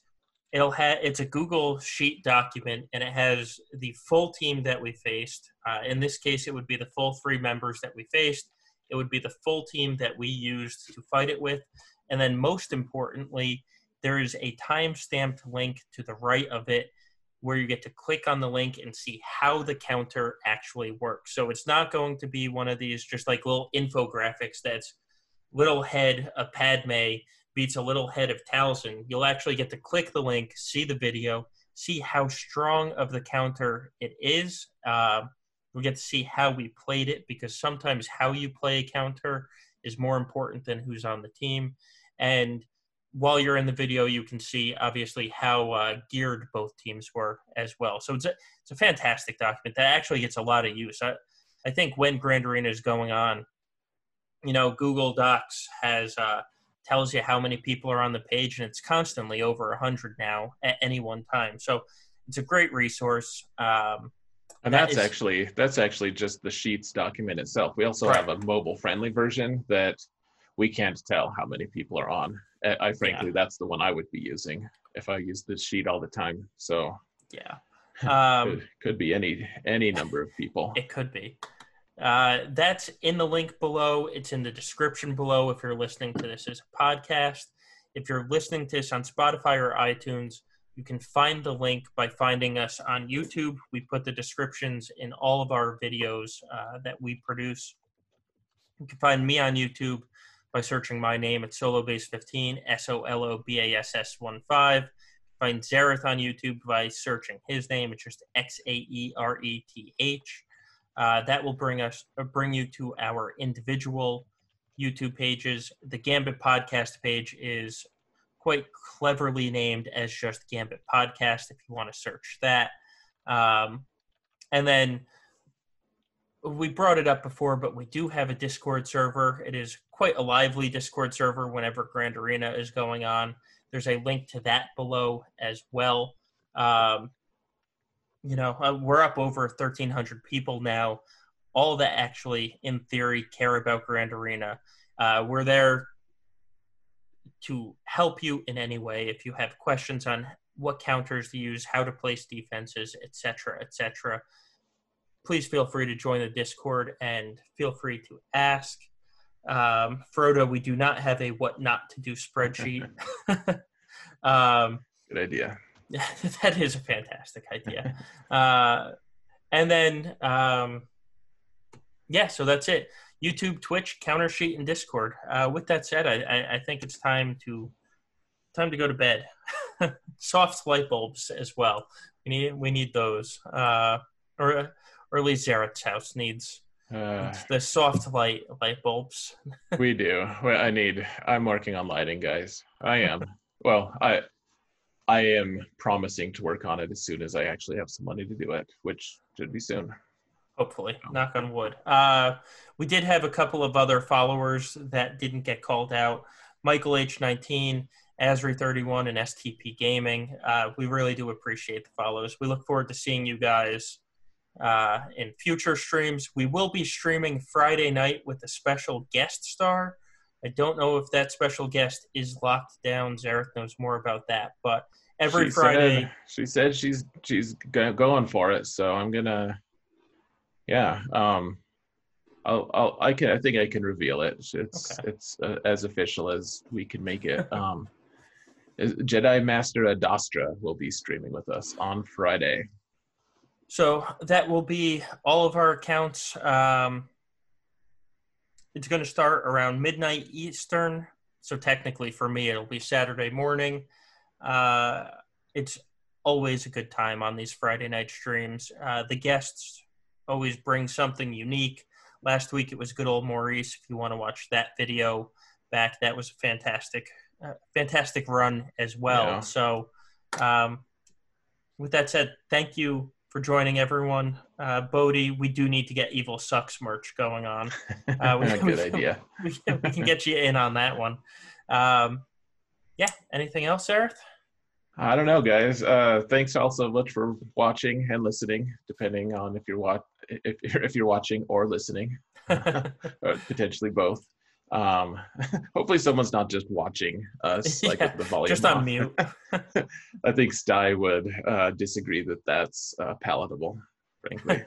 it'll have it's a Google Sheet document, and it has the full team that we faced. Uh, in this case, it would be the full three members that we faced. It would be the full team that we used to fight it with, and then most importantly, there is a time-stamped link to the right of it where you get to click on the link and see how the counter actually works. So it's not going to be one of these just like little infographics that's little head of Padme beats a little head of Talzin. You'll actually get to click the link, see the video, see how strong of the counter it is. Uh, we get to see how we played it because sometimes how you play a counter is more important than who's on the team. And while you're in the video, you can see obviously how uh, geared both teams were as well. So it's a, it's a fantastic document that actually gets a lot of use. I, I think when Grand Arena is going on, you know, Google Docs has uh, tells you how many people are on the page, and it's constantly over a hundred now at any one time. So it's a great resource. Um, and that's that is, actually that's actually just the Sheets document itself. We also right. have a mobile friendly version that we can't tell how many people are on. I frankly, yeah. that's the one I would be using if I use this sheet all the time. So yeah, um, could, could, be any any number of people. It could be. Uh, that's in the link below. It's in the description below if you're listening to this as a podcast. If you're listening to this on Spotify or iTunes, you can find the link by finding us on YouTube. We put the descriptions in all of our videos uh, that we produce. You can find me on YouTube by searching my name at SoloBass15, S O L O B A S S 1 5. Find Xaereth on YouTube by searching his name. It's just X A E R E T H. Uh, that will bring us uh, bring you to our individual YouTube pages. The Gambit podcast page is quite cleverly named as just Gambit Podcast if you want to search that. Um, and then we brought it up before, but we do have a Discord server. It is quite a lively Discord server whenever Grand Arena is going on. There's a link to that below as well. Um, you know, uh, we're up over 1,300 people now, all that actually, in theory, care about Grand Arena. Uh, we're there to help you in any way. If you have questions on what counters to use, how to place defenses, etc., etc., please feel free to join the Discord and feel free to ask. Um, Frodo, we do not have a what not to do spreadsheet. um, Good idea. that is a fantastic idea. uh, and then, um, yeah, so that's it. YouTube, Twitch, Counter Sheet, and Discord. Uh, with that said, I, I, I, think it's time to time to go to bed. Soft light bulbs as well. We need we need those, uh, or or at least Xaereth's house needs uh, the soft light light bulbs. we do. Well, I need. I'm working on lighting, guys. I am. well, I I am promising to work on it as soon as I actually have some money to do it, which should be soon. Hopefully, knock on wood. Uh, we did have a couple of other followers that didn't get called out. Michael H19, Asri31, and STP Gaming. Uh, we really do appreciate the follows. We look forward to seeing you guys uh, in future streams. We will be streaming Friday night with a special guest star. I don't know if that special guest is locked down. Xaereth knows more about that, but every she Friday. Said, she said she's she's going for it, so I'm gonna. Yeah, um, I'll, I'll I can I think I can reveal it. It's okay. it's uh, as official as we can make it. Um, Jedi Master Adastra will be streaming with us on Friday. So that will be all of our accounts. Um, it's going to start around midnight Eastern. So technically, for me, it'll be Saturday morning. Uh, it's always a good time on these Friday night streams. Uh, the guests always bring something unique. Last week it was good old Maurice. If you want to watch that video back, that was a fantastic, uh, fantastic run as well. Yeah. So, um, with that said, thank you for joining everyone. Uh, Bodie, we do need to get Evil Sucks merch going on. Uh, we, Good we, idea. We, we, can get you in on that one. Um, yeah. Anything else, Xaereth? I don't know, guys. Uh, thanks all so much for watching and listening, depending on if you're watch if if you're watching or listening, or potentially both. Um, hopefully, someone's not just watching us, like yeah, the volume just on mute. I think Sty would uh, disagree that that's uh, palatable, frankly,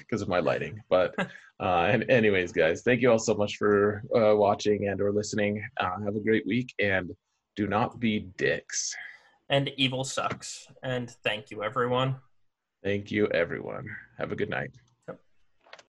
because of my lighting. But, uh, and anyways, guys, thank you all so much for uh, watching and or listening. Uh, have a great week and do not be dicks. And evil sucks. And thank you, everyone. Thank you, everyone. Have a good night.